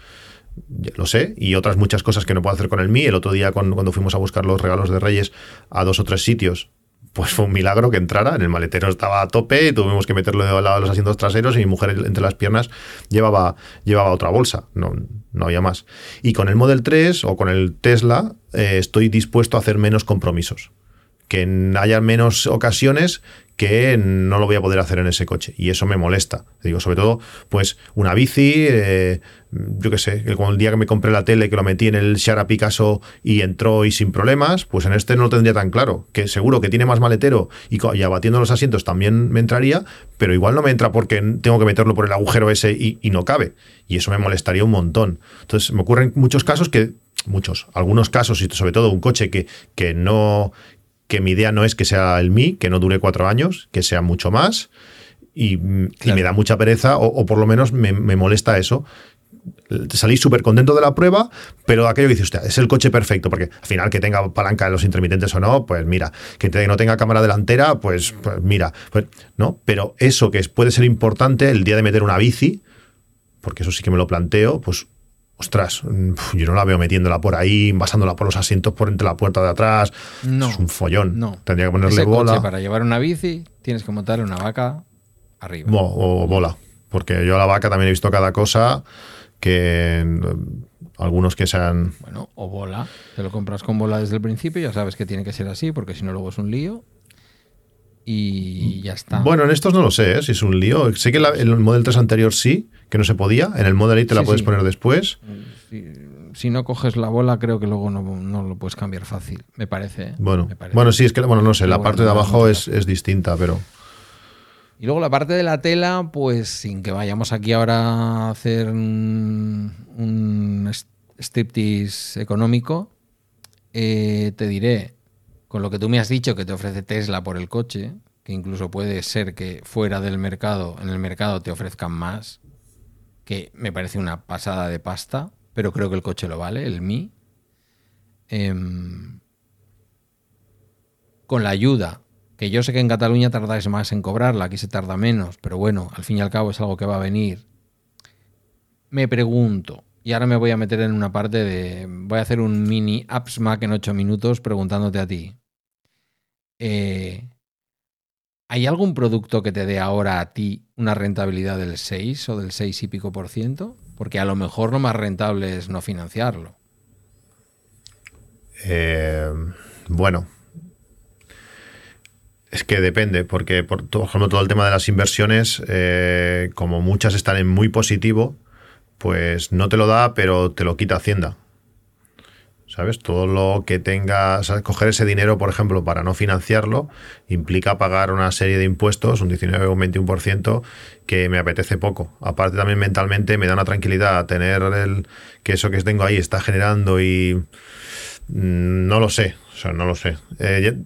lo sé, y otras muchas cosas que no puedo hacer con el Mi. El otro día cuando, fuimos a buscar los regalos de Reyes a dos o tres sitios, pues fue un milagro que entrara, en el maletero estaba a tope, y tuvimos que meterlo de lado de los asientos traseros y mi mujer entre las piernas llevaba, llevaba otra bolsa, no, no había más. Y con el Model 3 o con el Tesla eh, estoy dispuesto a hacer menos compromisos que haya menos ocasiones que no lo voy a poder hacer en ese coche. Y eso me molesta. Digo, sobre todo, pues una bici, eh, yo qué sé, el día que me compré la tele, que lo metí en el Shara Picasso y entró y sin problemas, pues en este no lo tendría tan claro. Que seguro que tiene más maletero y, y abatiendo los asientos también me entraría, pero igual no me entra porque tengo que meterlo por el agujero ese y, y no cabe. Y eso me molestaría un montón. Entonces, me ocurren muchos casos que muchos, algunos casos, y sobre todo un coche que, que no, que mi idea no es que sea el Mi, que no dure cuatro años, que sea mucho más, y, me da mucha pereza, o, por lo menos me, molesta eso. Salí súper contento de la prueba, pero aquello que dice usted, es el coche perfecto, porque al final que tenga palanca en los intermitentes o no, pues mira, que no tenga cámara delantera, pues, pues mira, pues, ¿no? Pero eso que puede ser importante el día de meter una bici, porque eso sí que me lo planteo, pues ostras, mm, yo no la veo metiéndola por ahí, basándola por los asientos por entre la puerta de atrás. No, es un follón. No. Tendría que ponerle bola. para llevar una bici tienes que montarle una vaca arriba. o bola. Porque yo a la vaca también he visto cada cosa que mm, algunos que sean. Bueno, o bola. Te lo compras con bola desde el principio, ya sabes que tiene que ser así, porque si no, luego es un lío. Y ya está. Bueno, en estos no lo sé, ¿eh? si es un lío. Sé que el Model 3 anterior sí, que no se podía. En el Model te la puedes poner después. Si, no coges la bola, creo que luego no, lo puedes cambiar fácil, me parece. ¿eh? Bueno, bueno, sí, es que, bueno, no sé, la parte de abajo es, distinta, pero... Y luego la parte de la tela, pues sin que vayamos aquí ahora a hacer un, un striptease económico, eh, te diré, con lo que tú me has dicho que te ofrece Tesla por el coche, que incluso puede ser que fuera del mercado, en el mercado te ofrezcan más, que me parece una pasada de pasta, pero creo que el coche lo vale, el Mi. Em, con la ayuda, que yo sé que en Cataluña tardáis más en cobrarla, aquí se tarda menos, pero bueno, al fin y al cabo es algo que va a venir. Me pregunto, y ahora me voy a meter en una parte de. Voy a hacer un mini Apps Mac en 8 minutos preguntándote a ti. Eh, ¿Hay algún producto que te dé ahora a ti una rentabilidad del 6 o del 6 y pico por ciento? Porque a lo mejor lo más rentable es no financiarlo. Eh, bueno, es que depende, porque por, ejemplo todo el tema de las inversiones, eh, como muchas están en muy positivo, pues no te lo da, pero te lo quita Hacienda. ¿Sabes? Todo lo que tenga, coger ese dinero, por ejemplo, para no financiarlo, implica pagar una serie de impuestos, un 19 o un 21%, que me apetece poco. Aparte también mentalmente me da una tranquilidad tener el, que eso que tengo ahí está generando y mm, no lo sé, o sea, no lo sé. Eh,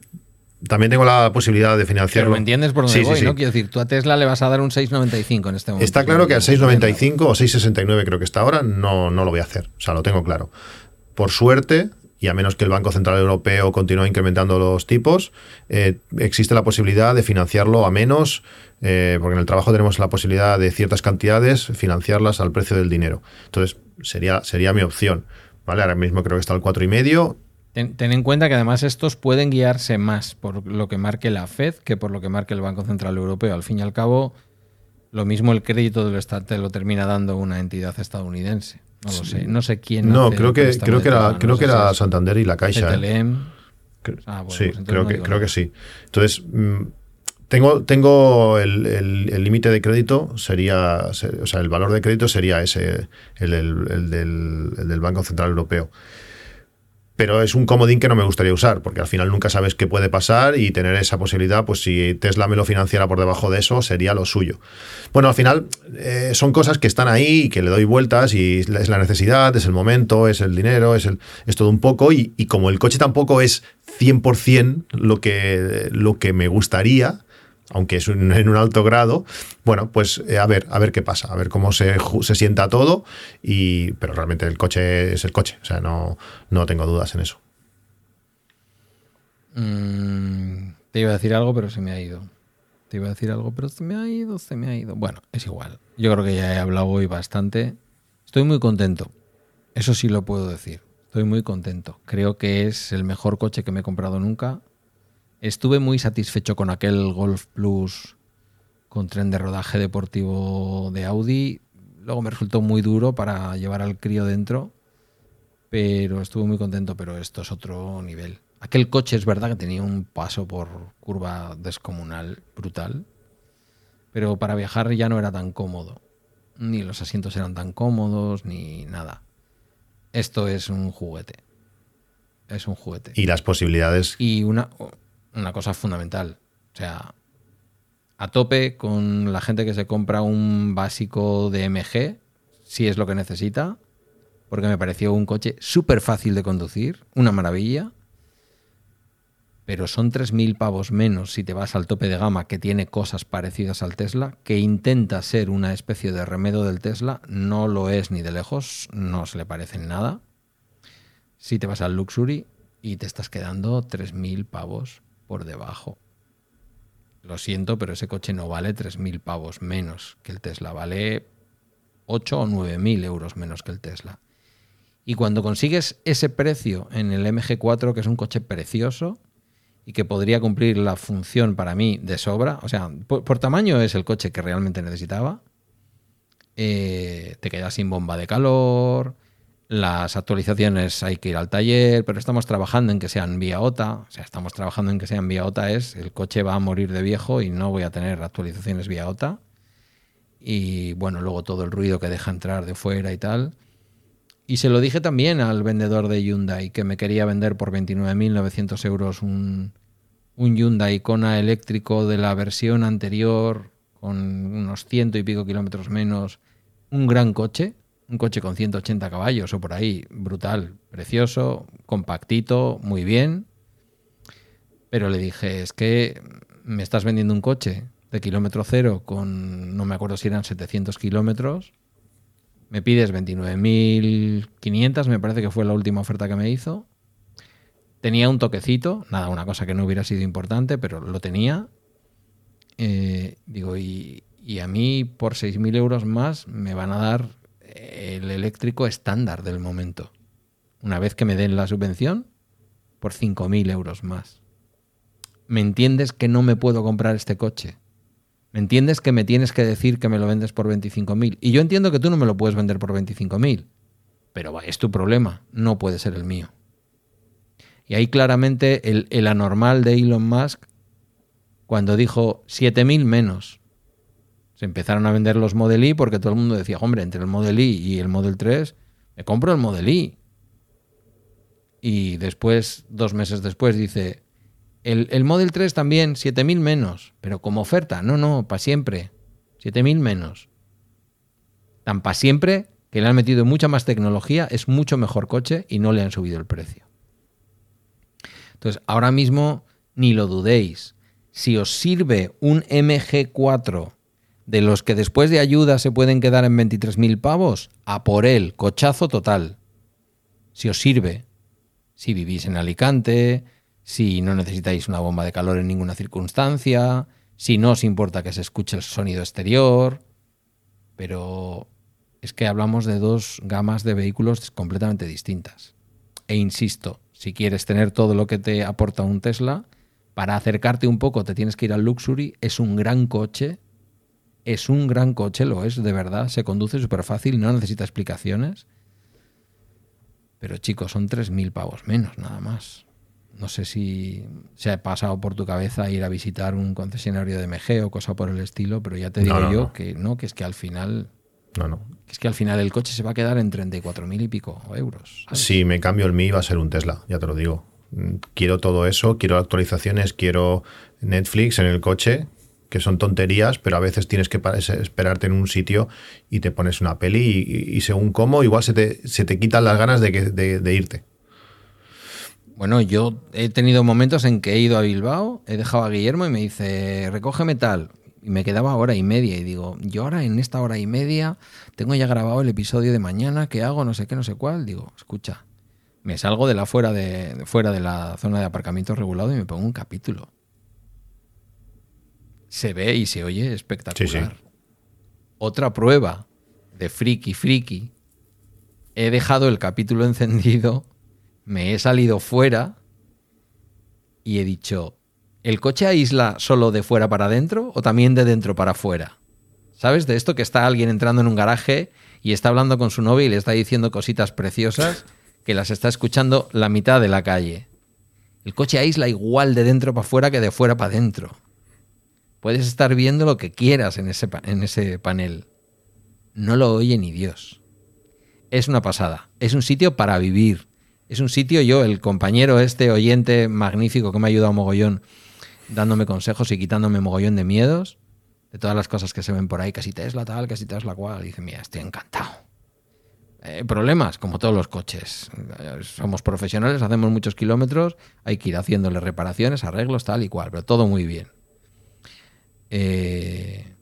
también tengo la posibilidad de financiarlo. Pero me entiendes por dónde voy, ¿no? Quiero decir, tú a Tesla le vas a dar un 6,95 en este momento. Está claro que al 6,95 o 6,69 creo que está ahora, no, no lo voy a hacer. O sea, lo tengo claro. Por suerte, y a menos que el Banco Central Europeo continúe incrementando los tipos, eh, existe la posibilidad de financiarlo a menos, eh, porque en el trabajo tenemos la posibilidad de ciertas cantidades financiarlas al precio del dinero. Entonces, sería, sería mi opción. ¿vale? Ahora mismo creo que está al 4,5. Ten, ten en cuenta que además estos pueden guiarse más por lo que marque la Fed que por lo que marque el Banco Central Europeo. Al fin y al cabo, lo mismo el crédito del Estado lo termina dando una entidad estadounidense. No lo sé, no sé quién. No, creo que, creo que era, creo que era Santander y la Caixa. ¿eh? Ah, sí, pues creo, que, creo que sí. Entonces, mm, tengo, tengo el límite de crédito, sería, o sea, el valor de crédito sería ese, el, el, del, el del Banco Central Europeo pero es un comodín que no me gustaría usar, porque al final nunca sabes qué puede pasar y tener esa posibilidad, pues si Tesla me lo financiara por debajo de eso, sería lo suyo. Bueno, al final eh, son cosas que están ahí y que le doy vueltas y es la necesidad, es el momento, es el dinero, es, el, es todo un poco y, y como el coche tampoco es 100% lo que, lo que me gustaría, aunque es en un alto grado, bueno, pues eh, a ver, a ver qué pasa, a ver cómo se, se, sienta todo, y, pero realmente el coche es el coche, o sea, no, no tengo dudas en eso. Mm, te iba a decir algo, pero se me ha ido. Te iba a decir algo, pero se me ha ido, se me ha ido. Bueno, es igual. Yo creo que ya he hablado hoy bastante. Estoy muy contento. Eso sí lo puedo decir. Estoy muy contento. Creo que es el mejor coche que me he comprado nunca Estuve muy satisfecho con aquel Golf Plus con tren de rodaje deportivo de Audi. Luego me resultó muy duro para llevar al crío dentro, pero estuve muy contento, pero esto es otro nivel. Aquel coche es verdad que tenía un paso por curva descomunal, brutal, pero para viajar ya no era tan cómodo. Ni los asientos eran tan cómodos, ni nada. Esto es un juguete. Es un juguete. Y las posibilidades. Y una, una cosa fundamental. O sea, a tope con la gente que se compra un básico de MG, si es lo que necesita, porque me pareció un coche súper fácil de conducir, una maravilla. Pero son 3.000 pavos menos si te vas al tope de gama que tiene cosas parecidas al Tesla, que intenta ser una especie de remedio del Tesla, no lo es ni de lejos, no se le parece en nada. Si te vas al Luxury y te estás quedando 3.000 pavos por debajo. Lo siento, pero ese coche no vale 3.000 pavos menos que el Tesla, vale 8 o 9.000 euros menos que el Tesla. Y cuando consigues ese precio en el MG4, que es un coche precioso y que podría cumplir la función para mí de sobra, o sea, por, tamaño es el coche que realmente necesitaba, eh, te quedas sin bomba de calor, las actualizaciones hay que ir al taller, pero estamos trabajando en que sean vía OTA. O sea, estamos trabajando en que sean vía OTA es el coche va a morir de viejo y no voy a tener actualizaciones vía OTA. Y bueno, luego todo el ruido que deja entrar de fuera y tal. Y se lo dije también al vendedor de Hyundai que me quería vender por 29.900 euros un, un Hyundai Kona eléctrico de la versión anterior con unos ciento y pico kilómetros menos. Un gran coche un coche con 180 caballos o por ahí, brutal, precioso, compactito, muy bien. Pero le dije, es que me estás vendiendo un coche de kilómetro cero con, no me acuerdo si eran 700 kilómetros, me pides 29.500, me parece que fue la última oferta que me hizo. Tenía un toquecito, nada, una cosa que no hubiera sido importante, pero lo tenía. Eh, digo, y, y a mí por 6.000 euros más me van a dar el eléctrico estándar del momento. Una vez que me den la subvención, por 5.000 euros más. ¿Me entiendes que no me puedo comprar este coche? ¿Me entiendes que me tienes que decir que me lo vendes por 25.000? Y yo entiendo que tú no me lo puedes vender por 25.000, pero es tu problema, no puede ser el mío. Y ahí claramente el, el anormal de Elon Musk, cuando dijo 7.000 menos, se empezaron a vender los Model I porque todo el mundo decía, hombre, entre el Model I y el Model 3, me compro el Model I. Y después, dos meses después, dice, el, el Model 3 también, 7.000 menos, pero como oferta, no, no, para siempre, 7.000 menos. Tan para siempre que le han metido mucha más tecnología, es mucho mejor coche y no le han subido el precio. Entonces, ahora mismo ni lo dudéis. Si os sirve un MG4 de los que después de ayuda se pueden quedar en 23.000 pavos, a por él, cochazo total. Si os sirve, si vivís en Alicante, si no necesitáis una bomba de calor en ninguna circunstancia, si no os importa que se escuche el sonido exterior, pero es que hablamos de dos gamas de vehículos completamente distintas. E insisto, si quieres tener todo lo que te aporta un Tesla, para acercarte un poco te tienes que ir al Luxury, es un gran coche, es un gran coche, lo es, de verdad. Se conduce súper fácil, no necesita explicaciones. Pero chicos, son 3.000 pavos menos, nada más. No sé si se ha pasado por tu cabeza ir a visitar un concesionario de MG o cosa por el estilo, pero ya te digo yo que no, que es que al final. No, no. Que es que al final el coche se va a quedar en 34.000 y pico euros. Si me cambio el Mi va a ser un Tesla, ya te lo digo. Quiero todo eso, quiero actualizaciones, quiero Netflix en el coche, que son tonterías, pero a veces tienes que esperarte en un sitio y te pones una peli y, según cómo, igual se te, se te quitan las ganas de, de, irte. Bueno, yo he tenido momentos en que he ido a Bilbao, he dejado a Guillermo y me dice, recógeme tal. Y me quedaba hora y media y digo, yo ahora en esta hora y media tengo ya grabado el episodio de mañana, ¿qué hago? No sé qué, no sé cuál. Digo, escucha, me salgo de la fuera de, fuera de la zona de aparcamiento regulado y me pongo un capítulo se ve y se oye espectacular. Otra prueba de friki friki. He dejado el capítulo encendido, me he salido fuera y he dicho, ¿el coche aísla solo de fuera para adentro o también de dentro para afuera? ¿Sabes? De esto que está alguien entrando en un garaje y está hablando con su novia y le está diciendo cositas preciosas que las está escuchando la mitad de la calle. El coche aísla igual de dentro para afuera que de fuera para adentro. Puedes estar viendo lo que quieras en ese, en ese panel. No lo oye ni Dios. Es una pasada. Es un sitio para vivir. Es un sitio, yo, el compañero este oyente magnífico que me ha ayudado mogollón, dándome consejos y quitándome mogollón de miedos, de todas las cosas que se ven por ahí, casi Tesla tal, casi Tesla cual. dice, mira, estoy encantado. Eh, problemas, como todos los coches. Somos profesionales, hacemos muchos kilómetros, hay que ir haciéndole reparaciones, arreglos, tal y cual, pero todo muy bien. Eh,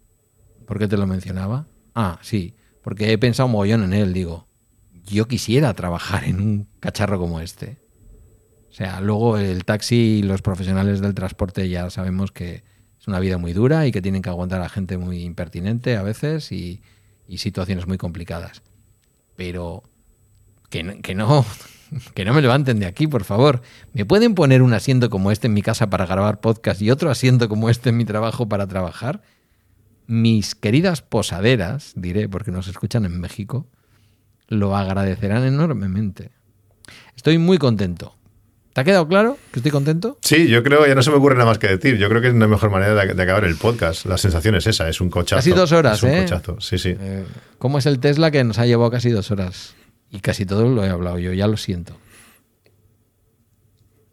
¿Por qué te lo mencionaba? Ah, sí, porque he pensado un mogollón en él, digo, yo quisiera trabajar en un cacharro como este. O sea, luego el taxi y los profesionales del transporte ya sabemos que es una vida muy dura y que tienen que aguantar a gente muy impertinente a veces y, situaciones muy complicadas. Pero que, que, no, *laughs* que no me levanten de aquí, por favor. ¿Me pueden poner un asiento como este en mi casa para grabar podcast y otro asiento como este en mi trabajo para trabajar? Mis queridas posaderas, diré, porque nos escuchan en México, lo agradecerán enormemente. Estoy muy contento. ¿Te ha quedado claro que estoy contento? Sí, yo creo, ya no se me ocurre nada más que decir. Yo creo que es la mejor manera de, acabar el podcast. La sensación es esa, es un cochazo. Casi dos horas, es un ¿eh? Cochazo. Sí, sí. Eh, ¿Cómo es el Tesla que nos ha llevado casi dos horas? Y casi todo lo he hablado yo, ya lo siento.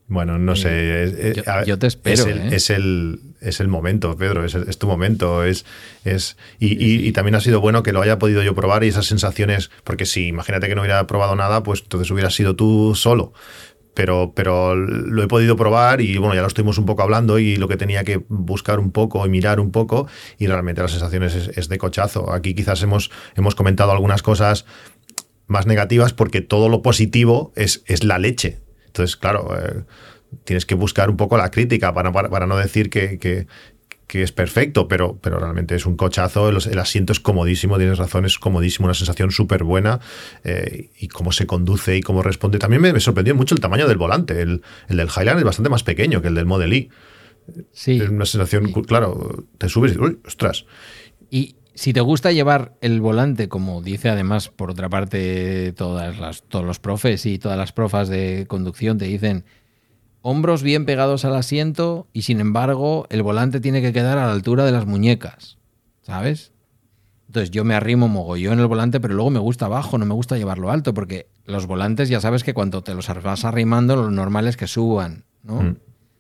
Bueno, no sé. yo, te espero. ¿eh? Es el, es el, momento, Pedro, es, tu momento. Es, es, y, también ha sido bueno que lo haya podido yo probar y esas sensaciones, porque si imagínate que no hubiera probado nada, pues entonces hubieras sido tú solo. Pero, pero lo he podido probar y bueno, ya lo estuvimos un poco hablando y lo que tenía que buscar un poco y mirar un poco y realmente las sensaciones es, es de cochazo. Aquí quizás hemos, hemos comentado algunas cosas más negativas porque todo lo positivo es, es la leche. Entonces, claro, eh, tienes que buscar un poco la crítica para, para, no decir que, que, es perfecto, pero, pero realmente es un cochazo, el, asiento es comodísimo, tienes razón, es comodísimo, una sensación súper buena eh, y cómo se conduce y cómo responde. También me, sorprendió mucho el tamaño del volante, el, el, del Highland es bastante más pequeño que el del Model E. Sí. Es una sensación, claro, te subes y, uy, ostras. Y, si te gusta llevar el volante, como dice además, por otra parte, todas las, todos los profes y todas las profas de conducción te dicen hombros bien pegados al asiento y sin embargo el volante tiene que quedar a la altura de las muñecas, ¿sabes? Entonces yo me arrimo mogollón en el volante, pero luego me gusta abajo, no me gusta llevarlo alto, porque los volantes ya sabes que cuando te los vas arrimando, lo normal es que suban, ¿no? Mm.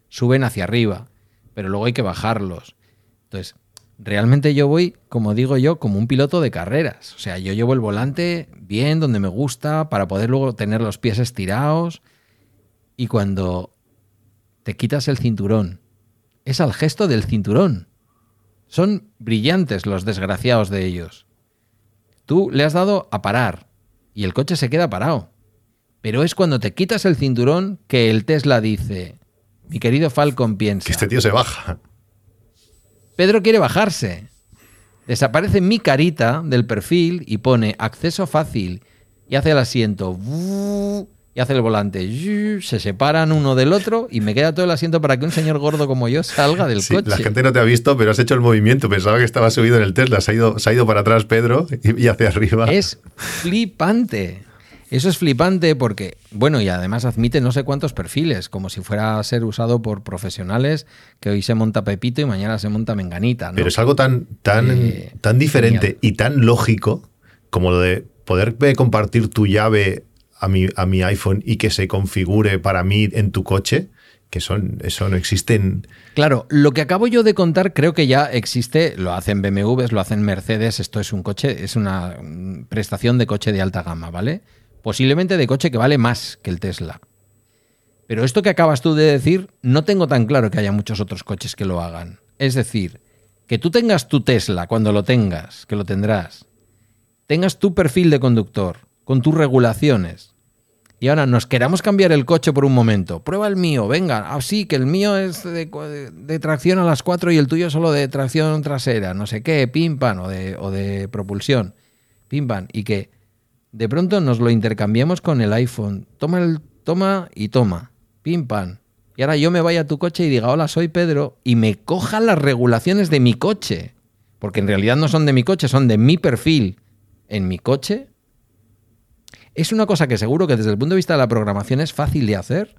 Suben hacia arriba, pero luego hay que bajarlos. Entonces, realmente yo voy, como digo yo, como un piloto de carreras. O sea, yo llevo el volante bien, donde me gusta, para poder luego tener los pies estirados. Y cuando te quitas el cinturón, es al gesto del cinturón. Son brillantes los desgraciados de ellos. Tú le has dado a parar y el coche se queda parado. Pero es cuando te quitas el cinturón que el Tesla dice, mi querido Falcon piensa. Que este tío se baja. Pedro quiere bajarse. Desaparece mi carita del perfil y pone acceso fácil y hace el asiento y hace el volante. Se separan uno del otro y me queda todo el asiento para que un señor gordo como yo salga del coche. La gente no te ha visto, pero has hecho el movimiento. Pensaba que estaba subido en el Tesla. Se ha ido, se ha ido para atrás Pedro y hacia arriba. Es flipante. Eso es flipante porque, bueno, y además admite no sé cuántos perfiles, como si fuera a ser usado por profesionales que hoy se monta Pepito y mañana se monta Menganita. Pero es algo tan, tan, eh, tan diferente y tan lógico como lo de poder compartir tu llave a mi, a mi iPhone y que se configure para mí en tu coche que son, eso no existen. Claro, lo que acabo yo de contar creo que ya existe, lo hacen BMWs, lo hacen Mercedes, esto es un coche, es una prestación de coche de alta gama, ¿vale? Posiblemente de coche que vale más que el Tesla. Pero esto que acabas tú de decir, no tengo tan claro que haya muchos otros coches que lo hagan. Es decir, que tú tengas tu Tesla cuando lo tengas, que lo tendrás, tengas tu perfil de conductor, con tus regulaciones, y ahora nos queramos cambiar el coche por un momento. Prueba el mío, venga. Ah, sí, que el mío es de, tracción a las 4 y el tuyo solo de tracción trasera, no sé qué, pim o de, o de propulsión, pim Y que de pronto nos lo intercambiamos con el iPhone. Toma el toma y toma. Pim pam. Y ahora yo me vaya a tu coche y diga, hola, soy Pedro, y me coja las regulaciones de mi coche. Porque en realidad no son de mi coche, son de mi perfil en mi coche. Es una cosa que seguro que desde el punto de vista de la programación es fácil de hacer,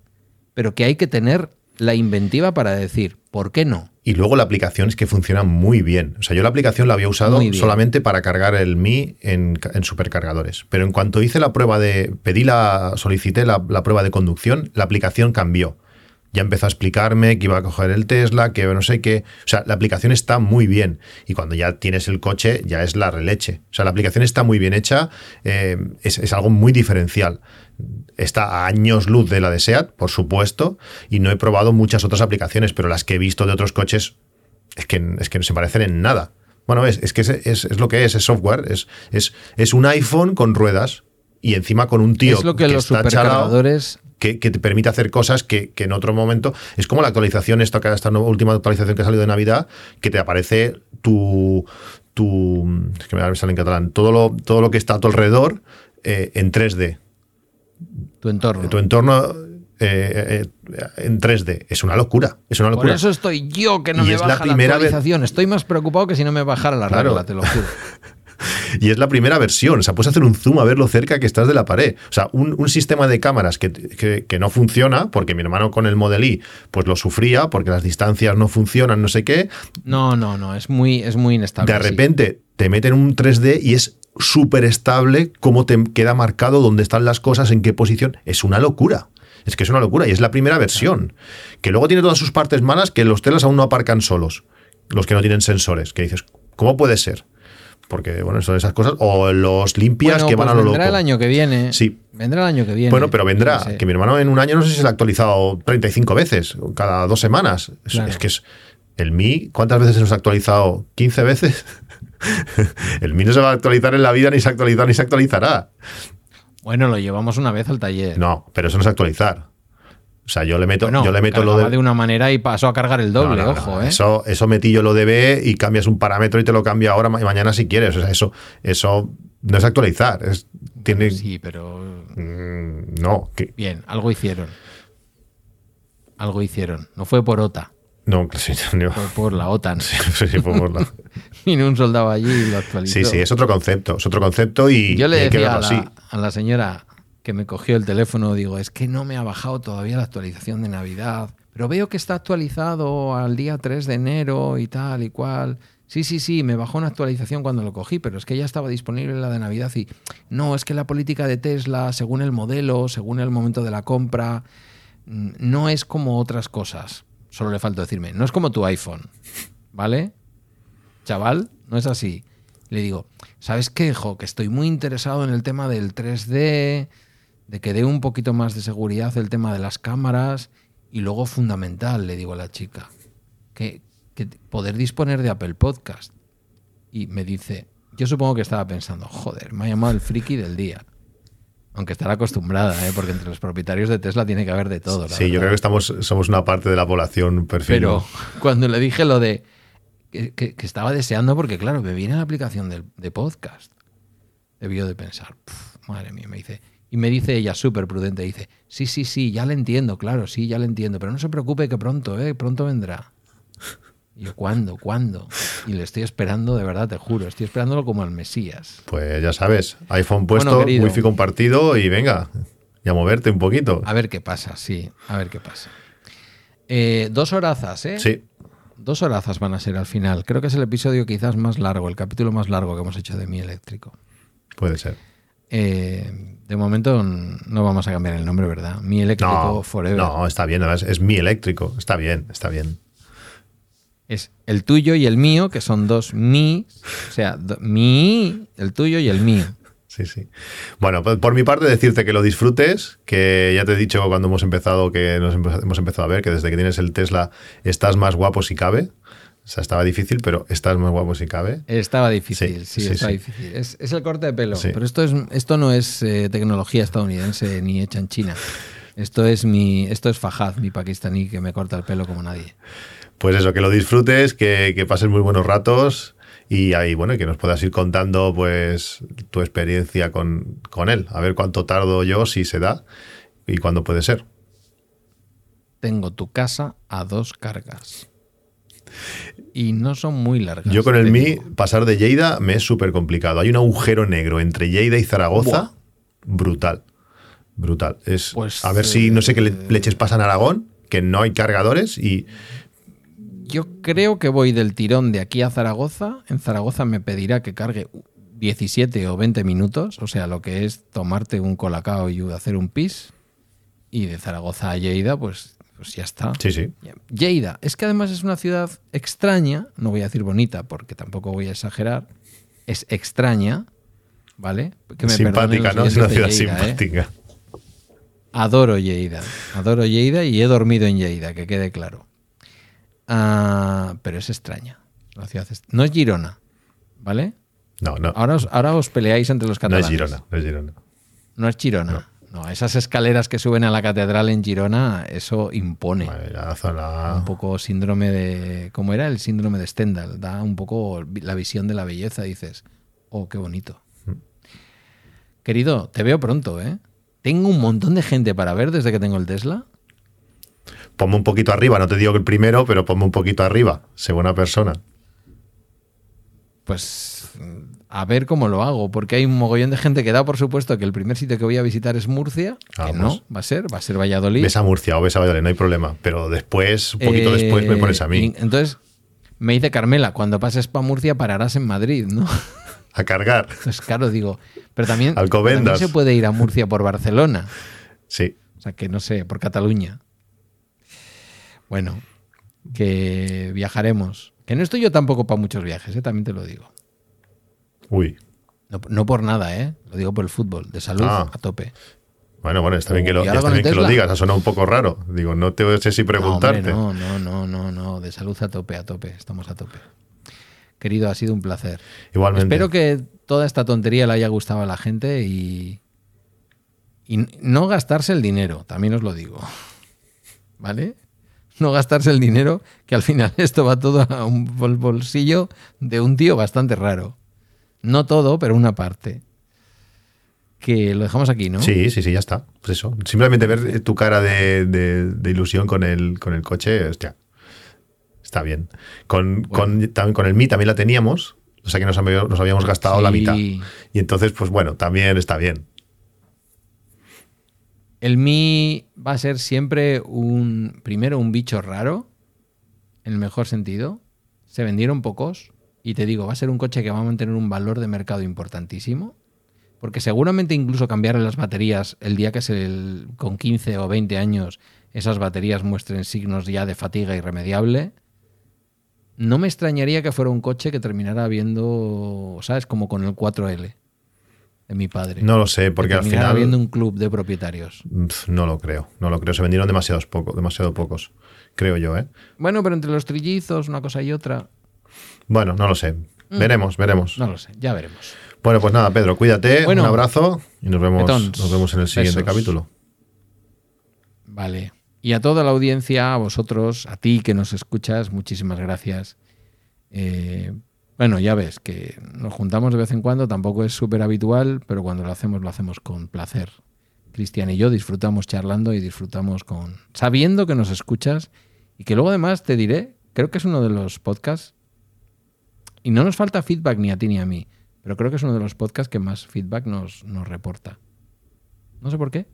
pero que hay que tener la inventiva para decir, ¿por qué no? Y luego la aplicación es que funciona muy bien. O sea, yo la aplicación la había usado solamente para cargar el Mi en, ca- en supercargadores. Pero en cuanto hice la prueba de. pedí la. solicité la, la prueba de conducción, la aplicación cambió. Ya empezó a explicarme que iba a coger el Tesla, que no sé qué. O sea, la aplicación está muy bien. Y cuando ya tienes el coche, ya es la releche. O sea, la aplicación está muy bien hecha. eh, es, es algo muy diferencial. Está a años luz de la de SEAT, por supuesto, y no he probado muchas otras aplicaciones, pero las que he visto de otros coches es que, es que no se parecen en nada. Bueno, es, es que es, lo que es, es software, es, es un iPhone con ruedas y encima con un tío es lo que, los está supercargadores... que, que te permite hacer cosas que, que en otro momento. Es como la actualización, esta, esta última actualización que ha salido de Navidad, que te aparece tu. tu es que me sale en catalán. Todo lo, todo lo que está a tu alrededor eh, en 3D. Tu entorno. Tu entorno eh, eh, en 3D. Es una locura. Es una Por locura. eso estoy yo que no Y me es la baja la, primera vez- actualización. Estoy más preocupado que si no me bajara la Claro. regla, te lo juro. *laughs* Y es la primera versión. O sea, puedes hacer un zoom a ver lo cerca que estás de la pared. O sea, un, un sistema de cámaras que, que- que no funciona, porque mi hermano con el Model I pues lo sufría, porque las distancias no funcionan, no sé qué. No, no, no, es muy, es muy inestable. De sí. repente te meten un 3D y es súper estable cómo te queda marcado dónde están las cosas, en qué posición. Es una locura. Es que es una locura y es la primera versión. Que luego tiene todas sus partes malas que los telas aún no aparcan solos. Los que no tienen sensores. Que dices, ¿cómo puede ser? Porque, bueno, son esas cosas. O los limpias Bueno, que pues van a lo loco. vendrá el año que viene. Sí. Vendrá el año que viene. Bueno, pero vendrá. Sé. Que mi hermano en un año no sé si se lo ha actualizado 35 veces, cada dos semanas. Es, Claro. es que es. El Mi, ¿cuántas veces se nos ha actualizado? ¿15 veces? *laughs* el Mi no se va a actualizar en la vida, ni se ha actualizado, ni se actualizará. Bueno, lo llevamos una vez al taller. No, pero eso no es actualizar. O sea, yo le meto, Bueno, yo le meto lo de. de una manera y pasó a cargar el doble, No, no, no, ojo, ¿eh? Eso, eso metí yo lo de B y cambias un parámetro y te lo cambia ahora y mañana si quieres. O sea, eso, eso no es actualizar. Es, tiene. Sí, pero Mm, no, que, bien, algo hicieron. Algo hicieron. No fue por OTA, no, sí, *laughs* no. fue por la OTAN. Sí, sí, fue por la- *laughs* Vino un soldado allí y lo actualizó. Sí, sí, es otro concepto, es otro concepto y, Yo y le decía a así. a la señora que me cogió el teléfono, digo, es que no me ha bajado todavía la actualización de Navidad, pero veo que está actualizado al día 3 de enero y tal y cual. Sí, sí, sí, me bajó una actualización cuando lo cogí, pero es que ya estaba disponible la de Navidad y no, es que la política de Tesla, según el modelo, según el momento de la compra, mm, no es como otras cosas. Solo le falta decirme, no es como tu iPhone, ¿vale? chaval, no es así. Le digo, ¿sabes qué, Jo? Que estoy muy interesado en el tema del 3D, de que dé un poquito más de seguridad el tema de las cámaras y luego fundamental, le digo a la chica, que, que poder disponer de Apple Podcast. Y me dice, yo supongo que estaba pensando, joder, me ha llamado el friki del día. Aunque estará acostumbrada, ¿eh? porque entre los propietarios de Tesla tiene que haber de todo. la Sí, yo creo que estamos, somos una parte de la población perfil. Pero cuando le dije lo de que, que- que estaba deseando, porque claro, me viene la aplicación del- de, podcast, debió de pensar, "Puf, madre mía, me dice. Y me dice ella, súper prudente, dice, sí, sí, sí, ya le entiendo, claro, sí, ya le entiendo, pero no se preocupe que pronto, ¿eh? Pronto vendrá. Y yo, ¿cuándo? ¿Cuándo? Y le estoy esperando, de verdad, te juro, estoy esperándolo como al Mesías. Pues ya sabes, iPhone puesto, Bueno, querido. wifi compartido y venga, y a moverte un poquito. A ver qué pasa, sí, a ver qué pasa. Eh, dos horazas, ¿eh? Sí, Dos horazas van a ser al final. Creo que es el episodio quizás más largo, el capítulo más largo que hemos hecho de Mi Eléctrico. puede ser. Eh, de momento no vamos a cambiar el nombre, ¿verdad? Mi Eléctrico No, Forever. no, está bien, además es mi eléctrico, está bien, está bien. Es el tuyo y el mío, que son dos mi, o sea, do- mi, el tuyo y el mío. Sí, sí. Bueno, pues por mi parte decirte que lo disfrutes, que ya te he dicho cuando hemos empezado, que nos hemos empezado a ver, que desde que tienes el Tesla estás más guapo si cabe. O sea, estaba difícil, pero estás más guapo si cabe. Estaba difícil, Sí, sí, sí, estaba sí. difícil. Es, es el corte de pelo, pero esto, es, esto no es eh, tecnología estadounidense ni hecha en China. Esto es mi, esto es Fajad, mi pakistaní que me corta el pelo como nadie. Pues eso, que lo disfrutes, que, que pases muy buenos ratos y ahí, bueno, que nos puedas ir contando pues tu experiencia con, con él. A ver cuánto tardo yo, si se da y cuándo puede ser. Tengo tu casa a dos cargas. Y no son muy largas. Yo con el te Mi, digo. pasar de Lleida me es súper complicado. Hay un agujero negro entre Lleida y Zaragoza Buah. brutal. Brutal. Es, Pues, a ver si no sé qué le- eh, leches pasa en Aragón, que no hay cargadores y Yo creo que voy del tirón de aquí a Zaragoza. En Zaragoza me pedirá que cargue 17 o 20 minutos, o sea, lo que es tomarte un colacao y hacer un pis. Y de Zaragoza a Lleida, pues, pues ya está. sí, sí. Lleida, es que además es una ciudad extraña, no voy a decir bonita porque tampoco voy a exagerar, es extraña, ¿vale? Que me perdonen simpática, ¿no? Es una ciudad ¿eh? simpática. Adoro Lleida, adoro Lleida y he dormido en Lleida, que quede claro. Ah, pero es extraña. La ciudad es- no es Girona, ¿vale? No, no. Ahora os, ahora os peleáis entre los No catalanes. es Girona, no es Girona. No es Girona. No. Esas escaleras que suben a la catedral en Girona, eso impone. Vale, la zona- Un poco síndrome de. ¿Cómo era? El síndrome de Stendhal. Da un poco la visión de la belleza. Dices, oh, qué bonito. Querido, te veo pronto, ¿eh? Tengo un montón de gente para ver desde que tengo el Tesla. Ponme un poquito arriba, no te digo que el primero, pero ponme un poquito arriba, segunda persona. Pues a ver cómo lo hago, porque hay un mogollón de gente que da por supuesto que el primer sitio que voy a visitar es Murcia, que no va a ser, va a ser Valladolid. Ves a Murcia o ves a Valladolid, no hay problema. Pero después, un poquito Eh, después, me pones a mí Entonces, me dice Carmela, cuando pases para Murcia pararás en Madrid, ¿no? *laughs* a cargar. Pues claro, digo, pero también, también se puede ir a Murcia por Barcelona. Sí. O sea, que no sé, por Cataluña. Bueno, que viajaremos. Que no estoy yo tampoco para muchos viajes, ¿eh? también te lo digo. Uy. No, no por nada, ¿eh? Lo digo por el fútbol, de salud Ah. a tope. Bueno, bueno, está bien que lo, ¿Y ahora está bien que lo digas, ha sonado un poco raro. Digo, no te sé si No, hombre, preguntarte. No, no, no, no, no, de salud a tope, a tope, estamos a tope. Querido, ha sido un placer. Igualmente. Espero que toda esta tontería le haya gustado a la gente y, y no gastarse el dinero, también os lo digo. *laughs* ¿Vale? No gastarse el dinero, que al final *laughs* esto va todo a un bol- bolsillo de un tío bastante raro. No todo, pero una parte. Que lo dejamos aquí, ¿no? Sí, sí, sí, ya está. Pues eso. Simplemente ver tu cara de, de- de ilusión con el, con el coche, hostia, está bien. Con, con, también, con el Mi también la teníamos, o sea que nos, habíamos- nos habíamos gastado la mitad. Y entonces, pues bueno, también está bien. El Mi va a ser siempre un, primero, un bicho raro, en el mejor sentido. Se vendieron pocos y te digo, va a ser un coche que va a mantener un valor de mercado importantísimo. Porque seguramente incluso cambiar las baterías el día que se el- con 15 o 20 años esas baterías muestren signos ya de fatiga irremediable. No me extrañaría que fuera un coche que terminara viendo, ¿sabes? Como con el 4L de mi padre. No lo sé, porque Que al final. viendo un club de propietarios. No lo creo, no lo creo. Se vendieron demasiados poco, demasiado pocos, creo yo, ¿eh? Bueno, pero entre los trillizos, una cosa y otra, Bueno, no lo sé. Veremos, veremos. Mm. no lo sé, ya veremos. Bueno, pues nada, Pedro, cuídate, Bueno, un abrazo y nos vemos, nos vemos en el siguiente besos. capítulo. Vale. Y a toda la audiencia, a vosotros, a ti que nos escuchas, muchísimas gracias. Eh, bueno, ya ves que nos juntamos de vez en cuando, tampoco es súper habitual, pero cuando lo hacemos, lo hacemos con placer. Cristian y yo disfrutamos charlando y disfrutamos con. sabiendo que nos escuchas y que luego además te diré, creo que es uno de los podcasts. Y no nos falta feedback ni a ti ni a mí, pero creo que es uno de los podcasts que más feedback nos, nos reporta. No sé por qué.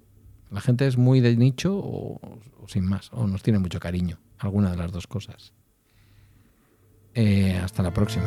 La gente es muy de nicho o, sin más, o nos tiene mucho cariño, alguna de las dos cosas. Eh, hasta la próxima.